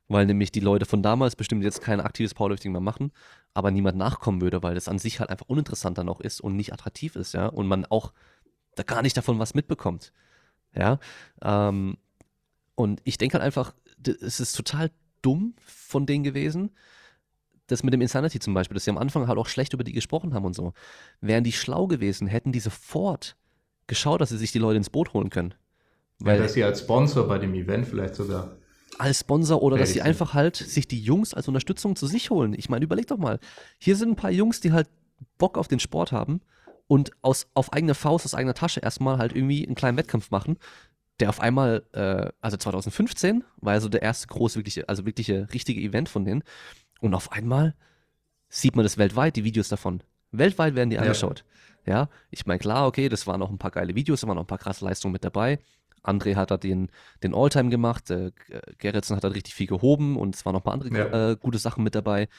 weil nämlich die Leute von damals bestimmt jetzt kein aktives Powerlifting mehr machen, aber niemand nachkommen würde, weil das an sich halt einfach uninteressant dann auch ist und nicht attraktiv ist, ja, und man auch da gar nicht davon was mitbekommt, ja. Ähm, und ich denke halt einfach, es ist total dumm von denen gewesen, das mit dem Insanity zum Beispiel, dass sie am Anfang halt auch schlecht über die gesprochen haben und so. Wären die schlau gewesen, hätten die sofort geschaut, dass sie sich die Leute ins Boot holen können. Weil ja, dass sie als Sponsor bei dem Event vielleicht sogar als Sponsor oder dass sie einfach halt sich die Jungs als Unterstützung zu sich holen. Ich meine, überleg doch mal. Hier sind ein paar Jungs, die halt Bock auf den Sport haben und aus, auf eigene Faust, aus eigener Tasche erstmal halt irgendwie einen kleinen Wettkampf machen, der auf einmal, äh, also 2015 war ja so der erste große, wirkliche, also wirkliche, richtige Event von denen. Und auf einmal sieht man das weltweit, die Videos davon. Weltweit werden die angeschaut. Ja, ja? ich meine, klar, okay, das waren auch ein paar geile Videos, da waren auch ein paar krasse Leistungen mit dabei. André hat da den, den Alltime gemacht, äh, Gerritsen hat da richtig viel gehoben und es waren noch ein paar andere ja. äh, gute Sachen mit dabei.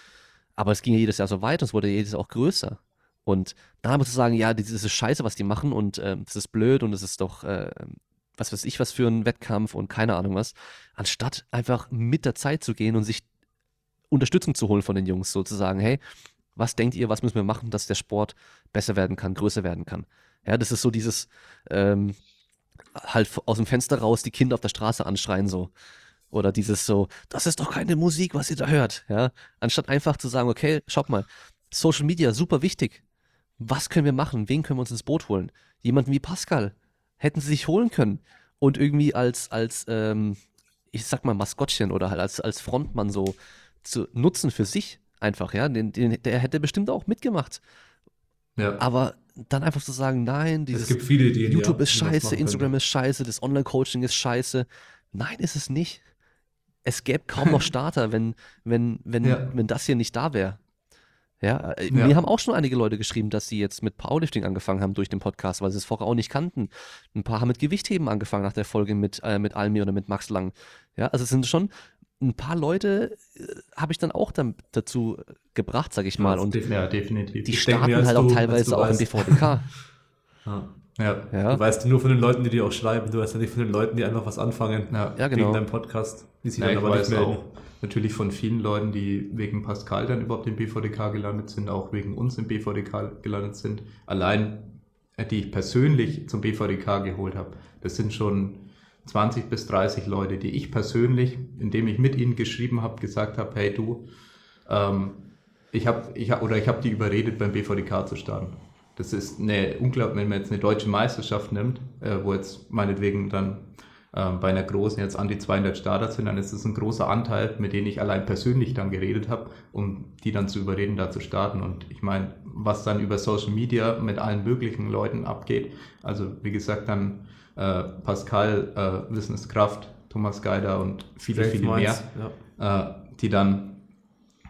Aber es ging ja jedes Jahr so weiter, es wurde jedes Jahr auch größer. Und da muss ich sagen, ja, das ist scheiße, was die machen und äh, das ist blöd und es ist doch, äh, was weiß ich, was für ein Wettkampf und keine Ahnung was. Anstatt einfach mit der Zeit zu gehen und sich Unterstützung zu holen von den Jungs, sozusagen, hey, was denkt ihr, was müssen wir machen, dass der Sport besser werden kann, größer werden kann? Ja, das ist so dieses, ähm, halt aus dem Fenster raus die Kinder auf der Straße anschreien so. Oder dieses so, das ist doch keine Musik, was ihr da hört, ja. Anstatt einfach zu sagen, okay, schaut mal, Social Media, super wichtig. Was können wir machen? Wen können wir uns ins Boot holen? Jemanden wie Pascal. Hätten sie sich holen können. Und irgendwie als, als, ähm, ich sag mal, Maskottchen oder halt als, als Frontmann so zu nutzen für sich einfach, ja. Den, den, der hätte bestimmt auch mitgemacht. Ja. Aber dann einfach zu sagen, nein, dieses es gibt viele Ideen, YouTube ja, ist scheiße, Instagram ist scheiße, das Online-Coaching ist scheiße. Nein, ist es nicht. Es gäbe kaum noch (laughs) Starter, wenn, wenn, wenn, ja. wenn das hier nicht da wäre. Ja, äh, ja, mir haben auch schon einige Leute geschrieben, dass sie jetzt mit Powerlifting angefangen haben durch den Podcast, weil sie es vorher auch nicht kannten. Ein paar haben mit Gewichtheben angefangen nach der Folge mit, äh, mit Almi oder mit Max Lang. Ja, also es sind schon ein paar Leute äh, habe ich dann auch dann dazu gebracht, sag ich mal. Und ja, definitiv. Die ich starten mir, halt du, auch teilweise auch (laughs) im BVDK. ja. Ja. ja. Du weißt nur von den Leuten, die dir auch schreiben, du weißt ja nicht von den Leuten, die einfach was anfangen ja, ja genau. wegen deinem Podcast. Die sich ja, dann aber nicht. Auch natürlich von vielen Leuten, die wegen Pascal dann überhaupt im BVDK gelandet sind, auch wegen uns im BVDK gelandet sind. Allein, äh, die ich persönlich zum BVDK geholt habe, das sind schon 20 bis 30 Leute, die ich persönlich, indem ich mit ihnen geschrieben habe, gesagt habe, hey du, ähm, ich habe ich hab, oder ich habe die überredet, beim BVDK zu starten. Das ist eine unglaublich, wenn man jetzt eine deutsche Meisterschaft nimmt, äh, wo jetzt meinetwegen dann äh, bei einer großen jetzt an die 200 Starter sind, dann ist es ein großer Anteil, mit denen ich allein persönlich dann geredet habe, um die dann zu überreden, da zu starten. Und ich meine, was dann über Social Media mit allen möglichen Leuten abgeht, also wie gesagt, dann äh, Pascal, äh, Wissenskraft, Thomas Geider und viele, Dave viele Mainz, mehr, ja. äh, die dann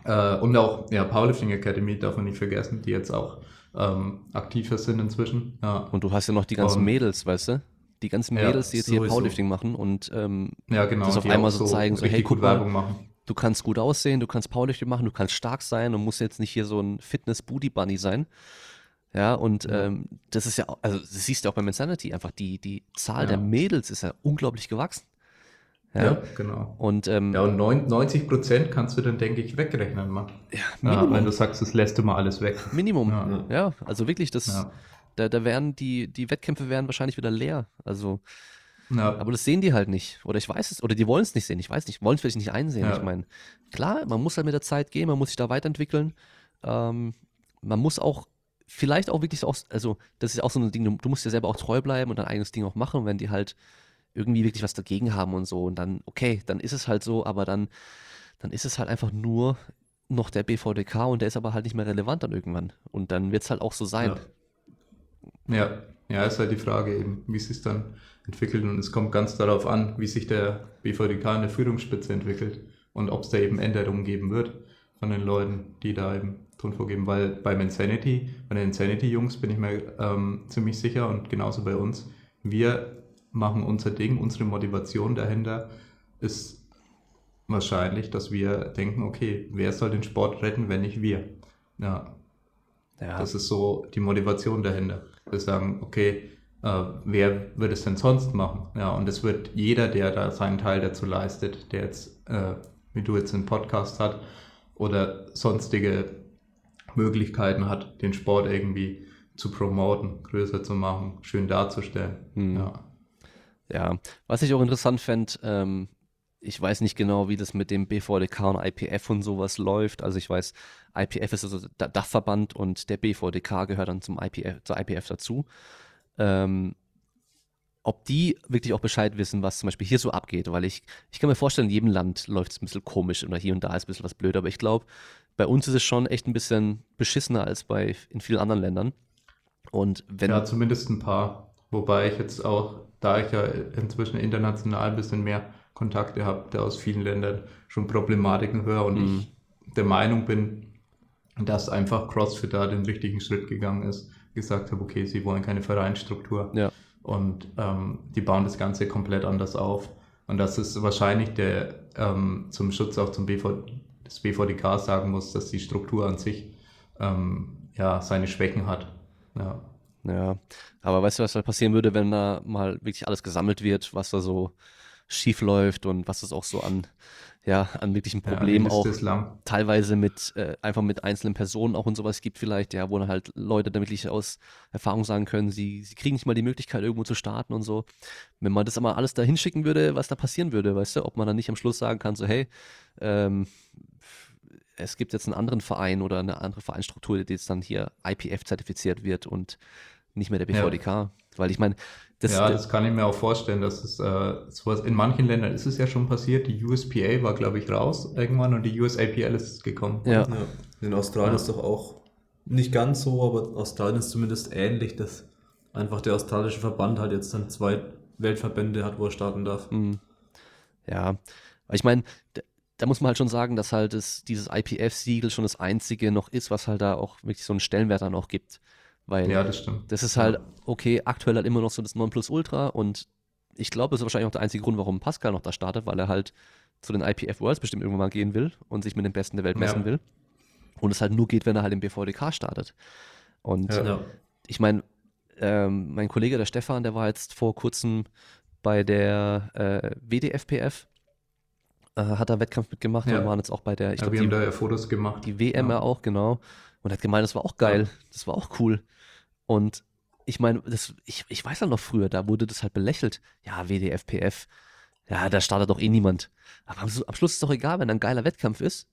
äh, und auch ja, Powerlifting Academy darf man nicht vergessen, die jetzt auch ähm, aktiver sind inzwischen. Ja. Und du hast ja noch die ganzen und, Mädels, weißt du? Die ganzen Mädels, ja, die jetzt sowieso. hier Powerlifting machen und ähm, ja, genau, das auf einmal so zeigen, so hey, guck mal, du kannst gut aussehen, du kannst Powerlifting machen, du kannst stark sein und musst jetzt nicht hier so ein Fitness-Booty-Bunny sein. Ja, und ja. Ähm, das ist ja, also das siehst du auch bei Insanity, einfach die, die Zahl ja. der Mädels ist ja unglaublich gewachsen. Ja, ja genau. Und, ähm, ja, und 90 Prozent kannst du dann, denke ich, wegrechnen, Mann. Ja, Minimum. wenn du sagst, das lässt du mal alles weg. Minimum, ja. ja also wirklich, das, da, da werden die, die Wettkämpfe werden wahrscheinlich wieder leer. Also, aber das sehen die halt nicht. Oder ich weiß es, oder die wollen es nicht sehen, ich weiß nicht, wollen es vielleicht nicht einsehen. Ich meine, klar, man muss halt mit der Zeit gehen, man muss sich da weiterentwickeln. Ähm, man muss auch vielleicht auch wirklich so, also das ist auch so ein Ding, du, musst dir selber auch treu bleiben und dein eigenes Ding auch machen, wenn die halt irgendwie wirklich was dagegen haben und so und dann, okay, dann ist es halt so, aber dann, dann ist es halt einfach nur noch der BVDK und der ist aber halt nicht mehr relevant dann irgendwann und dann wird es halt auch so sein. Ja. ja, ja, ist halt die Frage eben, wie es sich dann entwickelt und es kommt ganz darauf an, wie sich der BVDK in der Führungsspitze entwickelt und ob es da eben Änderungen geben wird von den Leuten, die da eben Ton vorgeben, weil beim Insanity, bei den Insanity-Jungs bin ich mir ähm, ziemlich sicher und genauso bei uns, wir machen unser Ding, unsere Motivation dahinter ist wahrscheinlich, dass wir denken, okay, wer soll den Sport retten, wenn nicht wir? Ja. ja. Das ist so die Motivation dahinter. Wir sagen, okay, äh, wer wird es denn sonst machen? Ja, und es wird jeder, der da seinen Teil dazu leistet, der jetzt, äh, wie du jetzt einen Podcast hat oder sonstige Möglichkeiten hat, den Sport irgendwie zu promoten, größer zu machen, schön darzustellen. Mhm. Ja. ja, was ich auch interessant fände, ähm, ich weiß nicht genau, wie das mit dem BVDK und IPF und sowas läuft. Also ich weiß, IPF ist also der Dachverband und der BVDK gehört dann zum IPF, zur IPF dazu. Ähm, ob die wirklich auch Bescheid wissen, was zum Beispiel hier so abgeht, weil ich, ich kann mir vorstellen, in jedem Land läuft es ein bisschen komisch oder hier und da ist ein bisschen was blöd, aber ich glaube, bei uns ist es schon echt ein bisschen beschissener als bei in vielen anderen Ländern. Und wenn ja, zumindest ein paar. Wobei ich jetzt auch, da ich ja inzwischen international ein bisschen mehr Kontakte habe, der aus vielen Ländern schon Problematiken höre und mhm. ich der Meinung bin, dass einfach CrossFit da den richtigen Schritt gegangen ist, gesagt habe, okay, sie wollen keine Vereinsstruktur ja. Und ähm, die bauen das Ganze komplett anders auf. Und das ist wahrscheinlich der ähm, zum Schutz auch zum BV, das BVDK sagen muss, dass die Struktur an sich ähm, ja seine Schwächen hat. Ja. ja, aber weißt du, was da passieren würde, wenn da mal wirklich alles gesammelt wird, was da so schief läuft und was es auch so an, ja, an wirklichen Problemen ja, auch teilweise mit, äh, einfach mit einzelnen Personen auch und sowas gibt vielleicht, ja, wo dann halt Leute damit wirklich aus Erfahrung sagen können, sie, sie kriegen nicht mal die Möglichkeit, irgendwo zu starten und so. Wenn man das aber alles da hinschicken würde, was da passieren würde, weißt du, ob man dann nicht am Schluss sagen kann, so, hey, ähm, es gibt jetzt einen anderen Verein oder eine andere Vereinsstruktur, die jetzt dann hier IPF zertifiziert wird und nicht mehr der BVDK. Ja. Weil ich meine, das, ja, das kann ich mir auch vorstellen, dass es äh, sowas in manchen Ländern ist es ja schon passiert. Die USPA war, glaube ich, raus irgendwann und die USAPL ist gekommen. Ja. ja. In Australien ja. ist doch auch nicht ganz so, aber Australien ist zumindest ähnlich, dass einfach der australische Verband halt jetzt dann zwei Weltverbände hat, wo er starten darf. Mhm. Ja, ich meine, da, da, muss man halt schon sagen, dass halt es, dieses IPF-Siegel schon das einzige noch ist, was halt da auch wirklich so einen Stellenwert dann auch gibt. Weil ja, das stimmt. Das ist halt, okay, aktuell halt immer noch so das Nonplusultra und ich glaube, das ist wahrscheinlich auch der einzige Grund, warum Pascal noch da startet, weil er halt zu den IPF Worlds bestimmt irgendwann mal gehen will und sich mit den Besten der Welt messen ja. will. Und es halt nur geht, wenn er halt im BVDK startet. Und ja. ich meine, ähm, mein Kollege, der Stefan, der war jetzt vor kurzem bei der äh, WDFPF, äh, hat da Wettkampf mitgemacht ja. und waren jetzt auch bei der, ich ja, glaube, wir die, haben da ja Fotos gemacht. Die WM ja. auch, genau. Und hat gemeint, das war auch geil, das war auch cool. Und ich meine, ich, ich weiß halt noch früher, da wurde das halt belächelt. Ja, WDFPF, ja, da startet doch eh niemand. Aber am, am Schluss ist es doch egal, wenn da ein geiler Wettkampf ist,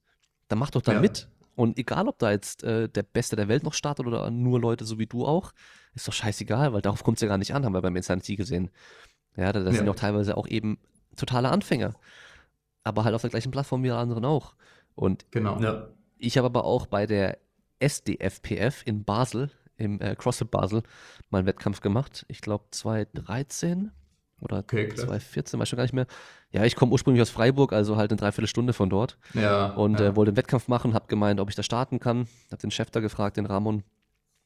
dann mach doch da mit. Und egal, ob da jetzt äh, der Beste der Welt noch startet oder nur Leute so wie du auch, ist doch scheißegal, weil darauf kommt es ja gar nicht an, haben wir beim Insanity gesehen. Ja, da, da ja. sind auch teilweise auch eben totale Anfänger. Aber halt auf der gleichen Plattform wie alle anderen auch. Und genau. Ja. ich habe aber auch bei der SDFPF in Basel, im äh, CrossFit Basel, mal einen Wettkampf gemacht. Ich glaube 2013 oder okay, 2014, weiß schon gar nicht mehr. Ja, ich komme ursprünglich aus Freiburg, also halt eine Dreiviertelstunde von dort. Ja. Und ja. Äh, wollte einen Wettkampf machen, habe gemeint, ob ich da starten kann. Habe den Chef da gefragt, den Ramon.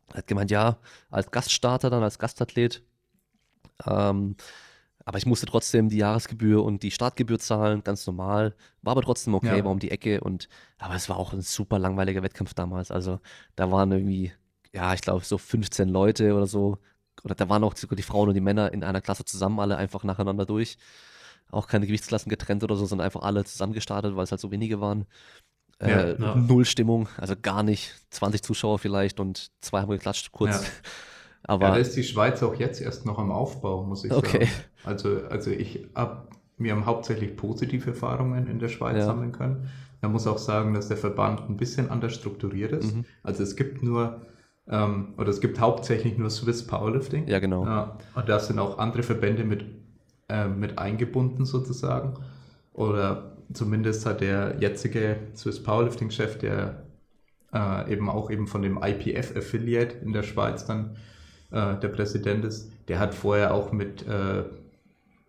Er hat gemeint, ja, als Gaststarter dann, als Gastathlet. Ähm, aber ich musste trotzdem die Jahresgebühr und die Startgebühr zahlen, ganz normal. War aber trotzdem okay, ja. war um die Ecke. Und aber es war auch ein super langweiliger Wettkampf damals. Also da waren irgendwie, ja, ich glaube, so 15 Leute oder so. Oder da waren auch die Frauen und die Männer in einer Klasse zusammen, alle einfach nacheinander durch auch keine Gewichtsklassen getrennt oder so, sondern einfach alle zusammen gestartet, weil es halt so wenige waren. Äh, ja, ja. Null Stimmung, also gar nicht. 20 Zuschauer vielleicht und zwei haben geklatscht kurz. Ja. (laughs) Aber ja, da ist die Schweiz auch jetzt erst noch am Aufbau, muss ich okay. sagen. Also, also ich hab, wir haben hauptsächlich positive Erfahrungen in der Schweiz ja. sammeln können. Man muss auch sagen, dass der Verband ein bisschen anders strukturiert ist. Mhm. Also es gibt nur ähm, oder es gibt hauptsächlich nur Swiss Powerlifting. Ja, genau. Ja, und da sind auch andere Verbände mit äh, mit eingebunden sozusagen. Oder zumindest hat der jetzige Swiss Powerlifting-Chef, der äh, eben auch eben von dem IPF-Affiliate in der Schweiz dann äh, der Präsident ist, der hat vorher auch mit äh,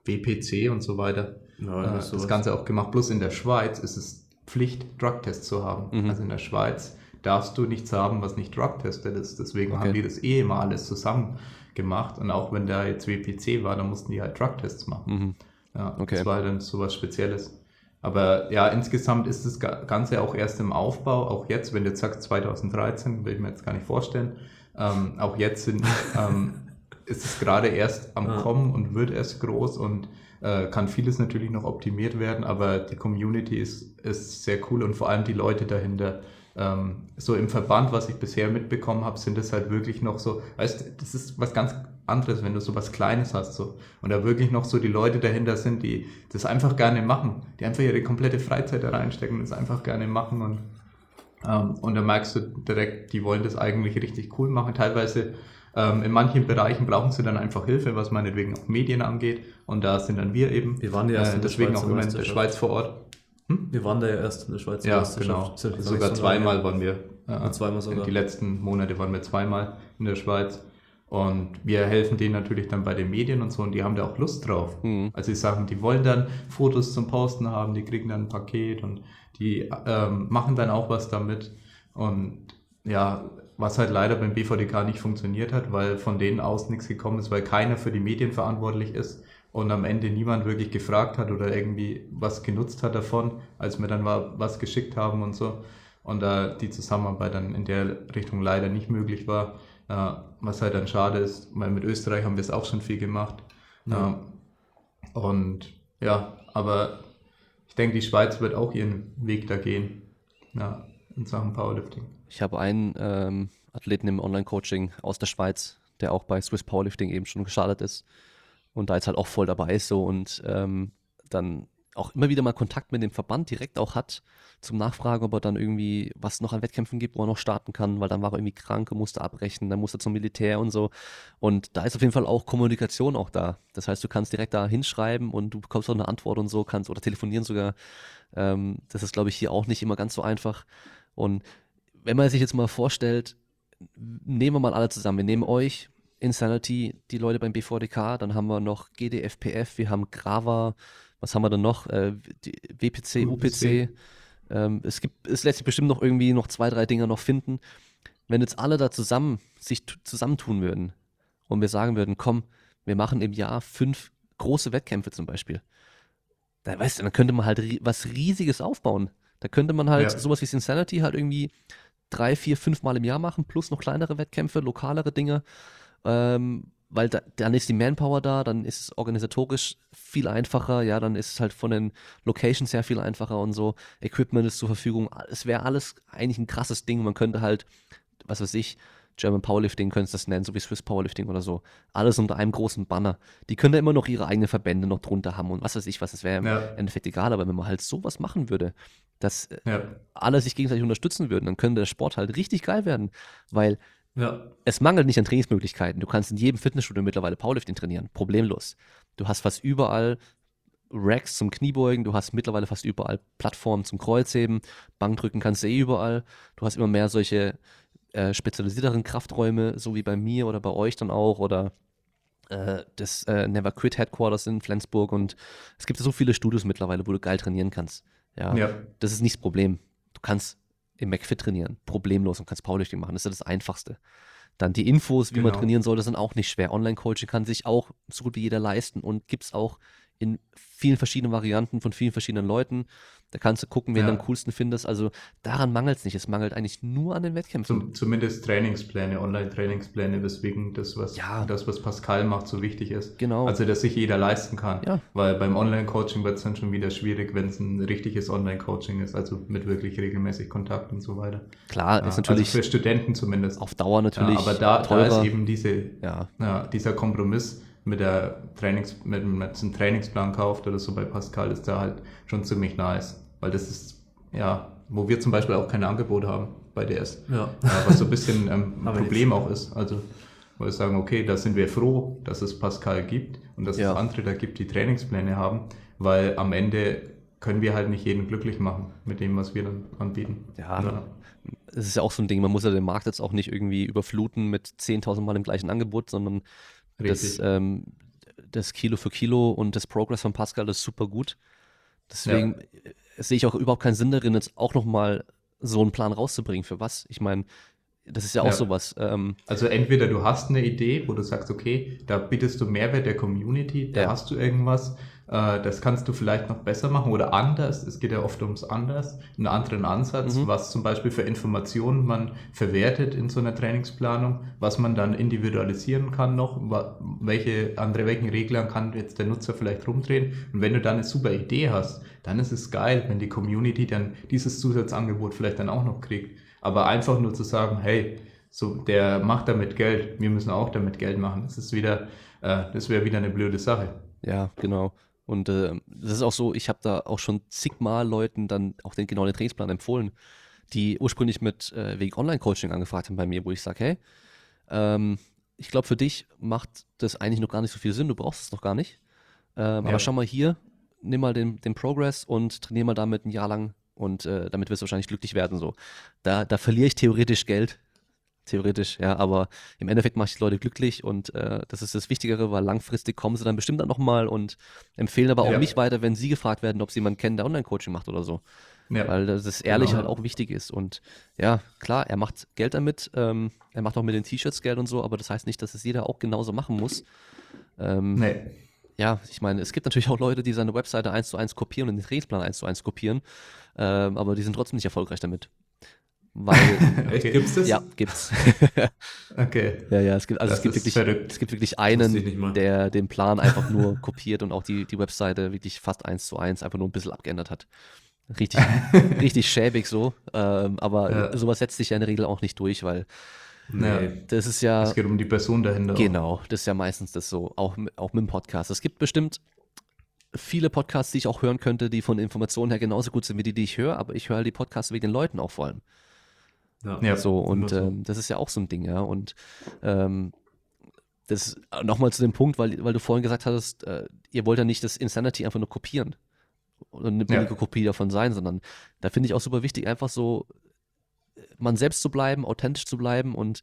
BPC und so weiter ja, das, äh, das Ganze auch gemacht. Bloß in der Schweiz ist es Pflicht, Drugtests zu haben. Mhm. Also in der Schweiz darfst du nichts haben, was nicht drugtested ist. Deswegen okay. haben die das eh immer alles zusammen gemacht. Und auch wenn da jetzt WPC war, dann mussten die halt Drugtests machen. Mhm. Ja, okay. Das war dann sowas Spezielles. Aber ja, insgesamt ist das Ganze auch erst im Aufbau. Auch jetzt, wenn du jetzt sagst 2013, will ich mir jetzt gar nicht vorstellen. Ähm, auch jetzt sind, ähm, (laughs) ist es gerade erst am ja. Kommen und wird erst groß und äh, kann vieles natürlich noch optimiert werden, aber die Community ist, ist sehr cool und vor allem die Leute dahinter ähm, so im Verband, was ich bisher mitbekommen habe, sind es halt wirklich noch so, weißt das ist was ganz anderes, wenn du so was Kleines hast so und da wirklich noch so die Leute dahinter sind, die das einfach gerne machen, die einfach ihre komplette Freizeit da reinstecken und das einfach gerne machen und ähm, und da merkst du direkt, die wollen das eigentlich richtig cool machen. Teilweise ähm, in manchen Bereichen brauchen sie dann einfach Hilfe, was meinetwegen auch Medien angeht und da sind dann wir eben. Wir waren ja äh, deswegen auch immer in der Schweiz vor Ort. Hm? Wir waren da ja erst in der Schweiz. Ja, genau. Sogar zweimal waren wir. Ja, zweimal sogar. Die letzten Monate waren wir zweimal in der Schweiz. Und wir helfen denen natürlich dann bei den Medien und so und die haben da auch Lust drauf. Mhm. Also die sagen, die wollen dann Fotos zum Posten haben, die kriegen dann ein Paket und die ähm, machen dann auch was damit. Und ja, was halt leider beim BVDK nicht funktioniert hat, weil von denen aus nichts gekommen ist, weil keiner für die Medien verantwortlich ist und am Ende niemand wirklich gefragt hat oder irgendwie was genutzt hat davon, als wir dann mal was geschickt haben und so. Und da die Zusammenarbeit dann in der Richtung leider nicht möglich war, äh, was halt dann schade ist, weil mit Österreich haben wir es auch schon viel gemacht. Ja. Äh, und ja, aber ich denke, die Schweiz wird auch ihren Weg da gehen, ja, in Sachen Powerlifting. Ich habe einen ähm, Athleten im Online-Coaching aus der Schweiz, der auch bei Swiss Powerlifting eben schon gestartet ist und da jetzt halt auch voll dabei ist so und ähm, dann auch immer wieder mal Kontakt mit dem Verband direkt auch hat, zum Nachfragen, ob er dann irgendwie was noch an Wettkämpfen gibt, wo er noch starten kann, weil dann war er irgendwie krank und musste abbrechen, dann musste er zum Militär und so. Und da ist auf jeden Fall auch Kommunikation auch da. Das heißt, du kannst direkt da hinschreiben und du bekommst auch eine Antwort und so, kannst oder telefonieren sogar. Ähm, das ist, glaube ich, hier auch nicht immer ganz so einfach. Und wenn man sich jetzt mal vorstellt, nehmen wir mal alle zusammen. Wir nehmen euch, Insanity, die Leute beim BVDK, dann haben wir noch GDFPF, wir haben Grava, was haben wir dann noch? Äh, WPC, UPC. Ähm, es gibt, es lässt sich bestimmt noch irgendwie noch zwei, drei Dinger noch finden. Wenn jetzt alle da zusammen sich zusammentun würden und wir sagen würden, komm, wir machen im Jahr fünf große Wettkämpfe zum Beispiel, dann, weißt du, dann könnte man halt was Riesiges aufbauen. Da könnte man halt ja. sowas wie Insanity halt irgendwie drei, vier, fünf Mal im Jahr machen, plus noch kleinere Wettkämpfe, lokalere Dinge. Ähm, weil da, dann ist die Manpower da, dann ist es organisatorisch viel einfacher, ja, dann ist es halt von den Locations her viel einfacher und so. Equipment ist zur Verfügung. Es wäre alles eigentlich ein krasses Ding. Man könnte halt, was weiß ich, German Powerlifting könntest du das nennen, so wie Swiss Powerlifting oder so. Alles unter einem großen Banner. Die können da immer noch ihre eigenen Verbände noch drunter haben und was weiß ich was, das wäre ja. im Endeffekt egal, aber wenn man halt sowas machen würde, dass äh, ja. alle sich gegenseitig unterstützen würden, dann könnte der Sport halt richtig geil werden, weil ja. es mangelt nicht an Trainingsmöglichkeiten. Du kannst in jedem Fitnessstudio mittlerweile Powerlifting trainieren, problemlos. Du hast fast überall Racks zum Kniebeugen, du hast mittlerweile fast überall Plattformen zum Kreuzheben, Bankdrücken kannst du eh überall. Du hast immer mehr solche äh, spezialisierteren Krafträume, so wie bei mir oder bei euch dann auch oder äh, das äh, Never Quit Headquarters in Flensburg und es gibt so viele Studios mittlerweile, wo du geil trainieren kannst. Ja, ja. das ist nicht das Problem. Du kannst im McFit trainieren, problemlos und kannst Powerlifting machen. Das ist das Einfachste. Dann die Infos, wie genau. man trainieren soll, das sind auch nicht schwer. Online-Coaching kann sich auch so gut wie jeder leisten und gibt es auch in vielen verschiedenen Varianten von vielen verschiedenen Leuten. Da kannst du gucken, wen ja. du am coolsten findest. Also daran mangelt es nicht. Es mangelt eigentlich nur an den Wettkämpfen. Zum, zumindest Trainingspläne, Online-Trainingspläne, weswegen das was, ja. das, was Pascal macht, so wichtig ist. Genau. Also, dass sich jeder leisten kann. Ja. Weil beim Online-Coaching wird es dann schon wieder schwierig, wenn es ein richtiges Online-Coaching ist, also mit wirklich regelmäßig Kontakt und so weiter. Klar, ist natürlich. Also für Studenten zumindest. Auf Dauer natürlich. aber da, da ist eben diese, dieser Kompromiss mit der Trainings, mit, mit einem Trainingsplan kauft oder so bei Pascal, ist da halt schon ziemlich nice. Weil das ist, ja, wo wir zum Beispiel auch keine Angebote haben bei DS. Ja. ja was so ein bisschen (laughs) ähm, ein Problem auch ist. Also, wo wir sagen, okay, da sind wir froh, dass es Pascal gibt und dass ja. es andere da gibt, die Trainingspläne haben, weil am Ende können wir halt nicht jeden glücklich machen mit dem, was wir dann anbieten. Ja, ja. es ist ja auch so ein Ding, man muss ja den Markt jetzt auch nicht irgendwie überfluten mit 10.000 Mal im gleichen Angebot, sondern das, ähm, das Kilo für Kilo und das Progress von Pascal ist super gut. Deswegen ja. Sehe ich auch überhaupt keinen Sinn darin, jetzt auch nochmal so einen Plan rauszubringen. Für was? Ich meine, das ist ja auch ja. sowas. Ähm, also entweder du hast eine Idee, wo du sagst, okay, da bietest du Mehrwert der Community, da ja. hast du irgendwas, das kannst du vielleicht noch besser machen oder anders. Es geht ja oft ums anders, einen anderen Ansatz, mhm. was zum Beispiel für Informationen man verwertet in so einer Trainingsplanung, was man dann individualisieren kann noch, welche andere welchen Reglern kann jetzt der Nutzer vielleicht rumdrehen. Und wenn du dann eine super Idee hast, dann ist es geil, wenn die Community dann dieses Zusatzangebot vielleicht dann auch noch kriegt. Aber einfach nur zu sagen, hey, so der macht damit Geld, wir müssen auch damit Geld machen, das ist wieder, äh, das wäre wieder eine blöde Sache. Ja, genau. Und äh, das ist auch so, ich habe da auch schon zigmal Leuten dann auch den genauen Trainingsplan empfohlen, die ursprünglich mit äh, wegen Online-Coaching angefragt haben bei mir, wo ich sage, hey, ähm, ich glaube, für dich macht das eigentlich noch gar nicht so viel Sinn, du brauchst es noch gar nicht. Ähm, ja. Aber schau mal hier, nimm mal den, den Progress und trainier mal damit ein Jahr lang und äh, damit wirst du wahrscheinlich glücklich werden. So. Da, da verliere ich theoretisch Geld. Theoretisch, ja, aber im Endeffekt mache ich die Leute glücklich und äh, das ist das Wichtigere, weil langfristig kommen sie dann bestimmt dann nochmal und empfehlen aber auch ja. mich weiter, wenn sie gefragt werden, ob sie jemanden kennen, der Online-Coaching macht oder so. Ja. Weil das ehrlich genau. halt auch wichtig ist. Und ja, klar, er macht Geld damit, ähm, er macht auch mit den T-Shirts Geld und so, aber das heißt nicht, dass es jeder auch genauso machen muss. Ähm, nee ja, ich meine, es gibt natürlich auch Leute, die seine Webseite eins zu eins kopieren und den Trainingsplan eins zu eins kopieren, ähm, aber die sind trotzdem nicht erfolgreich damit. Weil, (laughs) Echt, gibt's das? Ja, gibt's. (laughs) okay. Ja, ja, es gibt, also es gibt, wirklich, es gibt wirklich einen, der den Plan einfach nur (laughs) kopiert und auch die, die Webseite wirklich fast eins zu eins einfach nur ein bisschen abgeändert hat. Richtig, richtig schäbig so. Ähm, aber ja. sowas setzt sich ja in der Regel auch nicht durch, weil Nee. Das ist ja. Es geht um die Person dahinter. Genau, das ist ja meistens das so, auch, auch mit dem Podcast. Es gibt bestimmt viele Podcasts, die ich auch hören könnte, die von Informationen her genauso gut sind wie die, die ich höre, aber ich höre die Podcasts wegen den Leuten auch vor allem. Ja, ja so, und ähm, das ist ja auch so ein Ding, ja. Und ähm, das nochmal zu dem Punkt, weil, weil du vorhin gesagt hattest, äh, ihr wollt ja nicht das Insanity einfach nur kopieren oder eine billige ja. Kopie davon sein, sondern da finde ich auch super wichtig, einfach so man selbst zu bleiben, authentisch zu bleiben und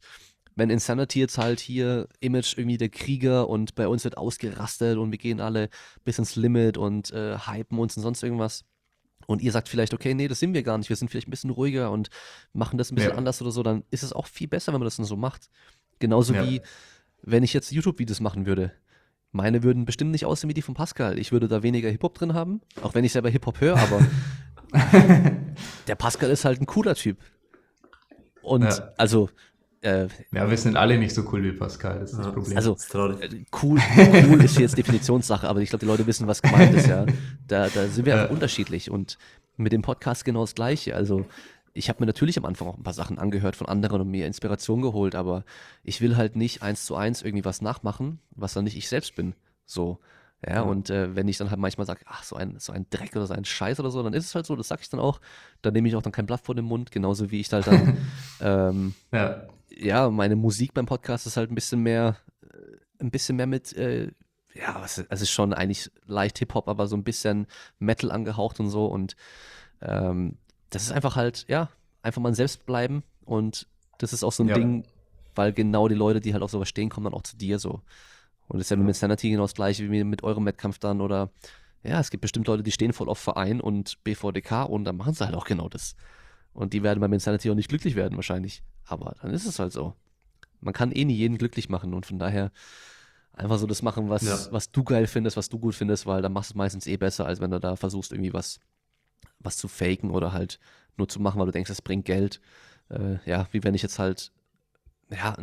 wenn Insanity jetzt halt hier Image irgendwie der Krieger und bei uns wird ausgerastet und wir gehen alle bis ins Limit und äh, hypen uns und sonst irgendwas. Und ihr sagt vielleicht, okay, nee, das sind wir gar nicht, wir sind vielleicht ein bisschen ruhiger und machen das ein bisschen ja. anders oder so, dann ist es auch viel besser, wenn man das dann so macht. Genauso ja. wie, wenn ich jetzt YouTube-Videos machen würde. Meine würden bestimmt nicht aussehen wie die von Pascal. Ich würde da weniger Hip-Hop drin haben, auch wenn ich selber Hip-Hop höre, aber (laughs) der Pascal ist halt ein cooler Typ. Und ja. also äh, ja, wir sind alle nicht so cool wie Pascal, das ist ja, das Problem. Also, äh, cool, cool ist jetzt Definitionssache, aber ich glaube, die Leute wissen, was gemeint ist, ja. (laughs) Da, da sind wir ja. unterschiedlich und mit dem Podcast genau das Gleiche. Also, ich habe mir natürlich am Anfang auch ein paar Sachen angehört von anderen und mir Inspiration geholt, aber ich will halt nicht eins zu eins irgendwie was nachmachen, was dann nicht ich selbst bin. So. Ja, ja. und äh, wenn ich dann halt manchmal sage, ach, so ein, so ein Dreck oder so ein Scheiß oder so, dann ist es halt so, das sage ich dann auch. Dann nehme ich auch dann kein Blatt vor den Mund, genauso wie ich halt dann (laughs) ähm, ja ja, meine Musik beim Podcast ist halt ein bisschen mehr, äh, ein bisschen mehr mit, äh, ja, es ist schon eigentlich leicht Hip-Hop, aber so ein bisschen Metal angehaucht und so. Und ähm, das ist einfach halt, ja, einfach mal selbst bleiben. Und das ist auch so ein ja. Ding, weil genau die Leute, die halt auf sowas stehen, kommen dann auch zu dir so. Und das ist ja mit Sanity genau das gleiche wie mit eurem Wettkampf dann oder ja, es gibt bestimmt Leute, die stehen voll auf Verein und BVDK und dann machen sie halt auch genau das. Und die werden beim Insanity auch nicht glücklich werden wahrscheinlich. Aber dann ist es halt so. Man kann eh nie jeden glücklich machen und von daher einfach so das machen, was, ja. was du geil findest, was du gut findest, weil dann machst du es meistens eh besser, als wenn du da versuchst, irgendwie was, was zu faken oder halt nur zu machen, weil du denkst, das bringt Geld. Äh, ja, wie wenn ich jetzt halt, ja,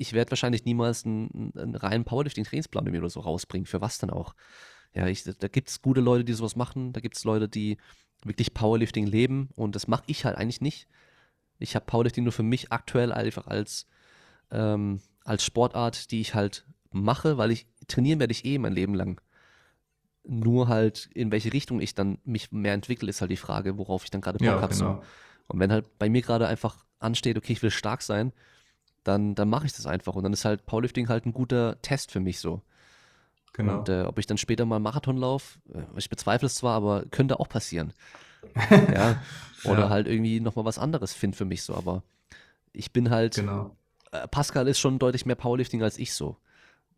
ich werde wahrscheinlich niemals einen, einen reinen Powerlifting-Trainingsplan oder so rausbringen. Für was dann auch? Ja, ich, da gibt es gute Leute, die sowas machen. Da gibt es Leute, die wirklich Powerlifting leben und das mache ich halt eigentlich nicht. Ich habe Powerlifting nur für mich aktuell einfach als, ähm, als Sportart, die ich halt mache, weil ich trainieren werde ich eh mein Leben lang. Nur halt, in welche Richtung ich dann mich mehr entwickle, ist halt die Frage, worauf ich dann gerade Bock ja, habe. Genau. Und wenn halt bei mir gerade einfach ansteht, okay, ich will stark sein, dann, dann mache ich das einfach. Und dann ist halt Powerlifting halt ein guter Test für mich so. Genau. Und äh, ob ich dann später mal Marathon laufe, äh, ich bezweifle es zwar, aber könnte auch passieren. (laughs) ja. Oder ja. halt irgendwie nochmal was anderes finde für mich so. Aber ich bin halt. Genau. Äh, Pascal ist schon deutlich mehr Powerlifting als ich so.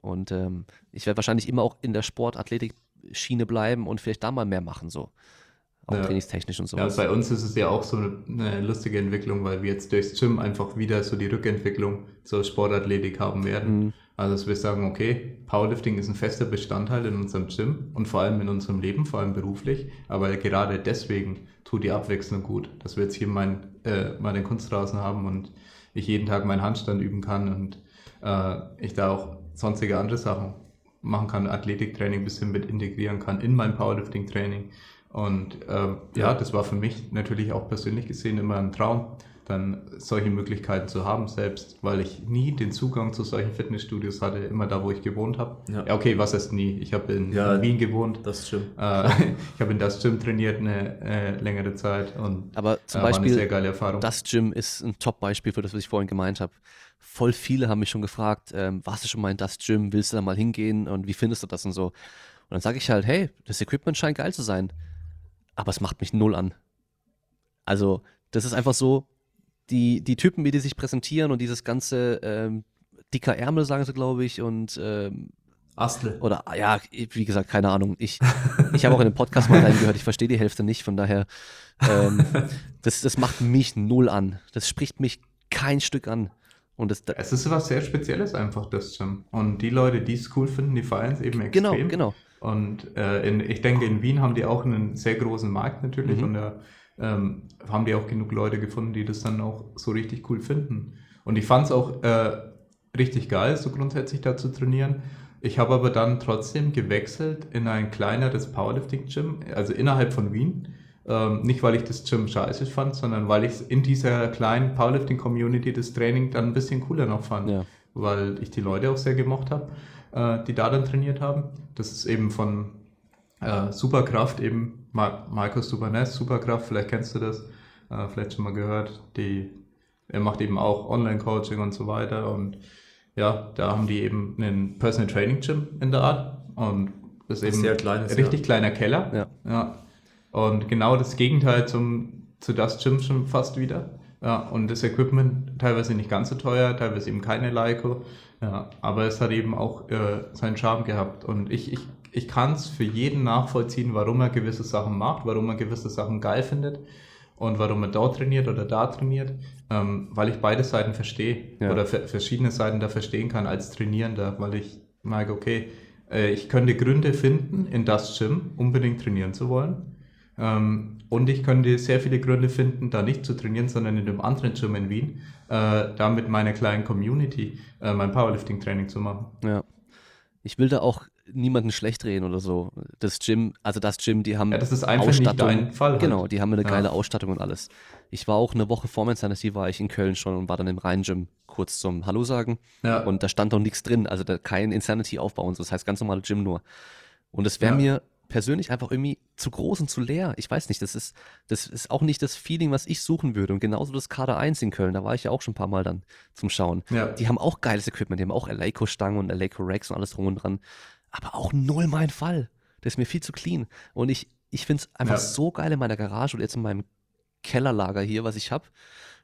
Und ähm, ich werde wahrscheinlich immer auch in der Sportathletik-Schiene bleiben und vielleicht da mal mehr machen so. Auch ja. trainingstechnisch und so. Ja, bei uns ist es ja auch so eine, eine, lustige Entwicklung, weil wir jetzt durchs Gym einfach wieder so die Rückentwicklung zur Sportathletik haben werden. Mhm. Also dass wir sagen, okay, Powerlifting ist ein fester Bestandteil in unserem Gym und vor allem in unserem Leben, vor allem beruflich. Aber gerade deswegen tut die Abwechslung gut, dass wir jetzt hier mein, äh, meinen Kunstrasen haben und ich jeden Tag meinen Handstand üben kann und äh, ich da auch sonstige andere Sachen machen kann, Athletiktraining ein bisschen mit integrieren kann in mein Powerlifting-Training. Und äh, ja, das war für mich natürlich auch persönlich gesehen immer ein Traum, dann solche Möglichkeiten zu haben selbst, weil ich nie den Zugang zu solchen Fitnessstudios hatte, immer da, wo ich gewohnt habe. Ja. ja, okay, was heißt nie? Ich habe in, ja, in, Wien gewohnt. Das Gym. Äh, (laughs) ich habe in das Gym trainiert eine äh, längere Zeit und Aber zum äh, Beispiel, war eine sehr geile Erfahrung. Das Gym ist ein Top-Beispiel für das, was ich vorhin gemeint habe. Voll viele haben mich schon gefragt, ähm, warst du schon mal in das Gym, willst du da mal hingehen und wie findest du das und so. Und dann sage ich halt, hey, das Equipment scheint geil zu sein, aber es macht mich null an. Also, das ist einfach so, die, die Typen, wie die sich präsentieren und dieses ganze ähm, dicker Ärmel, sagen sie, glaube ich, und ähm, Astle. Oder ja, wie gesagt, keine Ahnung. Ich, ich habe auch in den Podcast mal reingehört, ich verstehe die Hälfte nicht, von daher, ähm, das, das macht mich null an. Das spricht mich kein Stück an. Und das, es ist was sehr Spezielles einfach, das Gym. Und die Leute, die es cool finden, die feiern es eben extrem. Genau, genau. Und äh, in, ich denke, in Wien haben die auch einen sehr großen Markt natürlich mhm. und da ähm, haben die auch genug Leute gefunden, die das dann auch so richtig cool finden. Und ich fand es auch äh, richtig geil, so grundsätzlich da zu trainieren. Ich habe aber dann trotzdem gewechselt in ein kleineres Powerlifting-Gym, also innerhalb von Wien. Ähm, nicht, weil ich das Gym scheiße fand, sondern weil ich in dieser kleinen Powerlifting-Community das Training dann ein bisschen cooler noch fand. Ja. Weil ich die Leute auch sehr gemocht habe, äh, die da dann trainiert haben. Das ist eben von äh, Superkraft eben Markus Subanes, Superkraft, vielleicht kennst du das, äh, vielleicht schon mal gehört. Die, er macht eben auch Online-Coaching und so weiter. Und ja, da haben die eben einen Personal Training Gym in der Art. Und das ist eben Sehr kleines, richtig ja. kleiner Keller. Ja. ja. Und genau das Gegenteil zum, zu das Gym schon fast wieder. Ja, und das Equipment teilweise nicht ganz so teuer, teilweise eben keine Leico. Ja, aber es hat eben auch äh, seinen Charme gehabt. Und ich, ich, ich kann es für jeden nachvollziehen, warum er gewisse Sachen macht, warum er gewisse Sachen geil findet und warum er dort trainiert oder da trainiert, ähm, weil ich beide Seiten verstehe ja. oder verschiedene Seiten da verstehen kann als Trainierender, weil ich merke, okay, äh, ich könnte Gründe finden, in das Gym unbedingt trainieren zu wollen. Ähm, und ich könnte sehr viele Gründe finden, da nicht zu trainieren, sondern in einem anderen Gym in Wien, äh, da mit meiner kleinen Community äh, mein Powerlifting-Training zu machen. Ja. Ich will da auch niemanden schlecht reden oder so. Das Gym, also das Gym, die haben ja, das ist einfach Ausstattung. Nicht dein Fall halt. Genau, die haben eine geile ja. Ausstattung und alles. Ich war auch eine Woche vor Insanity war ich in Köln schon und war dann im Rhein-Gym kurz zum Hallo sagen. Ja. Und da stand doch nichts drin, also da kein Insanity-Aufbau und so. Das heißt ganz normale Gym nur. Und es wäre mir persönlich einfach irgendwie zu groß und zu leer. Ich weiß nicht, das ist, das ist auch nicht das Feeling, was ich suchen würde. Und genauso das Kader 1 in Köln, da war ich ja auch schon ein paar Mal dann zum Schauen. Ja. Die haben auch geiles Equipment, die haben auch Eleiko-Stangen und Eleiko-Racks und alles drum und dran aber auch null mein Fall. Der ist mir viel zu clean. Und ich, ich finde es einfach ja. so geil in meiner Garage oder jetzt in meinem Kellerlager hier, was ich habe.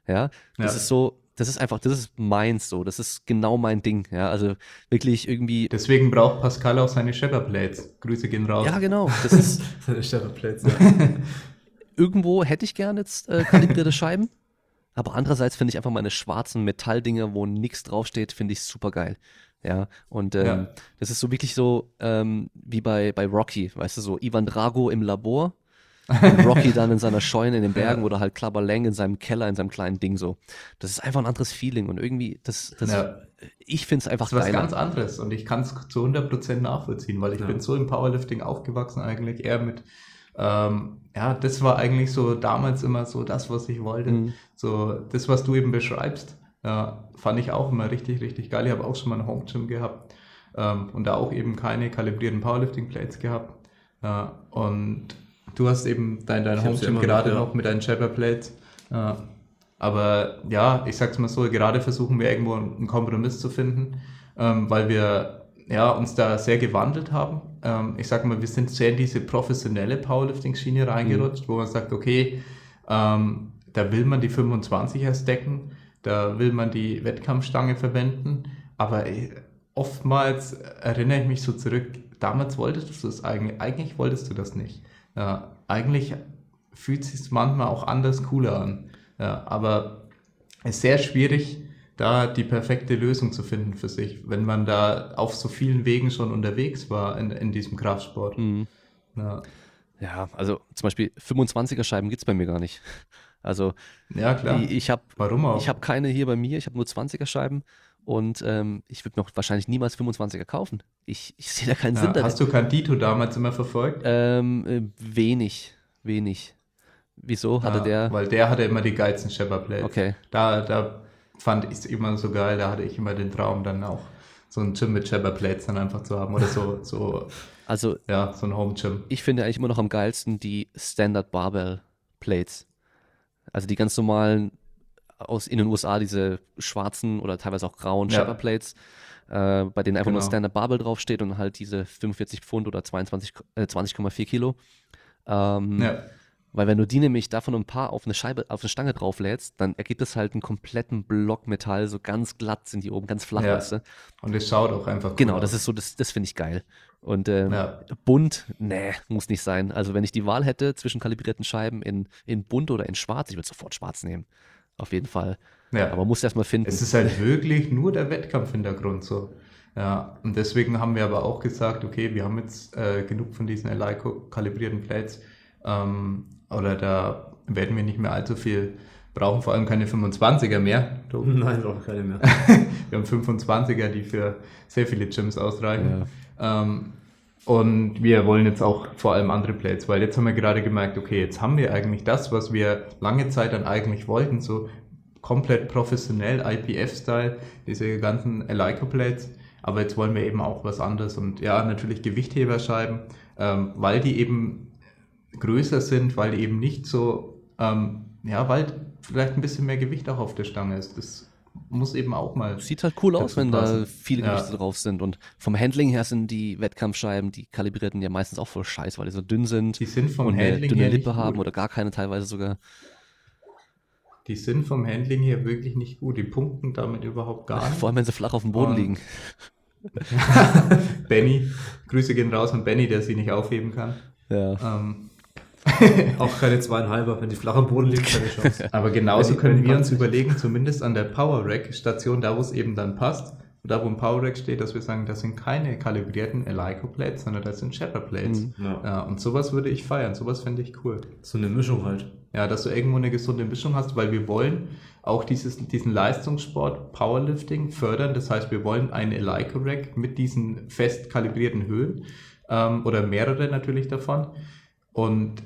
Ja, das ja. ist so, das ist einfach, das ist meins so, das ist genau mein Ding, ja, also wirklich irgendwie. Deswegen braucht Pascal auch seine Shepard-Plates. Grüße gehen raus. Ja, genau, (laughs) das ist. seine Shepard-Plates, ja. (laughs) Irgendwo hätte ich gerne jetzt äh, kalibrierte Scheiben, aber andererseits finde ich einfach meine schwarzen Metalldinger, wo nichts draufsteht, finde ich super geil. Ja, und ähm, ja. das ist so wirklich so ähm, wie bei, bei Rocky, weißt du, so Ivan Drago im Labor und (laughs) Rocky dann in seiner Scheune in den Bergen ja. oder halt Clubber Lang in seinem Keller, in seinem kleinen Ding so. Das ist einfach ein anderes Feeling und irgendwie, das, das ja. ich finde es einfach Das ist was ganz anderes und ich kann es zu 100% nachvollziehen, weil ich bin so im Powerlifting aufgewachsen eigentlich, eher mit ähm, ja, das war eigentlich so damals immer so das, was ich wollte. Mhm. So das, was du eben beschreibst. Ja, fand ich auch immer richtig, richtig geil. Ich habe auch schon mal ein Home Gym gehabt ähm, und da auch eben keine kalibrierten Powerlifting Plates gehabt. Äh, und du hast eben dein, dein Home Gym gerade noch, ja. mit deinen Jabber Plates. Äh, aber ja, ich sag's mal so, gerade versuchen wir irgendwo einen Kompromiss zu finden, ähm, weil wir ja, uns da sehr gewandelt haben. Ähm, ich sag mal, wir sind sehr in diese professionelle Powerlifting-Schiene reingerutscht, mhm. wo man sagt, okay, ähm, da will man die 25er stacken da will man die Wettkampfstange verwenden, aber oftmals erinnere ich mich so zurück, damals wolltest du das eigentlich, eigentlich wolltest du das nicht. Ja, eigentlich fühlt es sich manchmal auch anders cooler an. Ja, aber es ist sehr schwierig, da die perfekte Lösung zu finden für sich, wenn man da auf so vielen Wegen schon unterwegs war in, in diesem Kraftsport. Mhm. Ja. ja. also zum Beispiel 25er Scheiben gibt es bei mir gar nicht. Also ja, klar. ich, ich habe hab keine hier bei mir, ich habe nur 20er Scheiben und ähm, ich würde noch wahrscheinlich niemals 25er kaufen. Ich, ich sehe da keinen ja, Sinn darin. Hast du Candito damals immer verfolgt? Ähm, äh, wenig, wenig. Wieso hatte ja, der? Weil der hatte immer die geilsten Shepard Plates. Okay. Da, da fand ich es immer so geil, da hatte ich immer den Traum dann auch so ein Gym mit Shepard Plates dann einfach zu haben oder so, so also ja, so ein Home Gym. Ich finde eigentlich immer noch am geilsten die Standard Barbell Plates. Also die ganz normalen aus in den USA, diese schwarzen oder teilweise auch grauen ja. Plates, äh, bei denen einfach genau. nur Standard Barbell draufsteht und halt diese 45 Pfund oder 22, äh, 20,4 Kilo. Ähm, ja. Weil wenn du die nämlich davon ein paar auf eine Scheibe, auf eine Stange drauflädst, dann ergibt es halt einen kompletten Block Metall, so ganz glatt sind die oben, ganz flach, ja. weißt du? Und es schaut auch einfach cool Genau, aus. das ist so, das, das finde ich geil. Und ähm, ja. bunt, nee, muss nicht sein. Also wenn ich die Wahl hätte zwischen kalibrierten Scheiben in, in bunt oder in schwarz, ich würde sofort schwarz nehmen. Auf jeden Fall. Ja. Aber muss erst mal finden. Es ist halt wirklich nur der Wettkampfhintergrund so. Ja, und deswegen haben wir aber auch gesagt, okay, wir haben jetzt äh, genug von diesen Eleiko kalibrierten Plates ähm, oder da werden wir nicht mehr allzu viel brauchen, vor allem keine 25er mehr. (laughs) Nein, brauchen keine mehr. wir haben 25er, die für sehr viele Gyms ausreichen. Ja. Ähm, und wir wollen jetzt auch vor allem andere Plates, weil jetzt haben wir gerade gemerkt, okay, jetzt haben wir eigentlich das, was wir lange Zeit dann eigentlich wollten, so komplett professionell, IPF-Style, diese ganzen Eleiko-Plates. Aber jetzt wollen wir eben auch was anderes und ja, natürlich Gewichtheberscheiben, ähm, weil die eben größer sind, weil eben nicht so, ähm, ja, weil vielleicht ein bisschen mehr Gewicht auch auf der Stange ist. Das muss eben auch mal. Sieht halt cool aus, wenn passen. da viele Gewichte ja. drauf sind. Und vom Handling her sind die Wettkampfscheiben, die kalibrierten ja meistens auch voll scheiß, weil die so dünn sind. Die sind vom und Handling eine dünne Lippe haben gut. oder gar keine teilweise sogar. die sind vom Handling her wirklich nicht gut. Die punkten damit überhaupt gar nicht. (laughs) Vor allem, wenn sie flach auf dem Boden Und- liegen. (laughs) Benny, Grüße gehen raus an Benny, der sie nicht aufheben kann. Ja. Ähm, (laughs) Auch keine zweieinhalber, wenn die flach am Boden liegt, keine (laughs) Chance. aber genauso Wenn können wenn wir uns überlegen, zumindest an der Power Rack Station, da wo es eben dann passt, da wo ein Power Rack steht, dass wir sagen, das sind keine kalibrierten Elico Plates, sondern das sind Shatter Plates. Mhm. Ja. Ja, und sowas würde ich feiern, sowas fände ich cool. So eine Mischung halt. Ja, dass du irgendwo eine gesunde Mischung hast, weil wir wollen auch dieses, diesen Leistungssport Powerlifting fördern. Das heißt, wir wollen einen Elico Rack mit diesen fest kalibrierten Höhen ähm, oder mehrere natürlich davon. Und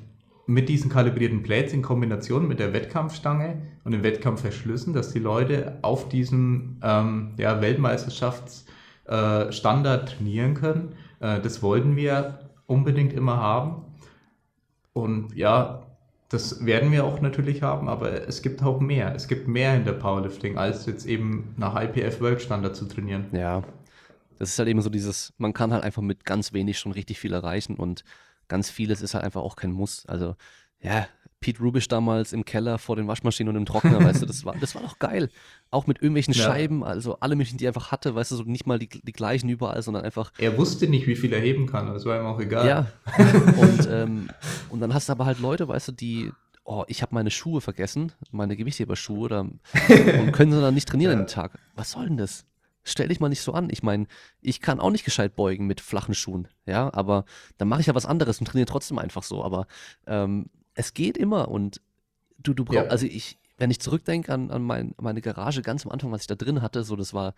mit diesen kalibrierten Plates in Kombination mit der Wettkampfstange und den Wettkampfverschlüssen, dass die Leute auf diesem ähm, ja, Weltmeisterschaftsstandard äh, trainieren können. Äh, das wollten wir unbedingt immer haben. Und ja, das werden wir auch natürlich haben, aber es gibt auch mehr. Es gibt mehr in der Powerlifting, als jetzt eben nach IPF World Standard zu trainieren. Ja, das ist halt eben so dieses, man kann halt einfach mit ganz wenig schon richtig viel erreichen und ganz vieles ist halt einfach auch kein Muss. Also, ja, Pete Rubisch damals im Keller vor den Waschmaschinen und im Trockner, weißt du, das war, das war doch geil. Auch mit irgendwelchen Ja. Scheiben, also alle München, die er einfach hatte, weißt du, so nicht mal die, die gleichen überall, sondern einfach Er wusste nicht, wie viel er heben kann, das war ihm auch egal. Ja. (laughs) und, ähm, und dann hast du aber halt Leute, weißt du, die, oh, ich habe meine Schuhe vergessen, meine Gewichtheberschuhe, oder, und können sie dann nicht trainieren Ja. an den Tag. Was soll denn das? Stell dich mal nicht so an. Ich meine, ich kann auch nicht gescheit beugen mit flachen Schuhen, ja, aber dann mache ich ja was anderes und trainiere trotzdem einfach so. Aber ähm, es geht immer und du, du brauchst, Ja. also ich, wenn ich zurückdenke an, an mein, meine Garage ganz am Anfang, was ich da drin hatte, so das war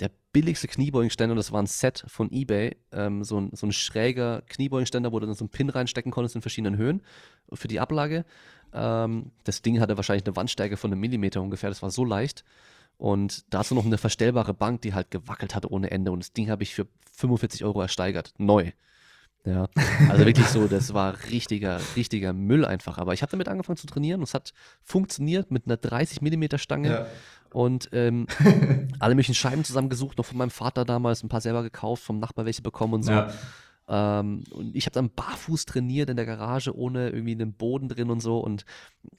der billigste Kniebeugenständer, das war ein Set von eBay, ähm, so, ein, so ein schräger Kniebeugenständer, wo du dann so einen Pin reinstecken konntest in verschiedenen Höhen für die Ablage. Ähm, das Ding hatte wahrscheinlich eine Wandstärke von einem Millimeter ungefähr, das war so leicht. Und dazu noch eine verstellbare Bank, die halt gewackelt hat ohne Ende. Und das Ding habe ich für 45 Euro ersteigert, neu. Ja, also wirklich so, das war richtiger, richtiger Müll einfach. Aber ich habe damit angefangen zu trainieren und es hat funktioniert mit einer 30 Millimeter Stange Ja. und ähm, (laughs) alle möglichen Scheiben zusammengesucht, noch von meinem Vater damals, ein paar selber gekauft, vom Nachbar welche bekommen und so. Ja. Ähm, und ich habe dann barfuß trainiert in der Garage, ohne irgendwie einen Boden drin und so. Und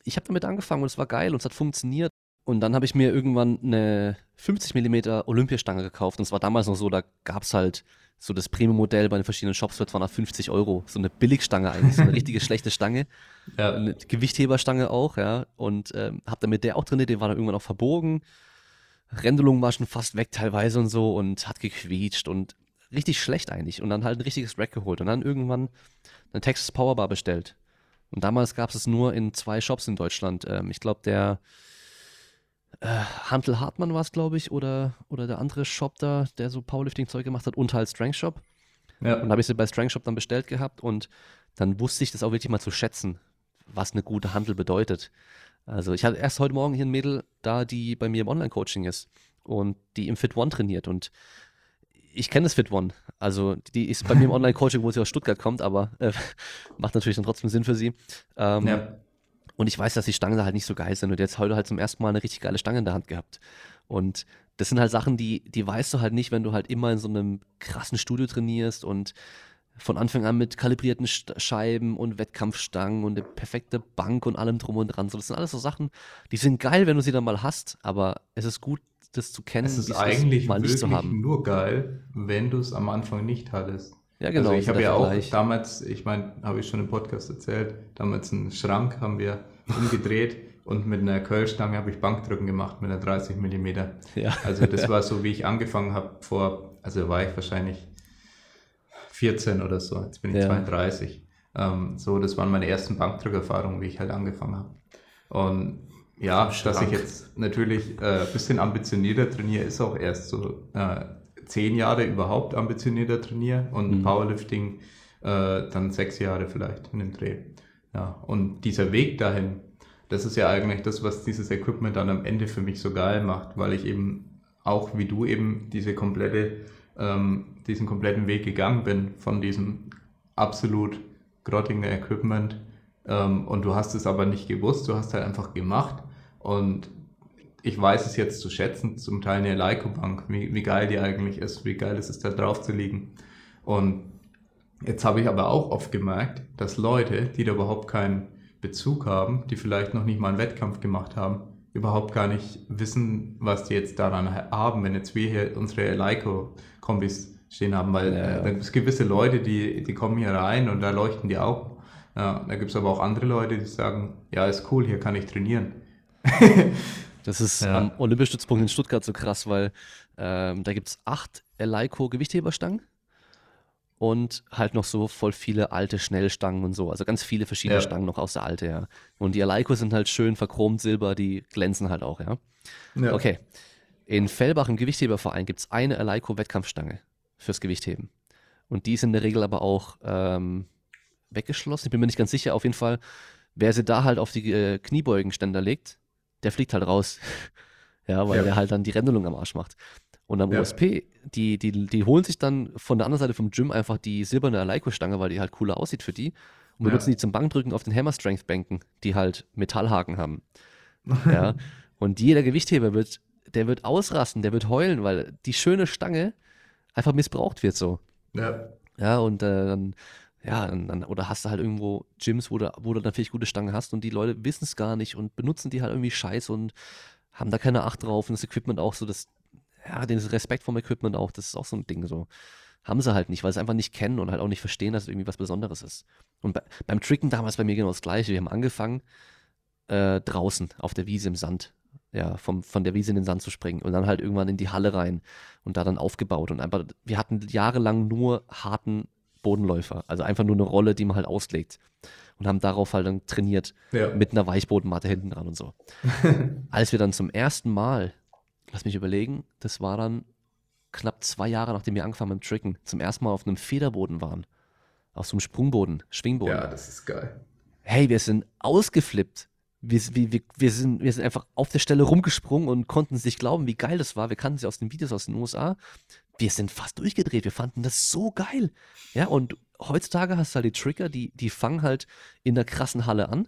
ich habe damit angefangen und es war geil und es hat funktioniert. Und dann habe ich mir irgendwann eine 50 mm Olympiastange gekauft. Und es war damals noch so, da gab es halt so das Premium-Modell bei den verschiedenen Shops für 250 Euro. So eine Billigstange eigentlich, so eine (laughs) richtige schlechte Stange. Ja. Eine Gewichtheberstange auch, ja. Und ähm, hab dann mit der auch trainiert, die war dann irgendwann auch verbogen. Rändelung war schon fast weg teilweise und so und hat gequietscht und richtig schlecht eigentlich. Und dann halt ein richtiges Rack geholt und dann irgendwann eine Texas Powerbar bestellt. Und damals gab es es nur in zwei Shops in Deutschland. Ähm, ich glaube, der äh, Hantel Hartmann war es, glaube ich, oder, oder der andere Shop da, der so Powerlifting-Zeug gemacht hat und halt Strength Shop. Ja. Und habe ich sie bei Strength Shop dann bestellt gehabt und dann wusste ich das auch wirklich mal zu schätzen, was eine gute Handel bedeutet. Also ich hatte erst heute Morgen hier ein Mädel da, die bei mir im Online-Coaching ist und die im Fit One trainiert und ich kenne das Fit One. Also die ist bei mir im (laughs) Online-Coaching, wo sie aus Stuttgart kommt, aber äh, (laughs) macht natürlich dann trotzdem Sinn für sie. Ähm, ja. Und ich weiß, dass die Stangen da halt nicht so geil sind. Und jetzt heute halt zum ersten Mal eine richtig geile Stange in der Hand gehabt. Und das sind halt Sachen, die, die weißt du halt nicht, wenn du halt immer in so einem krassen Studio trainierst und von Anfang an mit kalibrierten Scheiben und Wettkampfstangen und eine perfekte Bank und allem drum und dran. So, das sind alles so Sachen, die sind geil, wenn du sie dann mal hast, aber es ist gut, das zu kennen, Es ist eigentlich mal nicht zu haben. nur geil, wenn du es am Anfang nicht hattest. Ja, genau. also ich habe ja auch Vergleich. damals, ich meine, habe ich schon im Podcast erzählt, damals einen Schrank haben wir umgedreht (laughs) und mit einer Curlstange habe ich Bankdrücken gemacht mit einer 30 mm. Ja. Also das war so, (laughs) wie ich angefangen habe vor, also war ich wahrscheinlich 14 oder so, jetzt bin ich Ja. 32. Ähm, so, das waren meine ersten Bankdrückerfahrungen, wie ich halt angefangen habe. Und ja, dass ich jetzt natürlich äh, ein bisschen ambitionierter trainiere, ist auch erst so äh, zehn Jahre überhaupt ambitionierter trainiere und Mhm. Powerlifting äh, dann sechs Jahre vielleicht in dem Dreh. Ja, und dieser Weg dahin, das ist ja eigentlich das, was dieses Equipment dann am Ende für mich so geil macht, weil ich eben auch wie du eben diese komplette, ähm, diesen kompletten Weg gegangen bin von diesem absolut grottigen Equipment ähm, und du hast es aber nicht gewusst, du hast halt einfach gemacht und ich weiß es jetzt zu schätzen, zum Teil eine Leico-Bank, wie, wie geil die eigentlich ist, wie geil es ist, da drauf zu liegen. Und jetzt habe ich aber auch oft gemerkt, dass Leute, die da überhaupt keinen Bezug haben, die vielleicht noch nicht mal einen Wettkampf gemacht haben, überhaupt gar nicht wissen, was die jetzt daran haben, wenn jetzt wir hier unsere Leico-Kombis stehen haben, weil ja, ja. Äh, es gewisse Leute, die, die kommen hier rein und da leuchten die auch. Ja, da gibt es aber auch andere Leute, die sagen, ja, ist cool, hier kann ich trainieren. (laughs) das ist ja. am Olympiastützpunkt in Stuttgart so krass, weil ähm, da gibt es acht Leico Gewichtheberstangen und halt noch so voll viele alte Schnellstangen und so. Also ganz viele verschiedene ja. Stangen noch aus der Alte, ja. Und die Eleiko sind halt schön verchromt silber, die glänzen halt auch, ja. ja. Okay. In Fellbach im Gewichtheberverein gibt es eine Eleiko-Wettkampfstange fürs Gewichtheben. Und die ist in der Regel aber auch ähm, weggeschlossen. Ich bin mir nicht ganz sicher. Auf jeden Fall, wer sie da halt auf die äh, Kniebeugenständer legt, der fliegt halt raus. (laughs) ja, weil ja. der halt dann die Rändelung am Arsch macht. Und am ja. USP, die, die, die holen sich dann von der anderen Seite vom Gym einfach die silberne Eleiko-Stange, weil die halt cooler aussieht für die. Und benutzen ja. die zum Bankdrücken auf den Hammer Strength Bänken, die halt Metallhaken haben. (laughs) ja. Und jeder Gewichtheber wird, der wird ausrasten, der wird heulen, weil die schöne Stange einfach missbraucht wird so. Ja. Ja, und äh, dann, ja, dann, oder hast du halt irgendwo Gyms, wo du, wo du natürlich gute Stangen hast und die Leute wissen es gar nicht und benutzen die halt irgendwie scheiße und haben da keine Acht drauf und das Equipment auch so, das ja, den Respekt vom Equipment auch, das ist auch so ein Ding so. Haben sie halt nicht, weil sie einfach nicht kennen und halt auch nicht verstehen, dass es irgendwie was Besonderes ist. Und bei, beim Tricken damals bei mir genau das Gleiche. Wir haben angefangen, äh, draußen auf der Wiese im Sand, ja, vom, von der Wiese in den Sand zu springen und dann halt irgendwann in die Halle rein und da dann aufgebaut und einfach, wir hatten jahrelang nur harten Bodenläufer, also einfach nur eine Rolle, die man halt auslegt und haben darauf halt dann trainiert ja. mit einer Weichbodenmatte hinten dran und so. (laughs) Als wir dann zum ersten Mal lass mich überlegen, das war dann knapp zwei Jahre, nachdem wir angefangen mit dem Tricken, zum ersten Mal auf einem Federboden waren. Auf so einem Sprungboden, Schwingboden. Ja, das ist geil. Hey, wir sind ausgeflippt. Wir, wir, wir, sind, wir sind einfach auf der Stelle rumgesprungen und konnten es nicht glauben, wie geil das war. Wir kannten sie aus den Videos aus den USA. Wir sind fast durchgedreht. Wir fanden das so geil. Ja, und heutzutage hast du halt die Trigger, die, die fangen halt in der krassen Halle an.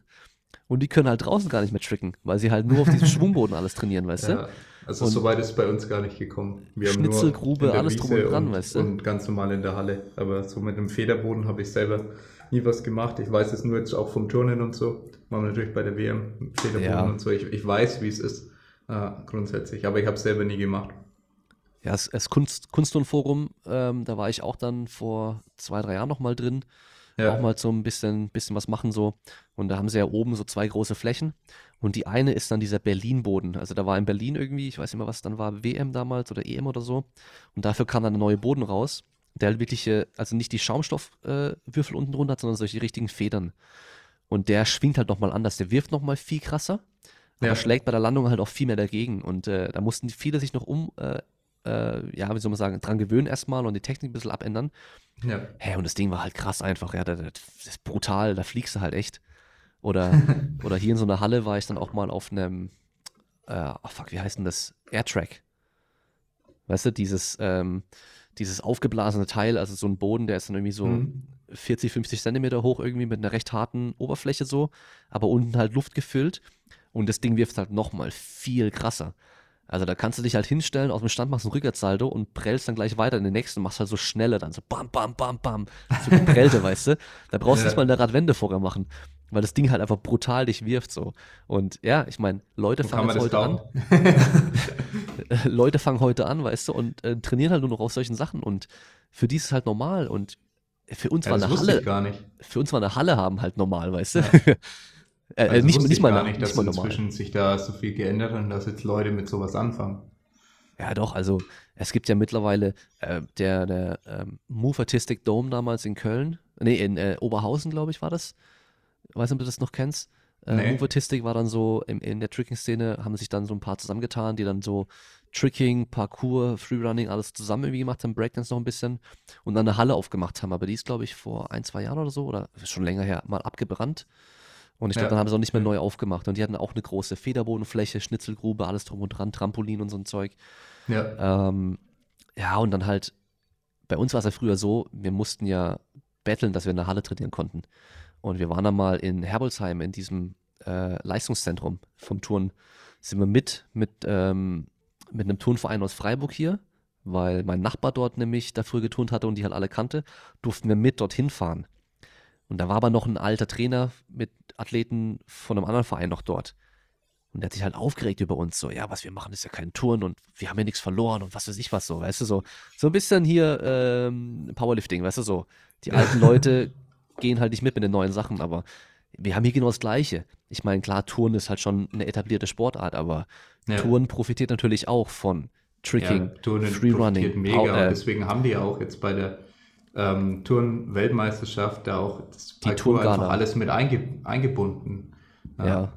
Und die können halt draußen gar nicht mehr tricken, weil sie halt nur auf diesem (laughs) Schwungboden alles trainieren, weißt ja. du? Also und so weit ist bei uns gar nicht gekommen. Wir Schnitzelgrube, alles drum und dran, und, weißt du? Und ganz normal in der Halle. Aber so mit dem Federboden habe ich selber nie was gemacht. Ich weiß es nur jetzt auch vom Turnen und so. Wir natürlich bei der WM Federboden ja. und so. Ich, ich weiß, wie es ist äh, grundsätzlich, aber ich habe es selber nie gemacht. Ja, das, das Kunst, Kunstturnforum, ähm, da war ich auch dann vor zwei, drei Jahren nochmal drin ja. auch mal so ein bisschen, bisschen was machen so. Und da haben sie ja oben so zwei große Flächen. Und die eine ist dann dieser Berlin-Boden. Also da war in Berlin irgendwie, ich weiß nicht mehr, was dann war, WM damals oder EM oder so. Und dafür kam dann der neue Boden raus, der halt wirklich, also nicht die Schaumstoffwürfel äh, unten drunter hat, sondern solche richtigen Federn. Und der schwingt halt nochmal anders. Der wirft nochmal viel krasser, aber ja. schlägt bei der Landung halt auch viel mehr dagegen. Und äh, da mussten viele sich noch um, äh, äh, ja, wie soll man sagen, dran gewöhnen erstmal und die Technik ein bisschen abändern. Ja. Hä, und das Ding war halt krass einfach, ja, das, das ist brutal, da fliegst du halt echt. Oder, (laughs) oder hier in so einer Halle war ich dann auch mal auf einem, äh, oh fuck, wie heißt denn das? Airtrack. Weißt du, dieses, ähm, dieses aufgeblasene Teil, also so ein Boden, der ist dann irgendwie so mhm. 40, 50 Zentimeter hoch, irgendwie mit einer recht harten Oberfläche so, aber unten halt Luft gefüllt. Und das Ding wirft halt nochmal viel krasser. Also da kannst du dich halt hinstellen, aus dem Stand machst du einen Rückwärtssaldo und prellst dann gleich weiter in den nächsten, machst halt so schneller dann, so bam, bam, bam, bam, so geprellte, (laughs) weißt du. Da brauchst du ja. nicht mal eine Radwende vorher machen, weil das Ding halt einfach brutal dich wirft so. Und ja, ich meine, Leute fangen heute an. (laughs) Leute fangen heute an, weißt du, und äh, trainieren halt nur noch auf solchen Sachen und für die ist es halt normal und für uns ja, war eine Halle. Für uns war eine Halle haben halt normal, weißt du. Ja. (laughs) Äh, also nicht, nicht mal gar nicht, dass nicht inzwischen normal. sich da so viel geändert hat und dass jetzt Leute mit sowas anfangen. Ja, doch, also es gibt ja mittlerweile äh, der, der ähm, Move Artistic Dome damals in Köln, nee, in äh, Oberhausen, glaube ich, war das. Ich weiß nicht, ob du das noch kennst. Äh, nee. Move Artistic war dann so, im, in der Tricking-Szene haben sich dann so ein paar zusammengetan, die dann so Tricking, Parkour, Freerunning, alles zusammen irgendwie gemacht haben, Breakdance noch ein bisschen und dann eine Halle aufgemacht haben. Aber die ist, glaube ich, vor ein, zwei Jahren oder so, oder schon länger her, mal abgebrannt. Und ich glaube, ja. dann haben sie auch nicht mehr neu aufgemacht. Und die hatten auch eine große Federbodenfläche, Schnitzelgrube, alles drum und dran, Trampolin und so ein Zeug. Ja. Ähm, ja, und dann halt, bei uns war es ja früher so, wir mussten ja betteln, dass wir in der Halle trainieren konnten. Und wir waren dann mal in Herbolzheim, in diesem äh, Leistungszentrum vom Turn, sind wir mit, mit, ähm, mit einem Turnverein aus Freiburg hier, weil mein Nachbar dort nämlich dafür geturnt hatte und die halt alle kannte, durften wir mit dorthin fahren. Und da war aber noch ein alter Trainer mit Athleten von einem anderen Verein noch dort. Und der hat sich halt aufgeregt über uns, so, ja, was wir machen, ist ja kein Touren und wir haben ja nichts verloren und was weiß ich was so, weißt du, so. So ein bisschen hier ähm, Powerlifting, weißt du, so. Die alten Leute (laughs) gehen halt nicht mit mit den neuen Sachen, aber wir haben hier genau das Gleiche. Ich meine, klar, Touren ist halt schon eine etablierte Sportart, aber ja. Touren profitiert natürlich auch von Tricking, ja, Touren Freerunning. mega äh, deswegen haben die ja auch jetzt bei der ähm, Touren-Weltmeisterschaft da auch das die Parcours einfach alles mit einge eingebunden. Ja. ja.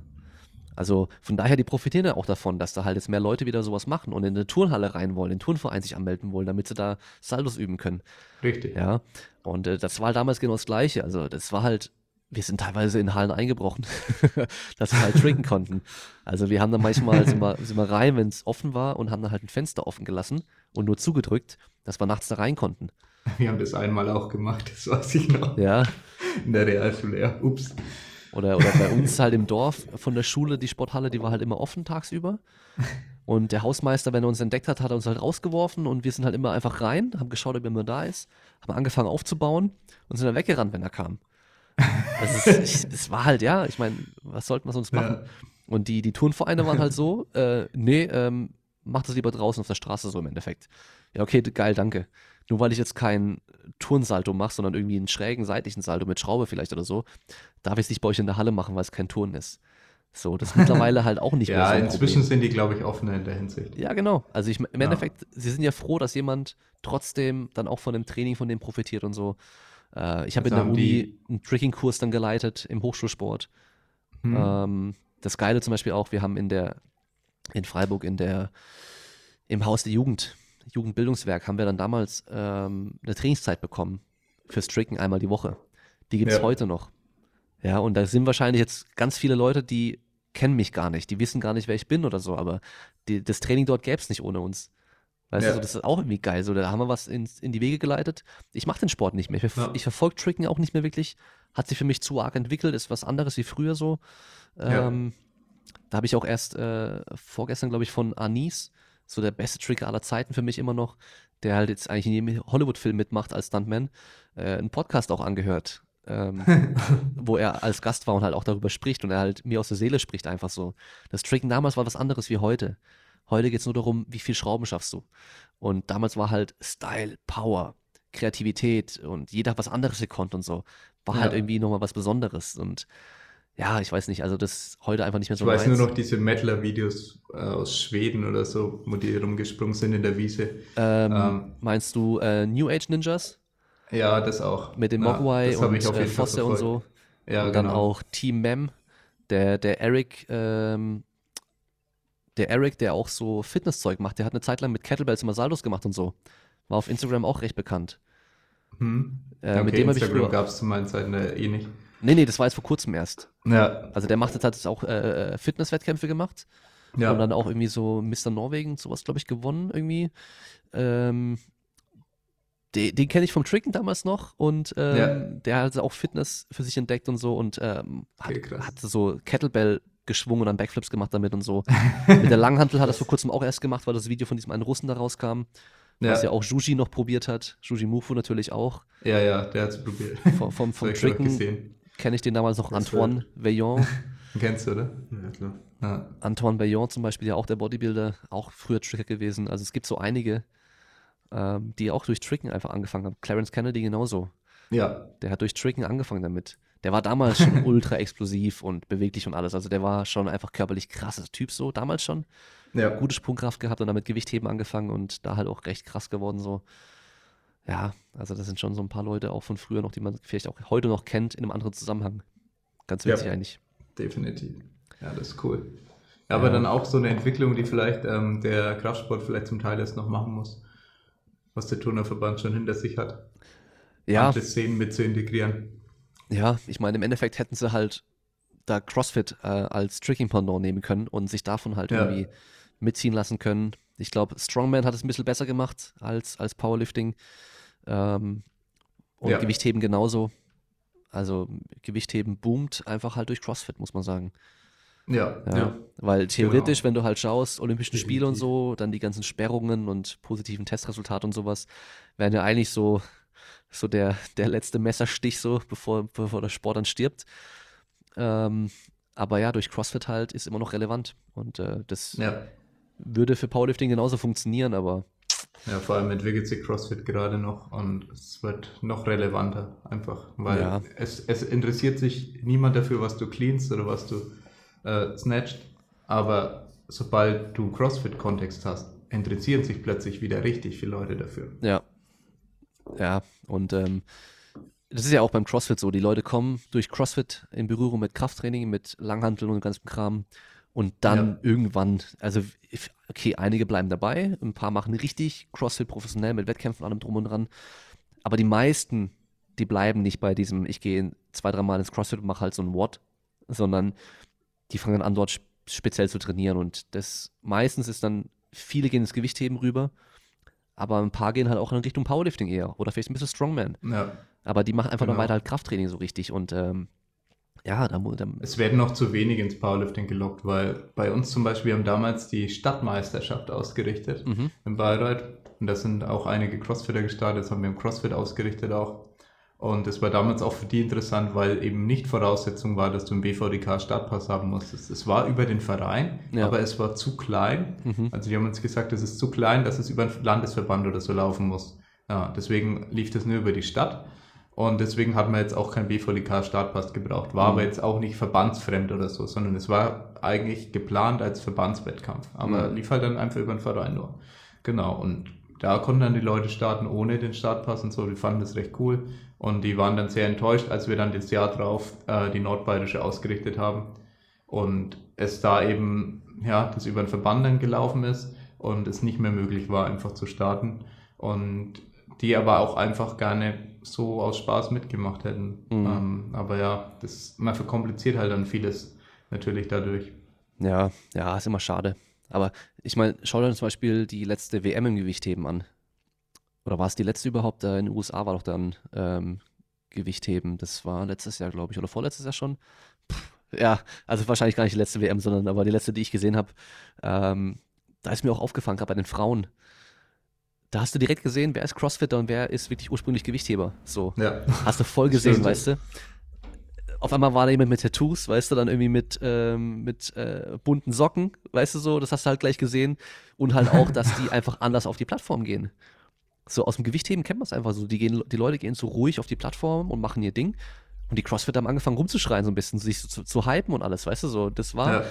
Also von daher, die profitieren ja auch davon, dass da halt jetzt mehr Leute wieder sowas machen und in eine Turnhalle rein wollen, in den Turnverein sich anmelden wollen, damit sie da Saldos üben können. Richtig. Ja. Und äh, das war halt damals genau das Gleiche. Also das war halt wir sind teilweise in Hallen eingebrochen, (laughs) dass wir halt trinken konnten. Also wir haben dann manchmal, sind wir, sind wir rein, wenn es offen war und haben dann halt ein Fenster offen gelassen und nur zugedrückt, dass wir nachts da rein konnten. (laughs) Wir haben das einmal auch gemacht, das weiß ich noch. Ja. In der Realschule, ja. Ups. Oder, oder bei uns halt im Dorf von der Schule, die Sporthalle, die war halt immer offen tagsüber. Und der Hausmeister, wenn er uns entdeckt hat, hat er uns halt rausgeworfen und wir sind halt immer einfach rein, haben geschaut, ob jemand da ist, haben angefangen aufzubauen und sind dann weggerannt, wenn er kam. Es (laughs) war halt, ja, ich meine, was sollten wir sonst machen? Ja. Und die, die Turnvereine waren halt so, äh, nee, ähm, mach das lieber draußen auf der Straße so im Endeffekt. Ja, okay, geil, danke. Nur weil ich jetzt kein Turnsalto mache, sondern irgendwie einen schrägen seitlichen Salto mit Schraube vielleicht oder so, darf ich es nicht bei euch in der Halle machen, weil es kein Turn ist. So, das ist mittlerweile halt auch nicht (laughs) mehr so. Ja, inzwischen Problem. sind die, glaube ich, offener in der Hinsicht. Ja, genau. Also ich, im Endeffekt, sie sind ja froh, dass jemand trotzdem dann auch von dem Training von dem profitiert und so. Äh, ich habe in der Uni einen Tricking-Kurs dann geleitet im Hochschulsport. Hm. Ähm, das Geile zum Beispiel auch, wir haben in der, in Freiburg in der, im Haus der Jugend, Jugendbildungswerk, haben wir dann damals ähm, eine Trainingszeit bekommen fürs Tricken einmal die Woche. Die gibt es ja. heute noch. Ja, und da sind wahrscheinlich jetzt ganz viele Leute, die kennen mich gar nicht, die wissen gar nicht, wer ich bin oder so, aber die, das Training dort gäbe es nicht ohne uns. Weißt ja. du, so, das ist auch irgendwie geil. So, da haben wir was in, in die Wege geleitet. Ich mache den Sport nicht mehr. Ich, ja. ich verfolge Tricken auch nicht mehr wirklich. Hat sich für mich zu arg entwickelt, ist was anderes wie früher so. Ähm. Da habe ich auch erst äh, vorgestern, glaube ich, von Anis, so der beste Tricker aller Zeiten für mich immer noch, der halt jetzt eigentlich in jedem Hollywood-Film mitmacht als Stuntman, äh, einen Podcast auch angehört. ähm, (laughs) wo er als Gast war und halt auch darüber spricht und er halt mir aus der Seele spricht einfach so. Das Tricken damals war was anderes wie heute. Heute geht es nur darum, wie viel Schrauben schaffst du. Und damals war halt Style, Power, Kreativität und jeder hat was anderes gekonnt und so. War halt ja. halt irgendwie nochmal was Besonderes. Und ja, ich weiß nicht, also das ist heute einfach nicht mehr so. Ich weiß meins. nur noch diese Mettler-Videos äh, aus Schweden oder so, wo die rumgesprungen sind in der Wiese. Ähm, ähm, meinst du äh, New Age Ninjas? Ja, das auch. Mit dem Mogwai ja, und äh, Foster und so. Ja, und genau. dann auch Team Mem, der, der Eric, ähm, der Eric, der auch so Fitnesszeug macht, der hat eine Zeit lang mit Kettlebells immer Saldos gemacht und so. War auf Instagram auch recht bekannt. Hm. Äh, okay, mit dem Instagram gab es zu meinen Zeiten äh, eh nicht. Nee, nee, das war jetzt vor kurzem erst. Ja. Also der macht jetzt hat jetzt auch äh, äh, Fitnesswettkämpfe gemacht. Ja. Und dann auch irgendwie so Mr. Norwegen, sowas, glaube ich, gewonnen irgendwie. Ähm, den, den kenne ich vom Tricken damals noch und ähm, ja. der hat auch Fitness für sich entdeckt und so und ähm, hat, okay, hat so Kettlebell geschwungen und dann Backflips gemacht damit und so. (laughs) Mit der Langhantel hat er es vor kurzem auch erst gemacht, weil das Video von diesem einen Russen da rauskam. Ja. Was ja auch Juji noch probiert hat. Juji Mufu natürlich auch. Ja, ja, der hat es probiert. Vom, vom, vom (laughs) Tricken kenne ich den damals noch das Antoine Veillon. (laughs) Kennst du, oder? Ja, klar. Ja. Antoine Veillon zum Beispiel, ja auch der Bodybuilder, auch früher Tricker gewesen. Also es gibt so einige, ähm, die auch durch Tricken einfach angefangen haben. Clarence Kennedy genauso. Ja. Der hat durch Tricken angefangen damit. Der war damals schon (laughs) ultra explosiv und beweglich und alles. Also der war schon einfach körperlich krasser Typ so, damals schon. Ja. Gute Sprungkraft gehabt und damit Gewichtheben angefangen und da halt auch recht krass geworden so. Ja, also das sind schon so ein paar Leute auch von früher noch, die man vielleicht auch heute noch kennt in einem anderen Zusammenhang. Ganz witzig ja, eigentlich. Definitiv. Ja, das ist cool. Ja, aber dann auch so eine Entwicklung, die vielleicht ähm, der Kraftsport vielleicht zum Teil erst noch machen muss, was der Turnerverband schon hinter sich hat. Ja. Andere Szenen mit zu integrieren. Ja, ich meine, im Endeffekt hätten sie halt da CrossFit äh, als Tricking-Pendant nehmen können und sich davon halt ja. irgendwie mitziehen lassen können. Ich glaube, Strongman hat es ein bisschen besser gemacht als, als Powerlifting. Ähm, und ja. Gewichtheben genauso. Also Gewichtheben boomt einfach halt durch CrossFit, muss man sagen. Ja, ja. ja. Weil theoretisch, genau. wenn du halt schaust, Olympischen Spiele und so, dann die ganzen Sperrungen und positiven Testresultate und sowas, werden ja eigentlich so so der, der letzte Messerstich, so bevor, bevor der Sport dann stirbt. Ähm, Aber ja, durch CrossFit halt ist immer noch relevant. Und äh, das Ja. würde für Powerlifting genauso funktionieren, aber Ja, vor allem entwickelt sich CrossFit gerade noch und es wird noch relevanter einfach, weil Ja. es, es interessiert sich niemand dafür, was du cleanst oder was du äh, snatcht, aber sobald du CrossFit-Kontext hast, interessieren sich plötzlich wieder richtig viele Leute dafür. Ja. Ja, und ähm, das ist ja auch beim CrossFit so. Die Leute kommen durch CrossFit in Berührung mit Krafttraining, mit Langhanteln und ganzem Kram. Und dann Ja. irgendwann, also okay, einige bleiben dabei, ein paar machen richtig CrossFit professionell mit Wettkämpfen, allem drum und dran. Aber die meisten, die bleiben nicht bei diesem, ich gehe zwei, dreimal ins CrossFit und mache halt so ein What, sondern die fangen an, dort sp- speziell zu trainieren. Und das meistens ist dann, viele gehen ins Gewichtheben rüber, aber ein paar gehen halt auch in Richtung Powerlifting eher oder vielleicht ein bisschen Strongman. Ja. Aber die machen einfach noch Genau. weiter halt Krafttraining so richtig. Und ähm, ja, da, da Es werden noch zu wenig ins Powerlifting gelockt, weil bei uns zum Beispiel, wir haben damals die Stadtmeisterschaft ausgerichtet mhm. in Bayreuth. Und da sind auch einige Crossfitter gestartet, das haben wir im Crossfit ausgerichtet auch. Und das war damals auch für die interessant, weil eben nicht Voraussetzung war, dass du einen BVDK-Startpass haben musstest. Es war über den Verein, Ja. aber es war zu klein. Mhm. Also die haben uns gesagt, es ist zu klein, dass es über einen Landesverband oder so laufen muss. Ja, deswegen lief das nur über die Stadt. Und deswegen hat man jetzt auch keinen BVDK-Startpass gebraucht. War Mhm. aber jetzt auch nicht verbandsfremd oder so, sondern es war eigentlich geplant als Verbandswettkampf. Aber Mhm. lief halt dann einfach über den Verein nur. Genau. Und da konnten dann die Leute starten ohne den Startpass und so. Die fanden das recht cool. Und die waren dann sehr enttäuscht, als wir dann das Jahr drauf äh, die Nordbayerische ausgerichtet haben. Und es da eben, ja, das über den Verband dann gelaufen ist und es nicht mehr möglich war, einfach zu starten. Und die aber auch einfach gerne so aus Spaß mitgemacht hätten. Mhm. Ähm, aber ja, das, man verkompliziert halt dann vieles natürlich dadurch. Ja, ja, ist immer schade. Aber ich meine, schau dir zum Beispiel die letzte WM im Gewichtheben an. Oder war es die letzte überhaupt? In den USA war doch dann ähm, Gewichtheben. Das war letztes Jahr, glaube ich, oder vorletztes Jahr schon. Pff, ja, also wahrscheinlich gar nicht die letzte WM, sondern aber die letzte, die ich gesehen habe. Ähm, da ist mir auch aufgefallen, gerade bei den Frauen. Da hast du direkt gesehen, wer ist Crossfitter und wer ist wirklich ursprünglich Gewichtheber. So. Ja, Hast du voll gesehen, Stimmt. weißt du? Auf einmal war da jemand mit Tattoos, weißt du, dann irgendwie mit, ähm, mit äh, bunten Socken, weißt du so, das hast du halt gleich gesehen. Und halt auch, dass die (laughs) einfach anders auf die Plattform gehen. So aus dem Gewichtheben kennt man es einfach so. Die, gehen, die Leute gehen so ruhig auf die Plattform und machen ihr Ding. Und die Crossfitter haben angefangen rumzuschreien, so ein bisschen, sich so zu, zu hypen und alles, weißt du so. Das war, ja,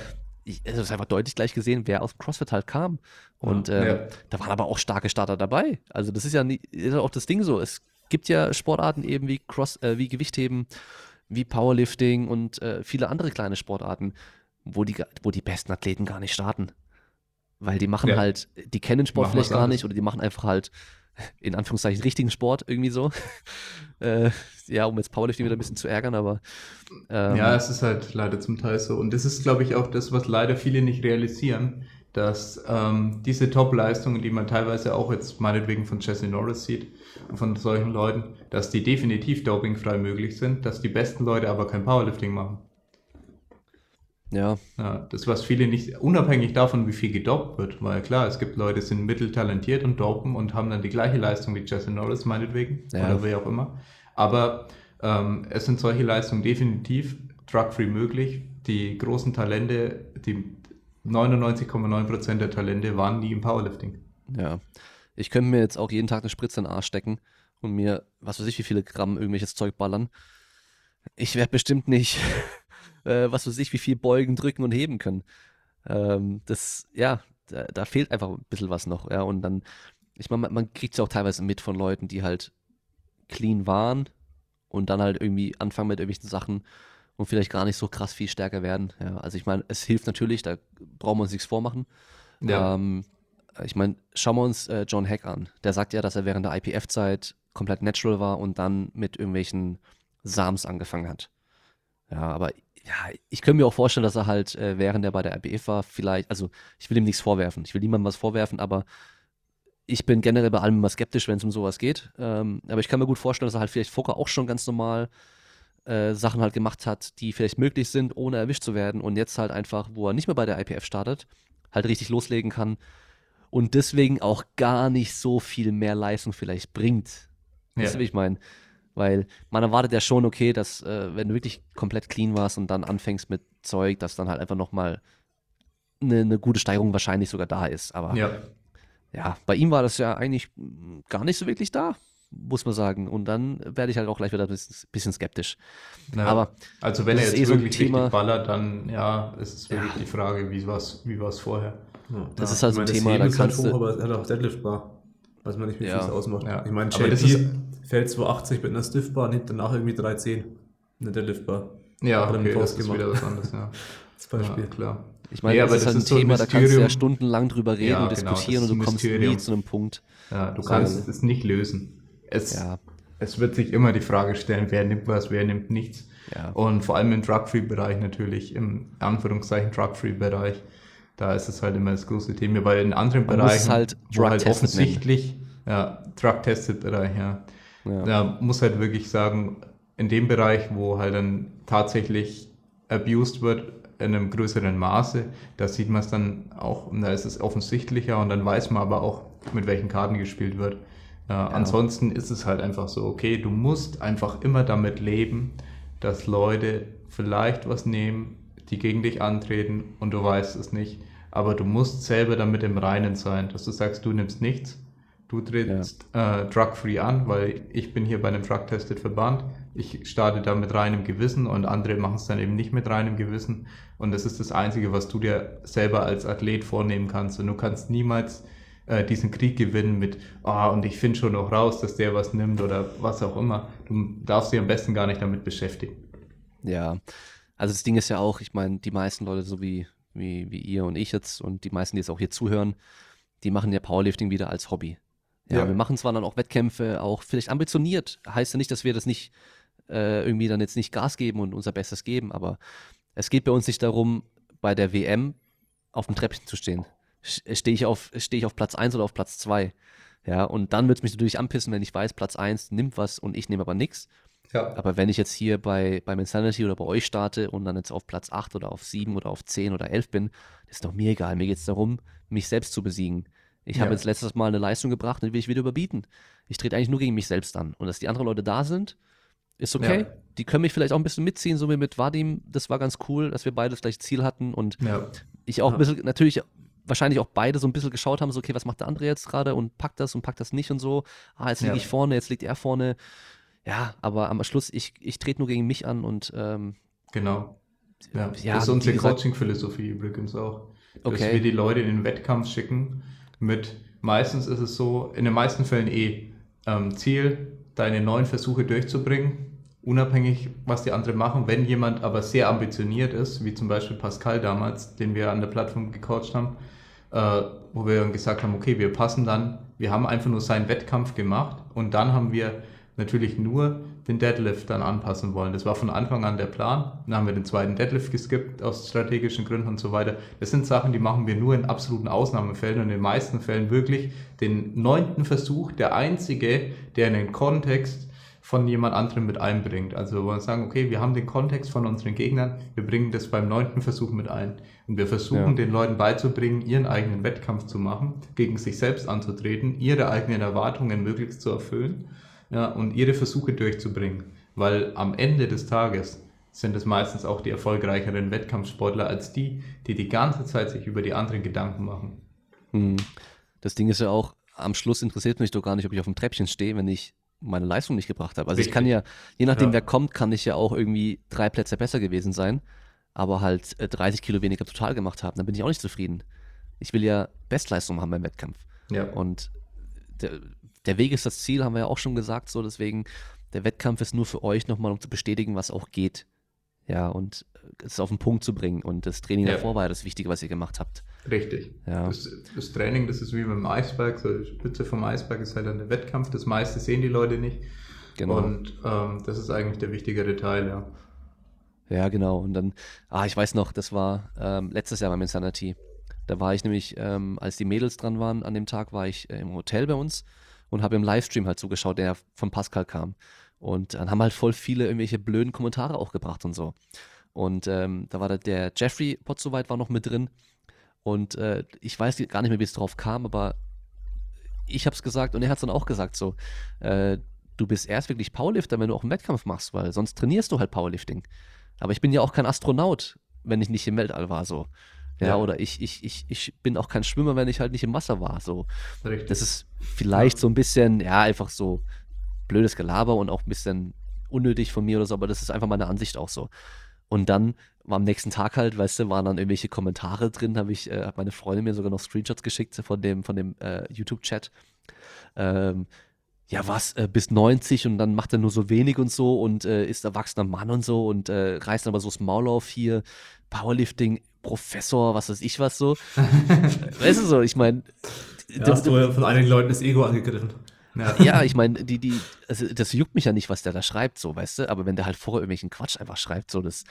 ich, also ist einfach deutlich gleich gesehen, wer aus dem CrossFit halt kam. Und Ja. ähm, Ja. da waren aber auch starke Starter dabei. Also das ist ja nie, ist auch das Ding so. Es gibt ja Sportarten eben wie Cross, äh, wie Gewichtheben, wie Powerlifting und äh, viele andere kleine Sportarten, wo die, wo die besten Athleten gar nicht starten. Weil die machen Ja. halt, die kennen Sport Machen vielleicht gar nicht oder die machen einfach halt in Anführungszeichen richtigen Sport irgendwie so. (laughs) äh, ja, um jetzt Powerlifting wieder ein bisschen zu ärgern, aber ähm, ja, es ist halt leider zum Teil so. Und das ist, glaube ich, auch das, was leider viele nicht realisieren, dass ähm, diese Top-Leistungen, die man teilweise auch jetzt meinetwegen von Jesse Norris sieht und von solchen Leuten, dass die definitiv dopingfrei möglich sind, dass die besten Leute aber kein Powerlifting machen. Ja, Ja, das, was viele nicht, unabhängig davon, wie viel gedopt wird, weil klar, es gibt Leute, die sind mitteltalentiert und dopen und haben dann die gleiche Leistung wie Jesse Norris, meinetwegen, Ja. oder wer auch immer. Aber ähm, es sind solche Leistungen definitiv drug-free möglich. Die großen Talente, die 99,9% der Talente waren nie im Powerlifting. Ja. Ich könnte mir jetzt auch jeden Tag eine Spritze in den Arsch stecken und mir, was weiß ich, wie viele Gramm irgendwelches Zeug ballern. Ich werde bestimmt nicht, äh, was weiß ich, wie viel beugen, drücken und heben können. Ähm, das, ja, da, da fehlt einfach ein bisschen was noch. Ja, und dann, ich meine, man, man kriegt es auch teilweise mit von Leuten, die halt clean waren und dann halt irgendwie anfangen mit irgendwelchen Sachen und vielleicht gar nicht so krass viel stärker werden. Ja, also ich meine, es hilft natürlich, da brauchen wir uns nichts vormachen. Ja. Ähm, ich meine, schauen wir uns äh, John Hack an. Der sagt ja, dass er während der IPF-Zeit komplett natural war und dann mit irgendwelchen Sams angefangen hat. Ja, aber ja, ich könnte mir auch vorstellen, dass er halt, äh, während er bei der IPF war, vielleicht, also ich will ihm nichts vorwerfen. Ich will niemandem was vorwerfen, aber ich bin generell bei allem immer skeptisch, wenn es um sowas geht. Ähm, aber ich kann mir gut vorstellen, dass er halt vielleicht vorher auch schon ganz normal äh, Sachen halt gemacht hat, die vielleicht möglich sind, ohne erwischt zu werden und jetzt halt einfach, wo er nicht mehr bei der IPF startet, halt richtig loslegen kann und deswegen auch gar nicht so viel mehr Leistung vielleicht bringt. Ja. Du, wie ich meine? Weil man erwartet ja schon, okay, dass äh, wenn du wirklich komplett clean warst und dann anfängst mit Zeug, dass dann halt einfach nochmal eine, eine gute Steigerung wahrscheinlich sogar da ist. Aber Ja, ja, bei ihm war das ja eigentlich gar nicht so wirklich da, muss man sagen. Und dann werde ich halt auch gleich wieder ein bisschen, bisschen skeptisch. Ja. Aber also wenn er das jetzt eh so ein wirklich Thema- richtig ballert, dann ja, ist es wirklich Ja. die Frage, wie war es wie war's vorher. Ja. Das ist halt so ein Thema, Heben da ist halt kannst hoch, du- aber er hat auch Deadlift-Bar, was man nicht mit Ja. Fuß ausmacht. Ja. Ich meine, JP ist- fällt 280 mit einer Stiff-Bar, nimmt danach irgendwie 310 in der Deadlift-Bar. Ja, mit okay, das Post ist gemacht. wieder was anderes, ja. (laughs) Als Beispiel. ja klar. ich meine, Nee, das ist das halt ein ist so ein Thema, da kannst du ja stundenlang drüber reden Ja, und genau, diskutieren und du kommst Mysterium. nie zu einem Punkt. Ja, du So. kannst es nicht lösen. Es, Ja, es wird sich immer die Frage stellen, wer nimmt was, wer nimmt nichts. ja. Und vor allem im Drug-Free-Bereich natürlich, im Anführungszeichen Drug-Free-Bereich, da ist es halt immer das große Thema, weil in anderen Man Bereichen, halt wo halt offensichtlich, ja, Drug-Tested-Bereich, ja, ja. da muss halt wirklich sagen, in dem Bereich, wo halt dann tatsächlich abused wird in einem größeren Maße, da sieht man es dann auch, und da ist es offensichtlicher und dann weiß man aber auch, mit welchen Karten gespielt wird. Äh, Ansonsten ist es halt einfach so, okay, du musst einfach immer damit leben, dass Leute vielleicht was nehmen, die gegen dich antreten und du weißt es nicht, aber du musst selber damit im Reinen sein, dass du sagst, du nimmst nichts, Du trittst äh, drug-free an, weil ich bin hier bei einem Drug-Tested Verband. Ich starte da mit reinem Gewissen und andere machen es dann eben nicht mit reinem Gewissen. Und das ist das Einzige, was du dir selber als Athlet vornehmen kannst. Und du kannst niemals äh, diesen Krieg gewinnen mit, ah, und ich finde schon noch raus, dass der was nimmt oder was auch immer. Du darfst dich am besten gar nicht damit beschäftigen. Ja, also das Ding ist ja auch, ich meine, die meisten Leute, so wie, wie, wie ihr und ich jetzt und die meisten, die jetzt auch hier zuhören, die machen ja Powerlifting wieder als Hobby. Ja, Ja. wir machen zwar dann auch Wettkämpfe, auch vielleicht ambitioniert. Heißt ja nicht, dass wir das nicht äh, irgendwie dann jetzt nicht Gas geben und unser Bestes geben, aber es geht bei uns nicht darum, bei der WM auf dem Treppchen zu stehen. Stehe ich, auf, steh ich auf Platz 1 oder auf Platz 2? Ja, und dann wird es mich natürlich anpissen, wenn ich weiß, Platz 1 nimmt was und ich nehme aber nichts. Ja. Aber wenn ich jetzt hier bei, beim Insanity oder bei euch starte und dann jetzt auf Platz 8 oder auf 7 oder auf 10 oder 11 bin, das ist doch mir egal. Mir geht es darum, mich selbst zu besiegen. Ich habe Ja. jetzt letztes Mal eine Leistung gebracht und die will ich wieder überbieten. Ich trete eigentlich nur gegen mich selbst an. Und dass die anderen Leute da sind, ist okay. Ja. Die können mich vielleicht auch ein bisschen mitziehen, so wie mit Vadim. Das war ganz cool, dass wir beide das gleiche Ziel hatten und Ja. ich auch ein bisschen, natürlich wahrscheinlich auch beide so ein bisschen geschaut haben, so okay, was macht der andere jetzt gerade und packt das und packt das nicht und so. Ah, jetzt liege ich vorne, jetzt liegt er vorne. Ja, aber am Schluss, ich, ich trete nur gegen mich an und ähm, Genau. Ja, Ja, das ist unsere Coaching-Philosophie übrigens auch. Dass Okay. wir die Leute in den Wettkampf schicken mit, meistens ist es so, in den meisten Fällen eh, ähm, Ziel, deine neuen Versuche durchzubringen, unabhängig, was die anderen machen. Wenn jemand aber sehr ambitioniert ist, wie zum Beispiel Pascal damals, den wir an der Plattform gecoacht haben, äh, wo wir dann gesagt haben, okay, wir passen dann, wir haben einfach nur seinen Wettkampf gemacht und dann haben wir natürlich nur den Deadlift dann anpassen wollen. Das war von Anfang an der Plan. Dann haben wir den zweiten Deadlift geskippt aus strategischen Gründen und so weiter. Das sind Sachen, die machen wir nur in absoluten Ausnahmefällen und in den meisten Fällen wirklich den neunten Versuch, der einzige, der in den Kontext von jemand anderem mit einbringt. Also wir sagen, okay, wir haben den Kontext von unseren Gegnern, wir bringen das beim neunten Versuch mit ein. Und wir versuchen Ja. den Leuten beizubringen, ihren eigenen Wettkampf zu machen, gegen sich selbst anzutreten, ihre eigenen Erwartungen möglichst zu erfüllen ja, und ihre Versuche durchzubringen. Weil am Ende des Tages sind es meistens auch die erfolgreicheren Wettkampfsportler als die, die die ganze Zeit sich über die anderen Gedanken machen. hm, das Ding ist ja auch, am Schluss interessiert mich doch gar nicht, ob ich auf dem Treppchen stehe, wenn ich meine Leistung nicht gebracht habe. Also ich Richtig. kann ja, je nachdem Ja. wer kommt, kann ich ja auch irgendwie drei Plätze besser gewesen sein, aber halt äh, 30 Kilo weniger total gemacht haben. Dann bin ich auch nicht zufrieden. Ich will ja Bestleistung haben beim Wettkampf. Ja, Und der, der Weg ist das Ziel, haben wir ja auch schon gesagt, so deswegen, der Wettkampf ist nur für euch nochmal, um zu bestätigen, was auch geht. Ja, und äh, es auf den Punkt zu bringen. Und das Training Ja. davor war ja das Wichtige, was ihr gemacht habt. richtig. Ja. Das, das Training, das ist wie beim Eisberg. So die Spitze vom Eisberg ist halt dann der Wettkampf. Das meiste sehen die Leute nicht. Genau. Und ähm, das ist eigentlich der wichtigere Teil, ja. Ja, genau. Und dann, ah, ich weiß noch, das war ähm, letztes Jahr beim Insanity. Da war ich nämlich, ähm, als die Mädels dran waren an dem Tag, war ich äh, im Hotel bei uns und habe im Livestream halt zugeschaut, der von Pascal kam. Und dann haben halt voll viele irgendwelche blöden Kommentare auch gebracht und so. Und ähm, da war da der Jeffrey Potzowait war noch mit drin. Und äh, ich weiß gar nicht mehr, wie es drauf kam, aber ich habe es gesagt und er hat es dann auch gesagt so. Äh, du bist erst wirklich Powerlifter, wenn du auch einen Wettkampf machst, weil sonst trainierst du halt Powerlifting. Aber ich bin ja auch kein Astronaut, wenn ich nicht im Weltall war, so. Ja, ja, oder ich, ich, ich, ich bin auch kein Schwimmer, wenn ich halt nicht im Wasser war. So. Richtig. Das ist vielleicht ja. so ein bisschen, ja, einfach so blödes Gelaber und auch ein bisschen unnötig von mir oder so, aber das ist einfach meine Ansicht auch so. Und dann war am nächsten Tag halt, weißt du, waren dann irgendwelche Kommentare drin, habe ich, äh, hat meine Freundin mir sogar noch Screenshots geschickt von dem, von dem äh, YouTube-Chat. Ähm, ja, was, äh, bis 90 und dann macht er nur so wenig und so und äh, ist erwachsener Mann und so und äh, reißt aber so das Maul auf hier, Powerlifting, Professor, was weiß ich was so. (laughs) weißt du so, ich meine. Ja, hast du von einigen Leuten das Ego angegriffen. Ja, ja (laughs) ich meine, die, die, also das juckt mich ja nicht, was der da schreibt, so, weißt du, aber wenn der halt vorher irgendwelchen Quatsch einfach schreibt, so, das,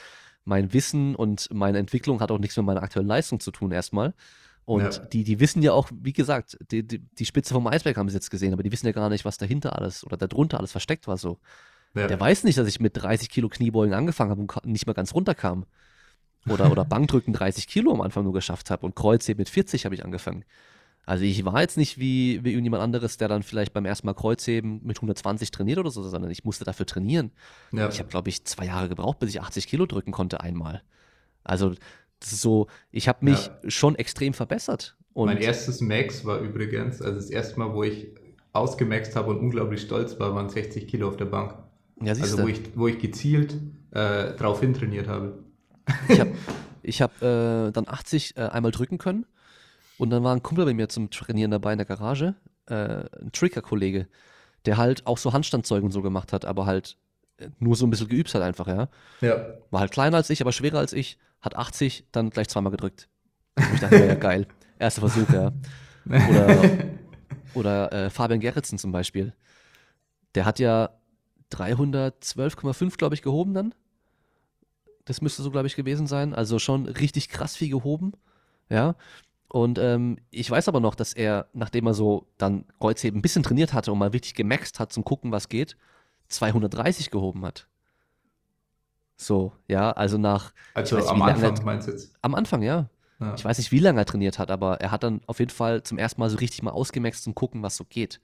mein Wissen und meine Entwicklung hat auch nichts mit meiner aktuellen Leistung zu tun, erstmal. Und ja. die, die wissen ja auch, wie gesagt, die, die, die, Spitze vom Eisberg haben sie jetzt gesehen, aber die wissen ja gar nicht, was dahinter alles oder darunter alles versteckt war so. Ja. Der weiß nicht, dass ich mit 30 Kilo Kniebeugen angefangen habe und nicht mal ganz runterkam. Oder, oder (laughs) Bankdrücken 30 Kilo am Anfang nur geschafft habe und Kreuzheben mit 40 habe ich angefangen. Also ich war jetzt nicht wie, wie irgendjemand anderes, der dann vielleicht beim ersten Mal Kreuzheben mit 120 trainiert oder so, sondern ich musste dafür trainieren. Ja. Ich habe, glaube ich, zwei Jahre gebraucht, bis ich 80 Kilo drücken konnte einmal. Also das ist so, ich habe mich ja. schon extrem verbessert. Und mein erstes Max war übrigens, also das erste Mal, wo ich ausgemaxt habe und unglaublich stolz war, waren 60 Kilo auf der Bank. Ja, also wo ich, wo ich gezielt äh, drauf hintrainiert habe. Ich habe (laughs) ich hab, äh, dann 80 äh, einmal drücken können und dann war ein Kumpel bei mir zum Trainieren dabei in der Garage, äh, ein Tricker-Kollege, der halt auch so Handstandzeugen und so gemacht hat, aber halt nur so ein bisschen geübt hat einfach, ja. Ja. War halt kleiner als ich, aber schwerer als ich, hat 80, dann gleich zweimal gedrückt. Und ich dachte, ja, geil. Erster Versuch, ja. Oder, (laughs) oder äh, Fabian Gerritsen zum Beispiel. Der hat ja 312,5, glaube ich, gehoben dann. Das müsste so, glaube ich, gewesen sein. Also schon richtig krass viel gehoben. Ja. Und ähm, ich weiß aber noch, dass er, nachdem er so dann Kreuzheben ein bisschen trainiert hatte und mal richtig gemaxt hat zum Gucken, was geht, 230 gehoben hat. So, ja, also nach. Also weiß, am Anfang er, meinst du jetzt? Am Anfang, ja. ja. Ich weiß nicht, wie lange er trainiert hat, aber er hat dann auf jeden Fall zum ersten Mal so richtig mal ausgemaxt zum Gucken, was so geht.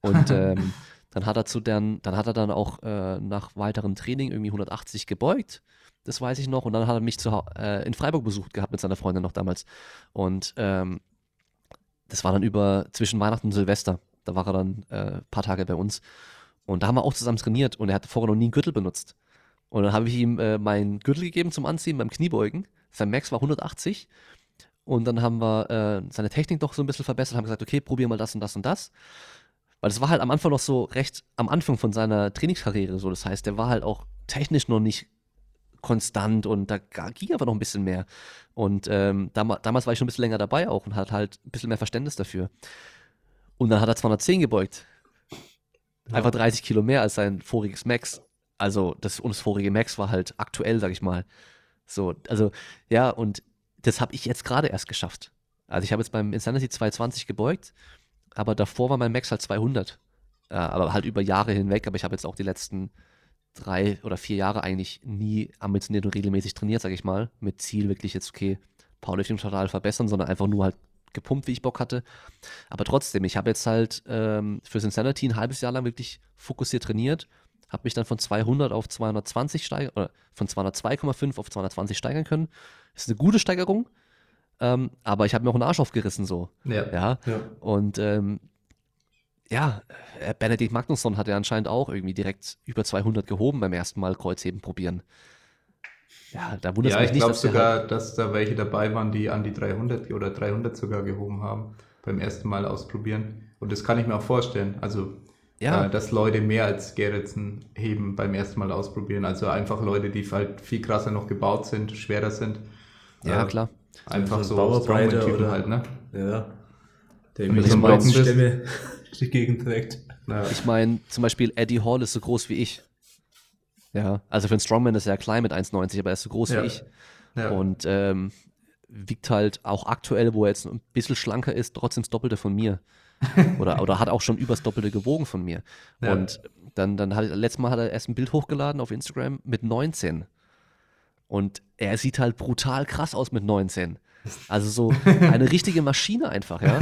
Und (laughs) ähm, dann hat er zu dann, dann hat er dann auch äh, nach weiterem Training irgendwie 180 gebeugt das weiß ich noch. Und dann hat er mich zu, äh, in Freiburg besucht gehabt mit seiner Freundin noch damals. Und ähm, das war dann über zwischen Weihnachten und Silvester. Da war er dann äh, ein paar Tage bei uns. Und da haben wir auch zusammen trainiert und er hatte vorher noch nie einen Gürtel benutzt. Und dann habe ich ihm äh, meinen Gürtel gegeben zum Anziehen beim Kniebeugen. Sein Max war 180. Und dann haben wir äh, seine Technik doch so ein bisschen verbessert, haben gesagt, okay, probier mal das und das und das. Weil das war halt am Anfang noch so recht am Anfang von seiner Trainingskarriere so. Das heißt, der war halt auch technisch noch nicht konstant und da ging aber noch ein bisschen mehr. Und ähm, dam damals war ich schon ein bisschen länger dabei auch und hatte halt ein bisschen mehr Verständnis dafür. Und dann hat er 210 gebeugt. Einfach 30 Kilo mehr als sein voriges Max. Also das, und das vorige Max war halt aktuell, sag ich mal. So, also ja, und das habe ich jetzt gerade erst geschafft. Also ich habe jetzt beim Insanity 220 gebeugt, aber davor war mein Max halt 200. Äh, aber halt über Jahre hinweg, aber ich habe jetzt auch die letzten drei oder vier Jahre eigentlich nie ambitioniert und regelmäßig trainiert, sage ich mal, mit Ziel wirklich jetzt, okay, Powerlifting total verbessern, sondern einfach nur halt gepumpt, wie ich Bock hatte. Aber trotzdem, ich habe jetzt halt ähm, für Insanity ein halbes Jahr lang wirklich fokussiert trainiert, habe mich dann von 200 auf 220 steigern, oder von 202,5 auf 220 steigern können. Ist eine gute Steigerung, ähm, aber ich habe mir auch einen Arsch aufgerissen so. Ja. ja? ja. Und ähm, ja, äh, Benedikt Magnusson hat ja anscheinend auch irgendwie direkt über 200 gehoben beim ersten Mal Kreuzheben probieren. Ja, da wundert es ja, mich nicht. Ja, ich glaube sogar, halt dass da welche dabei waren, die an die 300 oder 300 sogar gehoben haben beim ersten Mal ausprobieren. Und das kann ich mir auch vorstellen. Also, ja. äh, dass Leute mehr als Gerritsen heben beim ersten Mal ausprobieren. Also einfach Leute, die halt viel krasser noch gebaut sind, schwerer sind. Ja, äh, klar. Einfach so, so Strongman-Typen halt, ne? Ja. Der mit so einer Stimme (laughs) die Gegend trägt. Ja. Ich meine, zum Beispiel Eddie Hall ist so groß wie ich. Ja, also für einen Strongman ist er klein mit 1,90, aber er ist so groß ja. wie ich. Ja. Und ähm, wiegt halt auch aktuell, wo er jetzt ein bisschen schlanker ist, trotzdem das Doppelte von mir. (laughs) oder, oder hat auch schon übers Doppelte gewogen von mir. Ja. Und dann, dann hat letztes Mal hat er erst ein Bild hochgeladen auf Instagram mit 19. Und er sieht halt brutal krass aus mit 19. Also so eine (laughs) richtige Maschine einfach, ja.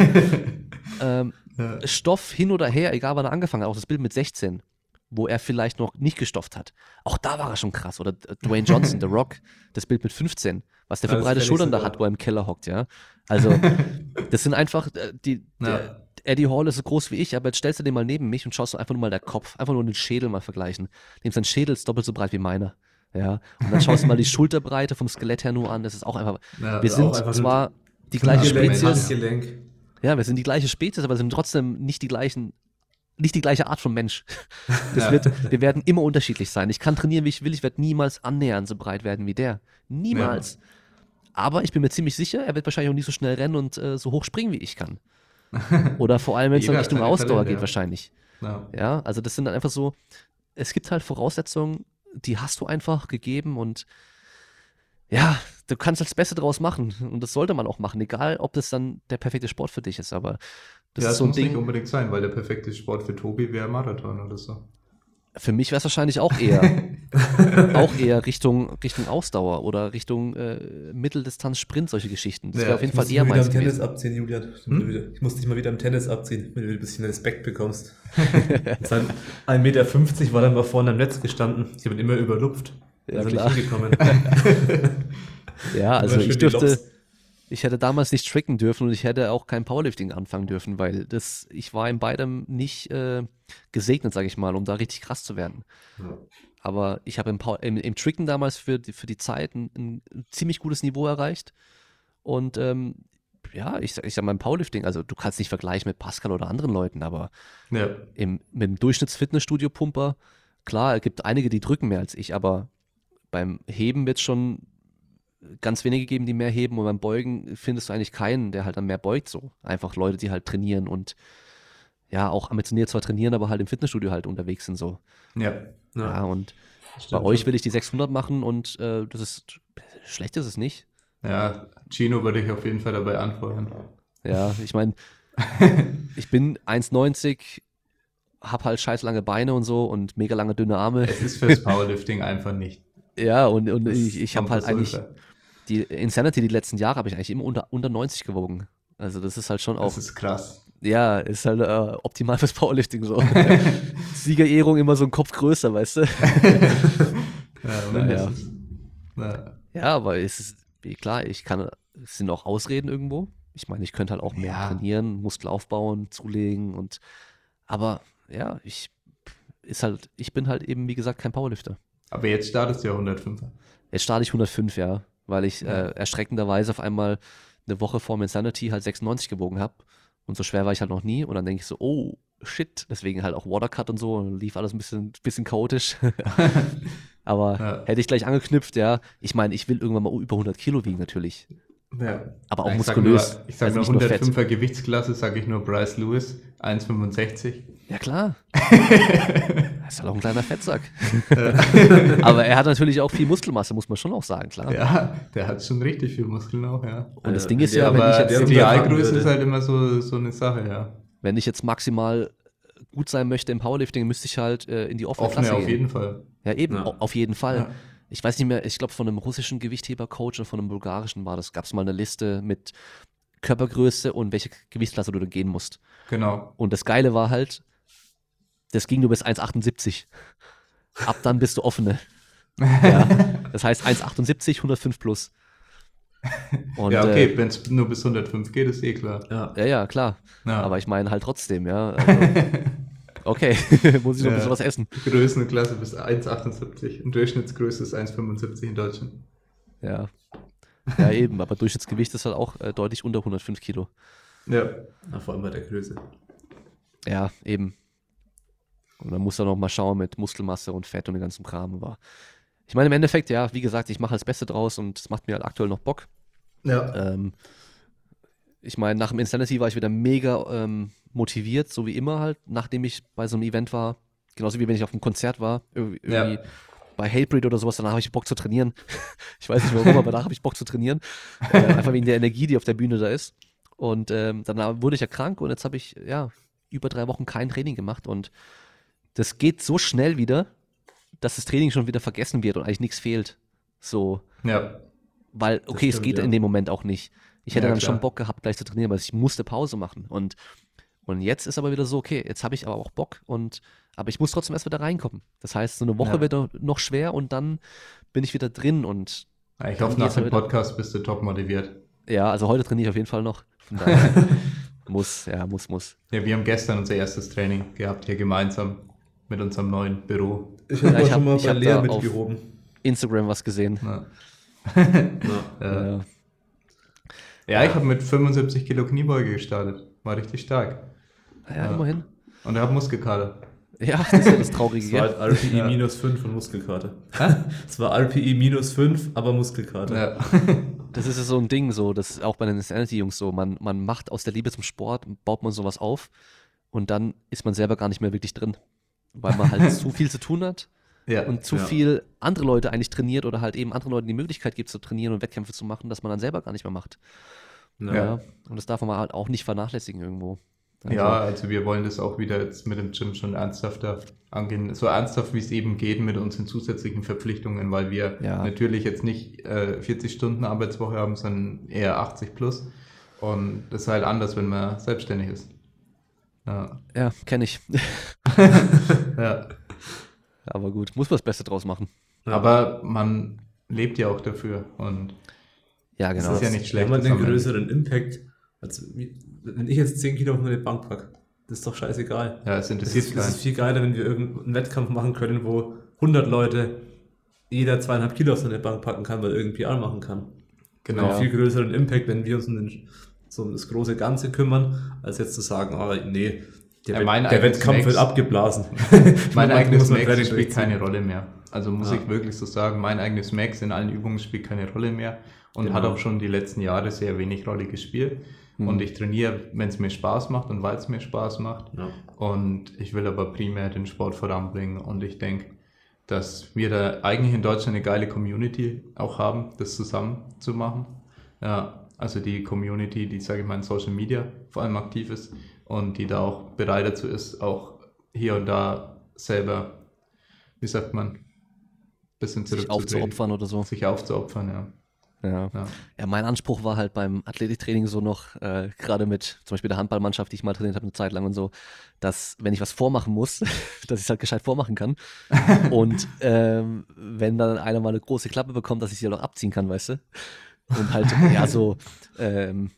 (laughs) ähm, ja. Stoff hin oder her, egal wann er angefangen hat, auch das Bild mit 16. wo er vielleicht noch nicht gestofft hat. Auch da war er schon krass. Oder Dwayne Johnson, (laughs) The Rock, das Bild mit 15, was der für breite Schultern da hat, wo er im Keller hockt, ja. Also, (laughs) das sind einfach, äh, die, ja. der, Eddie Hall ist so groß wie ich, aber jetzt stellst du den mal neben mich und schaust einfach nur mal der Kopf, einfach nur den Schädel mal vergleichen. Dem sein Schädel ist doppelt so breit wie meiner. Ja, und dann schaust du mal die (laughs) Schulterbreite vom Skelett her nur an. Das ist auch einfach. Ja, wir sind zwar die gleiche Spezies. Ja, wir sind die gleiche Spezies, aber sind trotzdem nicht die gleichen, nicht die gleiche Art von Mensch. (laughs) Das wird, wir werden immer unterschiedlich sein. Ich kann trainieren, wie ich will. Ich werde niemals annähernd so breit werden wie der. Niemals. Ja. Aber ich bin mir ziemlich sicher, er wird wahrscheinlich auch nicht so schnell rennen und äh, so hoch springen, wie ich kann. (laughs) Oder vor allem, wenn es in Richtung Ausdauer Talent, geht, ja. wahrscheinlich. Ja. ja, also das sind dann einfach so, es gibt halt Voraussetzungen, die hast du einfach gegeben und ja, du kannst das Beste draus machen und das sollte man auch machen, egal ob das dann der perfekte Sport für dich ist, aber das ja, ist so ein muss Ding. nicht unbedingt sein, weil der perfekte Sport für Tobi wäre Marathon oder so. Für mich wäre es wahrscheinlich auch eher, (laughs) auch eher Richtung, Richtung Ausdauer oder Richtung äh, Mitteldistanz-Sprint, solche Geschichten. Das wäre auf jeden Fall eher meins. Ich muss dich mal wieder im Tennis abziehen, Julian. Hm? Ich muss dich mal wieder im Tennis abziehen, wenn du ein bisschen Respekt bekommst. (laughs) 1,50 Meter war dann mal vorne am Netz gestanden. Ich habe ihn immer überlupft. Ja, (laughs) also klar. nicht hingekommen. ja, also ich dürfte, ich hätte damals nicht tricken dürfen und ich hätte auch kein Powerlifting anfangen dürfen, weil das, ich war in beidem nicht äh, gesegnet, sage ich mal, um da richtig krass zu werden. Ja. Aber ich habe im, im, im, Tricken damals für die, für die Zeit ein, ein ziemlich gutes Niveau erreicht. Und ähm, ja, ich, ich sag mal im Powerlifting, also du kannst nicht vergleichen mit Pascal oder anderen Leuten, aber ja. im, mit dem Durchschnittsfitnessstudio-Pumper, klar, es gibt einige, die drücken mehr als ich, aber beim Heben wird es schon ganz wenige geben, die mehr heben und beim Beugen findest du eigentlich keinen, der halt dann mehr beugt so. Einfach Leute, die halt trainieren und ja, auch ambitioniert zwar trainieren, aber halt im Fitnessstudio halt unterwegs sind so. Ja. Ja, ja und bei euch will ich die 600 machen und äh, das ist, schlecht ist es nicht. Ja, Gino würde ich auf jeden Fall dabei anfeuern. Ja, ich meine, (laughs) ich bin 1,90, hab halt scheiß lange Beine und so und mega lange dünne Arme. Es ist fürs Powerlifting einfach nicht. Ja, und, und ich, ich habe halt eigentlich, die Insanity die letzten Jahre habe ich eigentlich immer unter, unter 90 gewogen. Also das ist halt schon auch. Das ist krass. Ja, ist halt äh, optimal fürs Powerlifting so. (laughs) (laughs) Siegerehrung immer so ein Kopf größer, weißt du? (laughs) ja, ja. ja. ja, aber es ist klar, ich kann, es sind auch Ausreden irgendwo. Ich meine, ich könnte halt auch mehr ja. trainieren, Muskel aufbauen, zulegen und aber ja, ich ist halt, ich bin halt eben, wie gesagt, kein Powerlifter. Aber jetzt startest du ja 105. Jetzt starte ich 105, ja weil ich ja. äh, erschreckenderweise auf einmal eine Woche vor Insanity halt 96 gewogen habe. Und so schwer war ich halt noch nie. Und dann denke ich so, oh, shit. Deswegen halt auch Watercut und so. Und lief alles ein bisschen, bisschen chaotisch. (laughs) Aber ja. hätte ich gleich angeknüpft, ja. Ich meine, ich will irgendwann mal über 100 Kilo wiegen, natürlich. Ja. Aber auch ich muskulös. Sag nur, ich sage also nur 105er Gewichtsklasse, sage ich nur Bryce Lewis, 1,65. Ja, klar. (laughs) er ist halt auch ein kleiner Fettsack. (laughs) Aber er hat natürlich auch viel Muskelmasse, muss man schon auch sagen, klar. Ja, der hat schon richtig viel Muskeln auch, ja. Und das Ding ist ja, wenn ich jetzt. Die Idealgröße ist halt immer so, so eine Sache, ja. Wenn ich jetzt maximal gut sein möchte im Powerlifting, müsste ich halt äh, in die offene Offene Klasse auf jeden Fall. Ja, eben, ja. auf jeden Fall. Ja. Ich weiß nicht mehr, ich glaube von einem russischen Gewichtheber-Coach oder von einem bulgarischen war das, gab es mal eine Liste mit Körpergröße und welche Gewichtsklasse du da gehen musst. Genau. Und das Geile war halt, das ging nur bis 1,78. Ab dann bist du offene. (laughs) Ja, das heißt 1,78, 105 plus. Und, ja, okay, äh, wenn es nur bis 105 geht, ist eh klar. Ja, ja, ja klar. Ja. Aber ich meine halt trotzdem, ja. (laughs) Also, okay, (laughs) muss ich noch ein bisschen was essen. Größenklasse bis 1,78 und Durchschnittsgröße ist 1,75 in Deutschland. Ja. Ja, eben, aber Durchschnittsgewicht ist halt auch äh, deutlich unter 105 Kilo. Ja. Na, vor allem bei der Größe. Ja, eben. Und dann muss er noch mal schauen mit Muskelmasse und Fett und dem ganzen Kram. Aber ich meine, im Endeffekt, ja, wie gesagt, ich mache das Beste draus und es macht mir halt aktuell noch Bock. Ja. Ähm, ich meine, nach dem Insanity war ich wieder mega ähm, motiviert, so wie immer halt, nachdem ich bei so einem Event war. Genauso wie wenn ich auf einem Konzert war. Irgendwie ja. bei Hatebreed oder sowas, danach habe ich Bock zu trainieren. (laughs) ich weiß nicht warum, aber danach habe ich Bock zu trainieren. Äh, (laughs) einfach wegen der Energie, die auf der Bühne da ist. Und ähm, dann wurde ich ja krank und jetzt habe ich, ja, über drei Wochen kein Training gemacht und das geht so schnell wieder, dass das Training schon wieder vergessen wird und eigentlich nichts fehlt. So. Ja. Weil, okay, stimmt, es geht ja. in dem Moment auch nicht. Ich hätte ja, dann klar. schon Bock gehabt, gleich zu trainieren, aber ich musste Pause machen. Und Und jetzt ist aber wieder so, okay, jetzt habe ich aber auch Bock und aber ich muss trotzdem erst wieder reinkommen. Das heißt, so eine Woche Ja. wird noch schwer und dann bin ich wieder drin und ich hoffe, nach dem. Podcast bist du top motiviert. ja, also heute trainiere ich auf jeden Fall noch. Von (laughs) daher muss, ja, muss, muss. Ja, wir haben gestern unser erstes Training gehabt, hier gemeinsam mit unserem neuen Büro. Ich Ja, habe ich schon hab- mal ich bei Lea da auf- mitgehoben. Instagram was gesehen. Ja, Ja. (laughs) ja. Ja. ja ich habe mit 75 Kilo Kniebeuge gestartet. War richtig stark. Ja, Ja. immerhin. Und er hat Muskelkater. Ja, (laughs) das ist ja das Traurige. Es war halt RPI Ja. minus 5 und Muskelkater. Es war RPI minus 5, aber Muskelkater. Ja. (laughs) Das ist ja so ein Ding, so, das ist auch bei den Insanity-Jungs so. Man, man macht aus der Liebe zum Sport, baut man sowas auf und dann ist man selber gar nicht mehr wirklich drin. Weil man halt (laughs) zu viel zu tun hat ja. und zu Ja. viel andere Leute eigentlich trainiert oder halt eben anderen Leuten die Möglichkeit gibt zu trainieren und Wettkämpfe zu machen, dass man dann selber gar nicht mehr macht. Ja. Ja. Und das darf man halt auch nicht vernachlässigen irgendwo. Also, Ja, also wir wollen das auch wieder jetzt mit dem Gym schon ernsthafter angehen. So ernsthaft, wie es eben geht mit unseren zusätzlichen Verpflichtungen, weil wir Ja. natürlich jetzt nicht äh, 40 Stunden Arbeitswoche haben, sondern eher 80 plus. Und das ist halt anders, wenn man selbstständig ist. Ja, Ja, kenne ich. (laughs) ja. Aber gut, muss man das Beste draus machen. Ja. Aber man lebt ja auch dafür. Und Ja, Das genau. ist ja nicht schlecht. Wenn man das den größeren Impact, als wie- wenn ich jetzt 10 Kilo auf meine Bank packe, das ist doch scheißegal. ja, es Das interessiert ist, das keinen. ist viel geiler, wenn wir irgendeinen Wettkampf machen können, wo 100 Leute jeder zweieinhalb Kilo auf seine Bank packen kann, weil irgendwie PR machen kann. Genau. Einen viel größeren Impact, wenn wir uns um, den, so um das große Ganze kümmern, als jetzt zu sagen, ah, nee, der, Ja, mein der Wettkampf wird abgeblasen. (laughs) Mein (laughs) eigenes Max spielt keine Rolle mehr. Also muss Ja. ich wirklich so sagen, mein eigenes Max in allen Übungen spielt keine Rolle mehr und Genau. hat auch schon die letzten Jahre sehr wenig Rolle gespielt. Mhm. Und ich trainiere, wenn es mir Spaß macht und weil es mir Spaß macht. Ja. Und ich will aber primär den Sport voranbringen. Und ich denke, dass wir da eigentlich in Deutschland eine geile Community auch haben, das zusammen zu machen. Ja, also die Community, die, sage ich mal, in Social Media vor allem aktiv ist und die da auch bereit dazu ist, auch hier und da selber, wie sagt man, bisschen sich aufzuopfern oder so. Sich aufzuopfern, ja. Ja. ja. Ja, mein Anspruch war halt beim Athletiktraining so noch, äh, gerade mit zum Beispiel der Handballmannschaft, die ich mal trainiert habe eine Zeit lang und so, dass wenn ich was vormachen muss, (laughs) dass ich es halt gescheit vormachen kann. (laughs) und ähm, wenn dann einer mal eine große Klappe bekommt, dass ich sie halt auch abziehen kann, weißt du? Und halt, (laughs) ja, so ähm,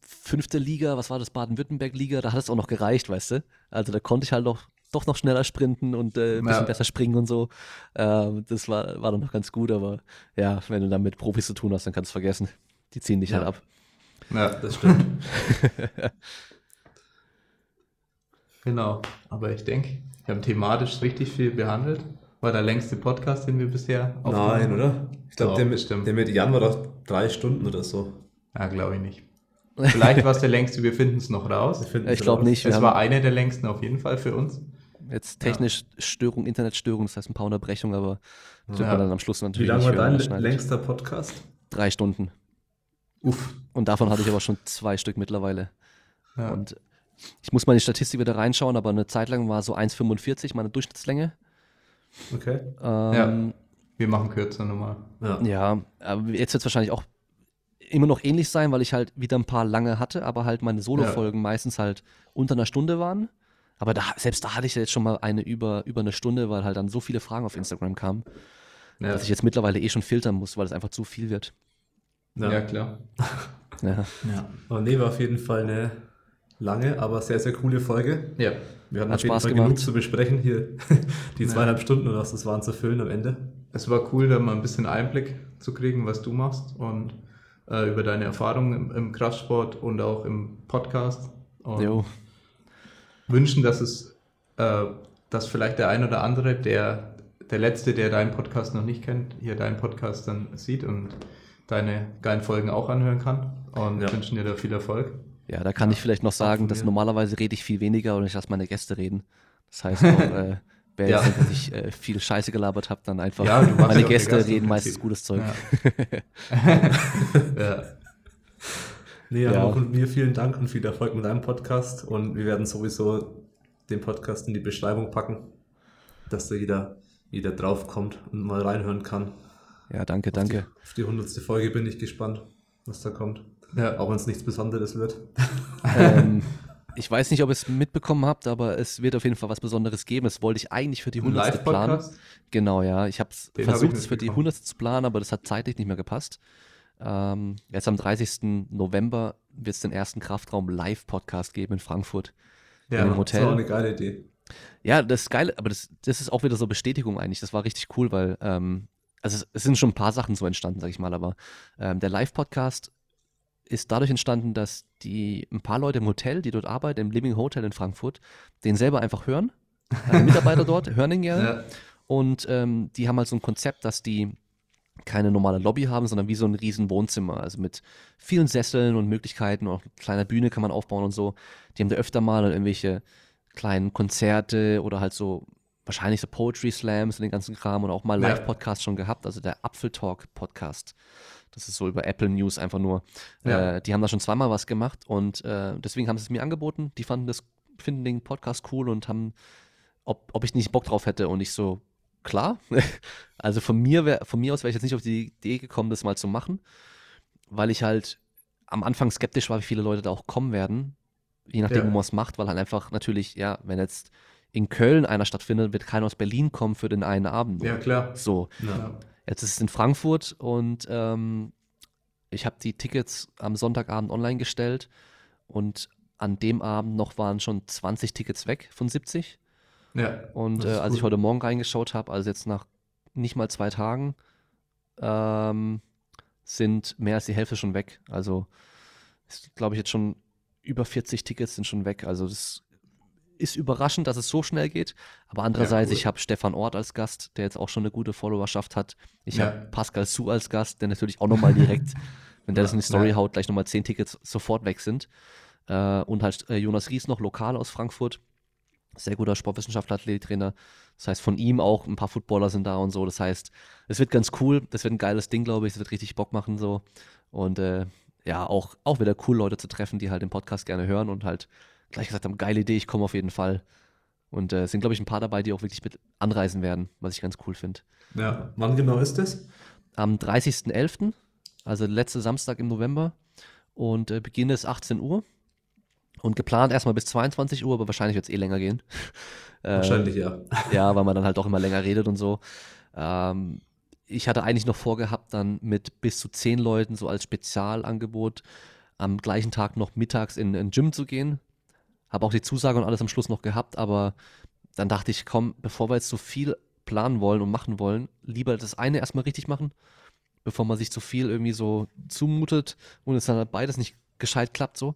fünfte Liga, was war das, Baden-Württemberg-Liga, da hat es auch noch gereicht, weißt du? Also da konnte ich halt noch, doch noch schneller sprinten und äh, ein bisschen Ja. besser springen und so. Ähm, das war, war dann noch ganz gut, aber ja, wenn du dann mit Profis zu tun hast, dann kannst du es vergessen. Die ziehen dich Ja. halt ab. ja. Das stimmt. (laughs) Genau, aber ich denke, wir haben thematisch richtig viel behandelt. War der längste Podcast, den wir bisher Nein, oder? Ich glaube, der, mit- bestimmt. der Median war doch drei Stunden oder so. Ja, glaube ich nicht. (laughs) Vielleicht war es der längste, wir finden es noch raus. Ich glaube nicht. Es haben war einer der längsten auf jeden Fall für uns. jetzt technisch Störung, Internetstörung, das heißt ein paar Unterbrechungen, aber das wird Ja. man dann am Schluss Wie natürlich lang nicht war dein er längster Podcast? Drei Stunden. Uff. Und davon hatte ich aber schon zwei Stück mittlerweile. Ja. Und ich muss mal in die Statistik wieder reinschauen, aber eine Zeit lang war so 1,45 meine Durchschnittslänge. Okay. Ähm, wir machen kürzer nochmal. Ja. ja. aber jetzt wird es wahrscheinlich auch immer noch ähnlich sein, weil ich halt wieder ein paar lange hatte, aber halt meine Solo-Folgen meistens halt unter einer Stunde waren. Aber da, selbst da hatte ich ja jetzt schon mal eine über, über eine Stunde, weil halt dann so viele Fragen auf Instagram kamen, Ja, dass ich jetzt mittlerweile eh schon filtern muss, weil es einfach zu viel wird. Ja. ja klar. Ja. Ja. Aber nee, war auf jeden Fall eine lange, aber sehr, sehr coole Folge. ja. Wir hatten Hat auf jeden Spaß Fall gemacht. genug zu besprechen hier. (laughs) Die zweieinhalb Stunden oder was das waren zu füllen am Ende. Es war cool, da mal ein bisschen Einblick zu kriegen, was du machst und äh, über deine Erfahrungen im, im Kraftsport und auch im Podcast. Und Jo. wünschen, dass es, äh, dass vielleicht der ein oder andere, der, der Letzte, der deinen Podcast noch nicht kennt, hier deinen Podcast dann sieht und deine geilen Folgen auch anhören kann. Und Ja. wünschen dir da viel Erfolg. Ja, da kann Ja, ich vielleicht noch sagen, dass normalerweise rede ich viel weniger und ich lasse meine Gäste reden. Das heißt (laughs) auch, äh, wer Ja. jetzt ich äh, viel Scheiße gelabert habe, dann einfach Ja, meine Gäste Gast reden meistens gutes Zeug. Ja. (laughs) Nee, aber auch mir vielen Dank und viel Erfolg mit deinem Podcast. Und wir werden sowieso den Podcast in die Beschreibung packen, dass da jeder, jeder draufkommt und mal reinhören kann. Ja, danke, Auf danke. die, auf die hundertste Folge bin ich gespannt, was da kommt. Ja. Auch wenn es nichts Besonderes wird. ähm, ich weiß nicht, ob ihr es mitbekommen habt, aber es wird auf jeden Fall was Besonderes geben. Das wollte ich eigentlich für die 100. planen. Genau, ja. Ich habe es versucht, es für die 100. zu planen, aber das hat zeitlich nicht mehr gepasst. Ähm, jetzt am 30. November wird es den ersten Kraftraum Live-Podcast geben in Frankfurt. Ja, dem Hotel. das ist auch eine geile Idee. Ja, das ist geil, aber das, das ist auch wieder so Bestätigung eigentlich. Das war richtig cool, weil ähm, also es, es, sind schon ein paar Sachen so entstanden, sag ich mal, aber ähm, der Live-Podcast ist dadurch entstanden, dass die ein paar Leute im Hotel, die dort arbeiten, im Living Hotel in Frankfurt, den selber einfach hören. Also (laughs) Mitarbeiter dort hören ihn gerne. Ja. Und ähm, die haben halt so ein Konzept, dass die keine normale Lobby haben, sondern wie so ein riesen Wohnzimmer, also mit vielen Sesseln und Möglichkeiten, auch eine kleine Bühne kann man aufbauen und so. Die haben da öfter mal irgendwelche kleinen Konzerte oder halt so wahrscheinlich so Poetry Slams und den ganzen Kram und auch mal Live-Podcasts schon gehabt, also der Apfeltalk-Podcast. Das ist so über Apple News einfach nur. Ja. Äh, die haben da schon zweimal was gemacht und äh, deswegen haben sie es mir angeboten. Die fanden das, finden den Podcast cool und haben, ob, ob ich nicht Bock drauf hätte und ich so, klar. (laughs) also von mir, wär, von mir aus wäre ich jetzt nicht auf die Idee gekommen, das mal zu machen, weil ich halt am Anfang skeptisch war, wie viele Leute da auch kommen werden, je nachdem, ja. wo man es macht, weil halt einfach natürlich, ja, wenn jetzt in Köln einer stattfindet, wird keiner aus Berlin kommen für den einen Abend. Ja, klar. So. Ja. Jetzt ist es in Frankfurt und ähm, ich habe die Tickets am Sonntagabend online gestellt und an dem Abend noch waren schon 20 Tickets weg von 70. Ja. Und äh, als cool. ich heute Morgen reingeschaut habe, also jetzt nach nicht mal zwei Tagen, ähm, sind mehr als die Hälfte schon weg. Also glaube ich jetzt schon über 40 Tickets sind schon weg. Also das ist überraschend, dass es so schnell geht. Aber andererseits, ja, cool. ich habe Stefan Ort als Gast, der jetzt auch schon eine gute Followerschaft hat. Ich ja. habe Pascal Su als Gast, der natürlich auch nochmal direkt, (laughs) wenn der das in die Story haut, gleich nochmal 10 Tickets sofort weg sind. Äh, und halt äh, Jonas Ries noch, lokal aus Frankfurt. Sehr guter Sportwissenschaftler, Athletiktrainer. Das heißt, von ihm auch ein paar Footballer sind da und so. Das heißt, es wird ganz cool. Das wird ein geiles Ding, glaube ich. Es wird richtig Bock machen so. Und äh, ja, auch, auch wieder cool, Leute zu treffen, die halt den Podcast gerne hören und halt gleich gesagt haben, geile Idee, ich komme auf jeden Fall. Und äh, es sind, glaube ich, ein paar dabei, die auch wirklich mit anreisen werden, was ich ganz cool finde. Ja, wann genau ist das? Am 30.11., also letzte Samstag im November. Und äh, Beginn ist 18 Uhr. Und geplant erstmal bis 22 Uhr, aber wahrscheinlich wird es eh länger gehen. (laughs) Äh, wahrscheinlich, ja. Ja, (laughs) weil man dann halt auch immer länger redet und so. Ähm, ich hatte eigentlich noch vorgehabt, dann mit bis zu 10 Leuten so als Spezialangebot am gleichen Tag noch mittags in ein Gym zu gehen. Habe auch die Zusage und alles am Schluss noch gehabt, aber dann dachte ich, komm, bevor wir jetzt so viel planen wollen und machen wollen, lieber das eine erstmal richtig machen, bevor man sich zu viel irgendwie so zumutet und es dann halt beides nicht gescheit klappt so.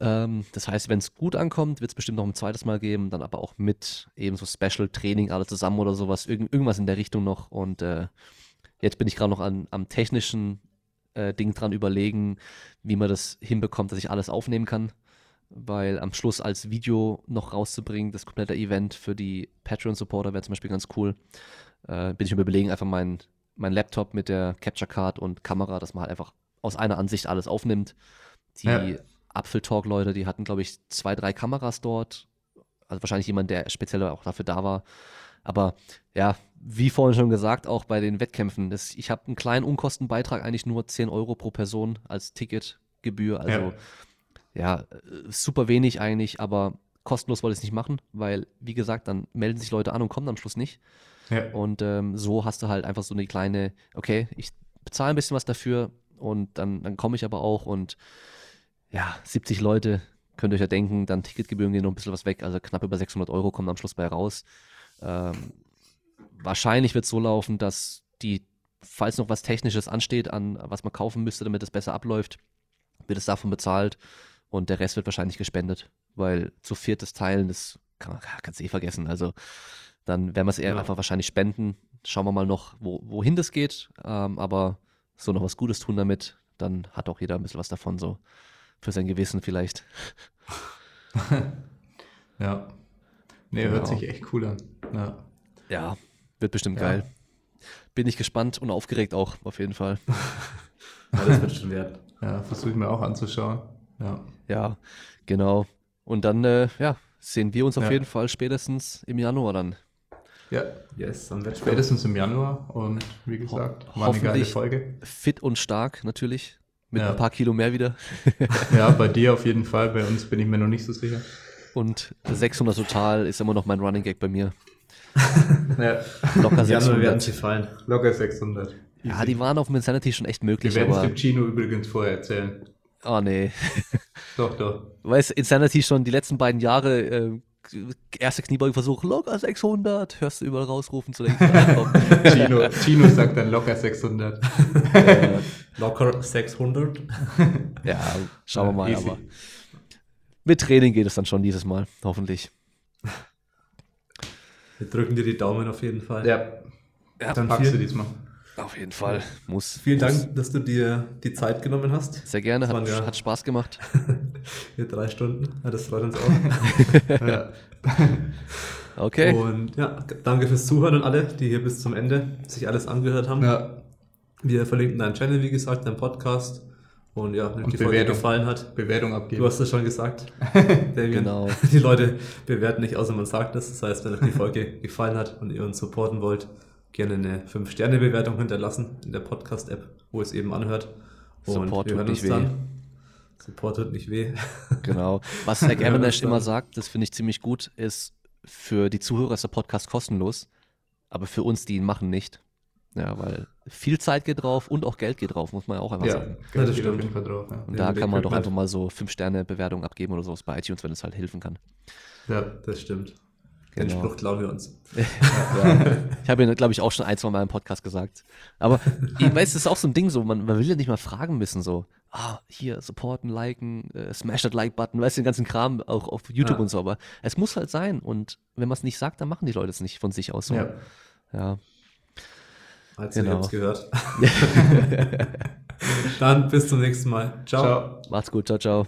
Ähm, das heißt, wenn es gut ankommt, wird es bestimmt noch ein zweites Mal geben, dann aber auch mit eben so Special Training alle zusammen oder sowas, irgend, irgendwas in der Richtung noch. Und äh, jetzt bin ich gerade noch an, am technischen äh, Ding dran überlegen, wie man das hinbekommt, dass ich alles aufnehmen kann weil am Schluss als Video noch rauszubringen, das komplette Event für die Patreon-Supporter wäre zum Beispiel ganz cool. Äh, bin ich mir überlegen, einfach mein, mein Laptop mit der Capture Card und Kamera, dass man halt einfach aus einer Ansicht alles aufnimmt. Die ja. Apfeltalk-Leute, die hatten, glaube ich, zwei, drei Kameras dort. Also wahrscheinlich jemand, der speziell auch dafür da war. Aber ja, wie vorhin schon gesagt, auch bei den Wettkämpfen, das, ich habe einen kleinen Unkostenbeitrag, eigentlich nur 10 Euro pro Person als Ticketgebühr. Also ja ja, äh, super wenig eigentlich, aber kostenlos wollte ich es nicht machen, weil, wie gesagt, dann melden sich Leute an und kommen am Schluss nicht. Ja. Und ähm, so hast du halt einfach so eine kleine, okay, ich bezahle ein bisschen was dafür und dann, dann komme ich aber auch und ja, 70 Leute, könnt ihr euch ja denken, dann Ticketgebühren gehen noch ein bisschen was weg, also knapp über 600 Euro kommen am Schluss bei raus. Ähm, wahrscheinlich wird es so laufen, dass die, falls noch was Technisches ansteht, an was man kaufen müsste, damit es besser abläuft, wird es davon bezahlt. Und der Rest wird wahrscheinlich gespendet, weil zu viertes Teilen, das kann man, kannst du eh vergessen. Also dann werden wir es eher ja. einfach wahrscheinlich spenden. Schauen wir mal noch, wo, wohin das geht. Ähm, aber so noch was Gutes tun damit, dann hat auch jeder ein bisschen was davon, so für sein Gewissen vielleicht. (laughs) ja. Nee, genau. hört sich echt cool an. Ja, ja wird bestimmt ja. geil. Bin ich gespannt und aufgeregt auch, auf jeden Fall. (laughs) ja, das wird schon wert. Ja, versuche ich mir auch anzuschauen. Ja. Ja, genau. Und dann, äh, ja, sehen wir uns auf ja. jeden Fall spätestens im Januar dann. Ja, yes, dann spätestens im Januar und wie gesagt, Ho war eine geile Folge. Fit und stark natürlich. Mit Ja. ein paar Kilo mehr wieder. (laughs) Ja, bei dir auf jeden Fall. Bei uns bin ich mir noch nicht so sicher. Und 600 total ist immer noch mein Running Gag bei mir. (laughs) Ja, Locker Januar werden 600. sie fallen. locker 600. Ja, die waren auf dem Insanity schon echt Wir möglich, werden es dem Chino übrigens vorher erzählen. Oh nee. Doch, doch. Weißt Insanity schon die letzten beiden Jahre, äh, erster Kniebeugeversuch, locker 600, hörst du überall rausrufen zu denken. ah, komm. (laughs) Chino, Chino sagt dann locker 600. äh, Locker 600. ja, schauen wir mal, Easy. aber mit Training geht es dann schon dieses Mal, hoffentlich. Wir drücken dir die Daumen auf jeden Fall. Ja, Ja, Dann packst du diesmal. Auf jeden Fall. Muss. vielen muss. Dank, dass du dir die Zeit genommen hast. Sehr gerne, hat, ja- hat Spaß gemacht. (laughs) Hier drei Stunden. Ja, das freut uns auch. (laughs) Ja. Okay. Und ja, danke fürs Zuhören und alle, die hier bis zum Ende sich alles angehört haben. ja. Wir verlinken deinen Channel, wie gesagt, deinen Podcast. Und ja, wenn euch Und die Folge Bewertung. gefallen hat, Bewertung abgeben. du hast es schon gesagt. (laughs) Damien. Genau. Die Leute bewerten nicht, außer man sagt es. Das heißt, wenn euch die Folge gefallen hat und ihr uns supporten wollt, gerne eine 5-Sterne-Bewertung hinterlassen in der Podcast-App, wo es eben anhört. Und Support tut nicht weh. dann. Support tut nicht weh. (laughs) Genau. Was Herr Gavinesh immer sagt, das finde ich ziemlich gut, ist, für die Zuhörer ist der Podcast kostenlos, aber für uns, die ihn machen, nicht. Ja, weil viel Zeit geht drauf und auch Geld geht drauf, muss man ja auch einfach Ja, sagen. Ja, das geht auf stimmt. jeden Fall drauf. Ja. Und Ja, da kann man doch einfach mal so 5-Sterne-Bewertung abgeben oder sowas bei iTunes, wenn es halt helfen kann. Ja. Das stimmt. Den Genau. Spruch klauen wir uns. (laughs) Ja. Ich habe ihn, glaube ich, auch schon ein, zwei Mal im Podcast gesagt. Aber ich weiß, es ist auch so ein Ding so, man, man will ja nicht mal fragen müssen, so, ah, hier, supporten, liken, äh, smash that Like-Button, weißt du, den ganzen Kram auch auf YouTube Ja. und so, aber es muss halt sein und wenn man es nicht sagt, dann machen die Leute es nicht von sich aus so. Ja. ja. Also, Genau. ihr habt's gehört. (laughs) (laughs) Dann bis zum nächsten Mal. Ciao. Ciao. Macht's gut, ciao, ciao.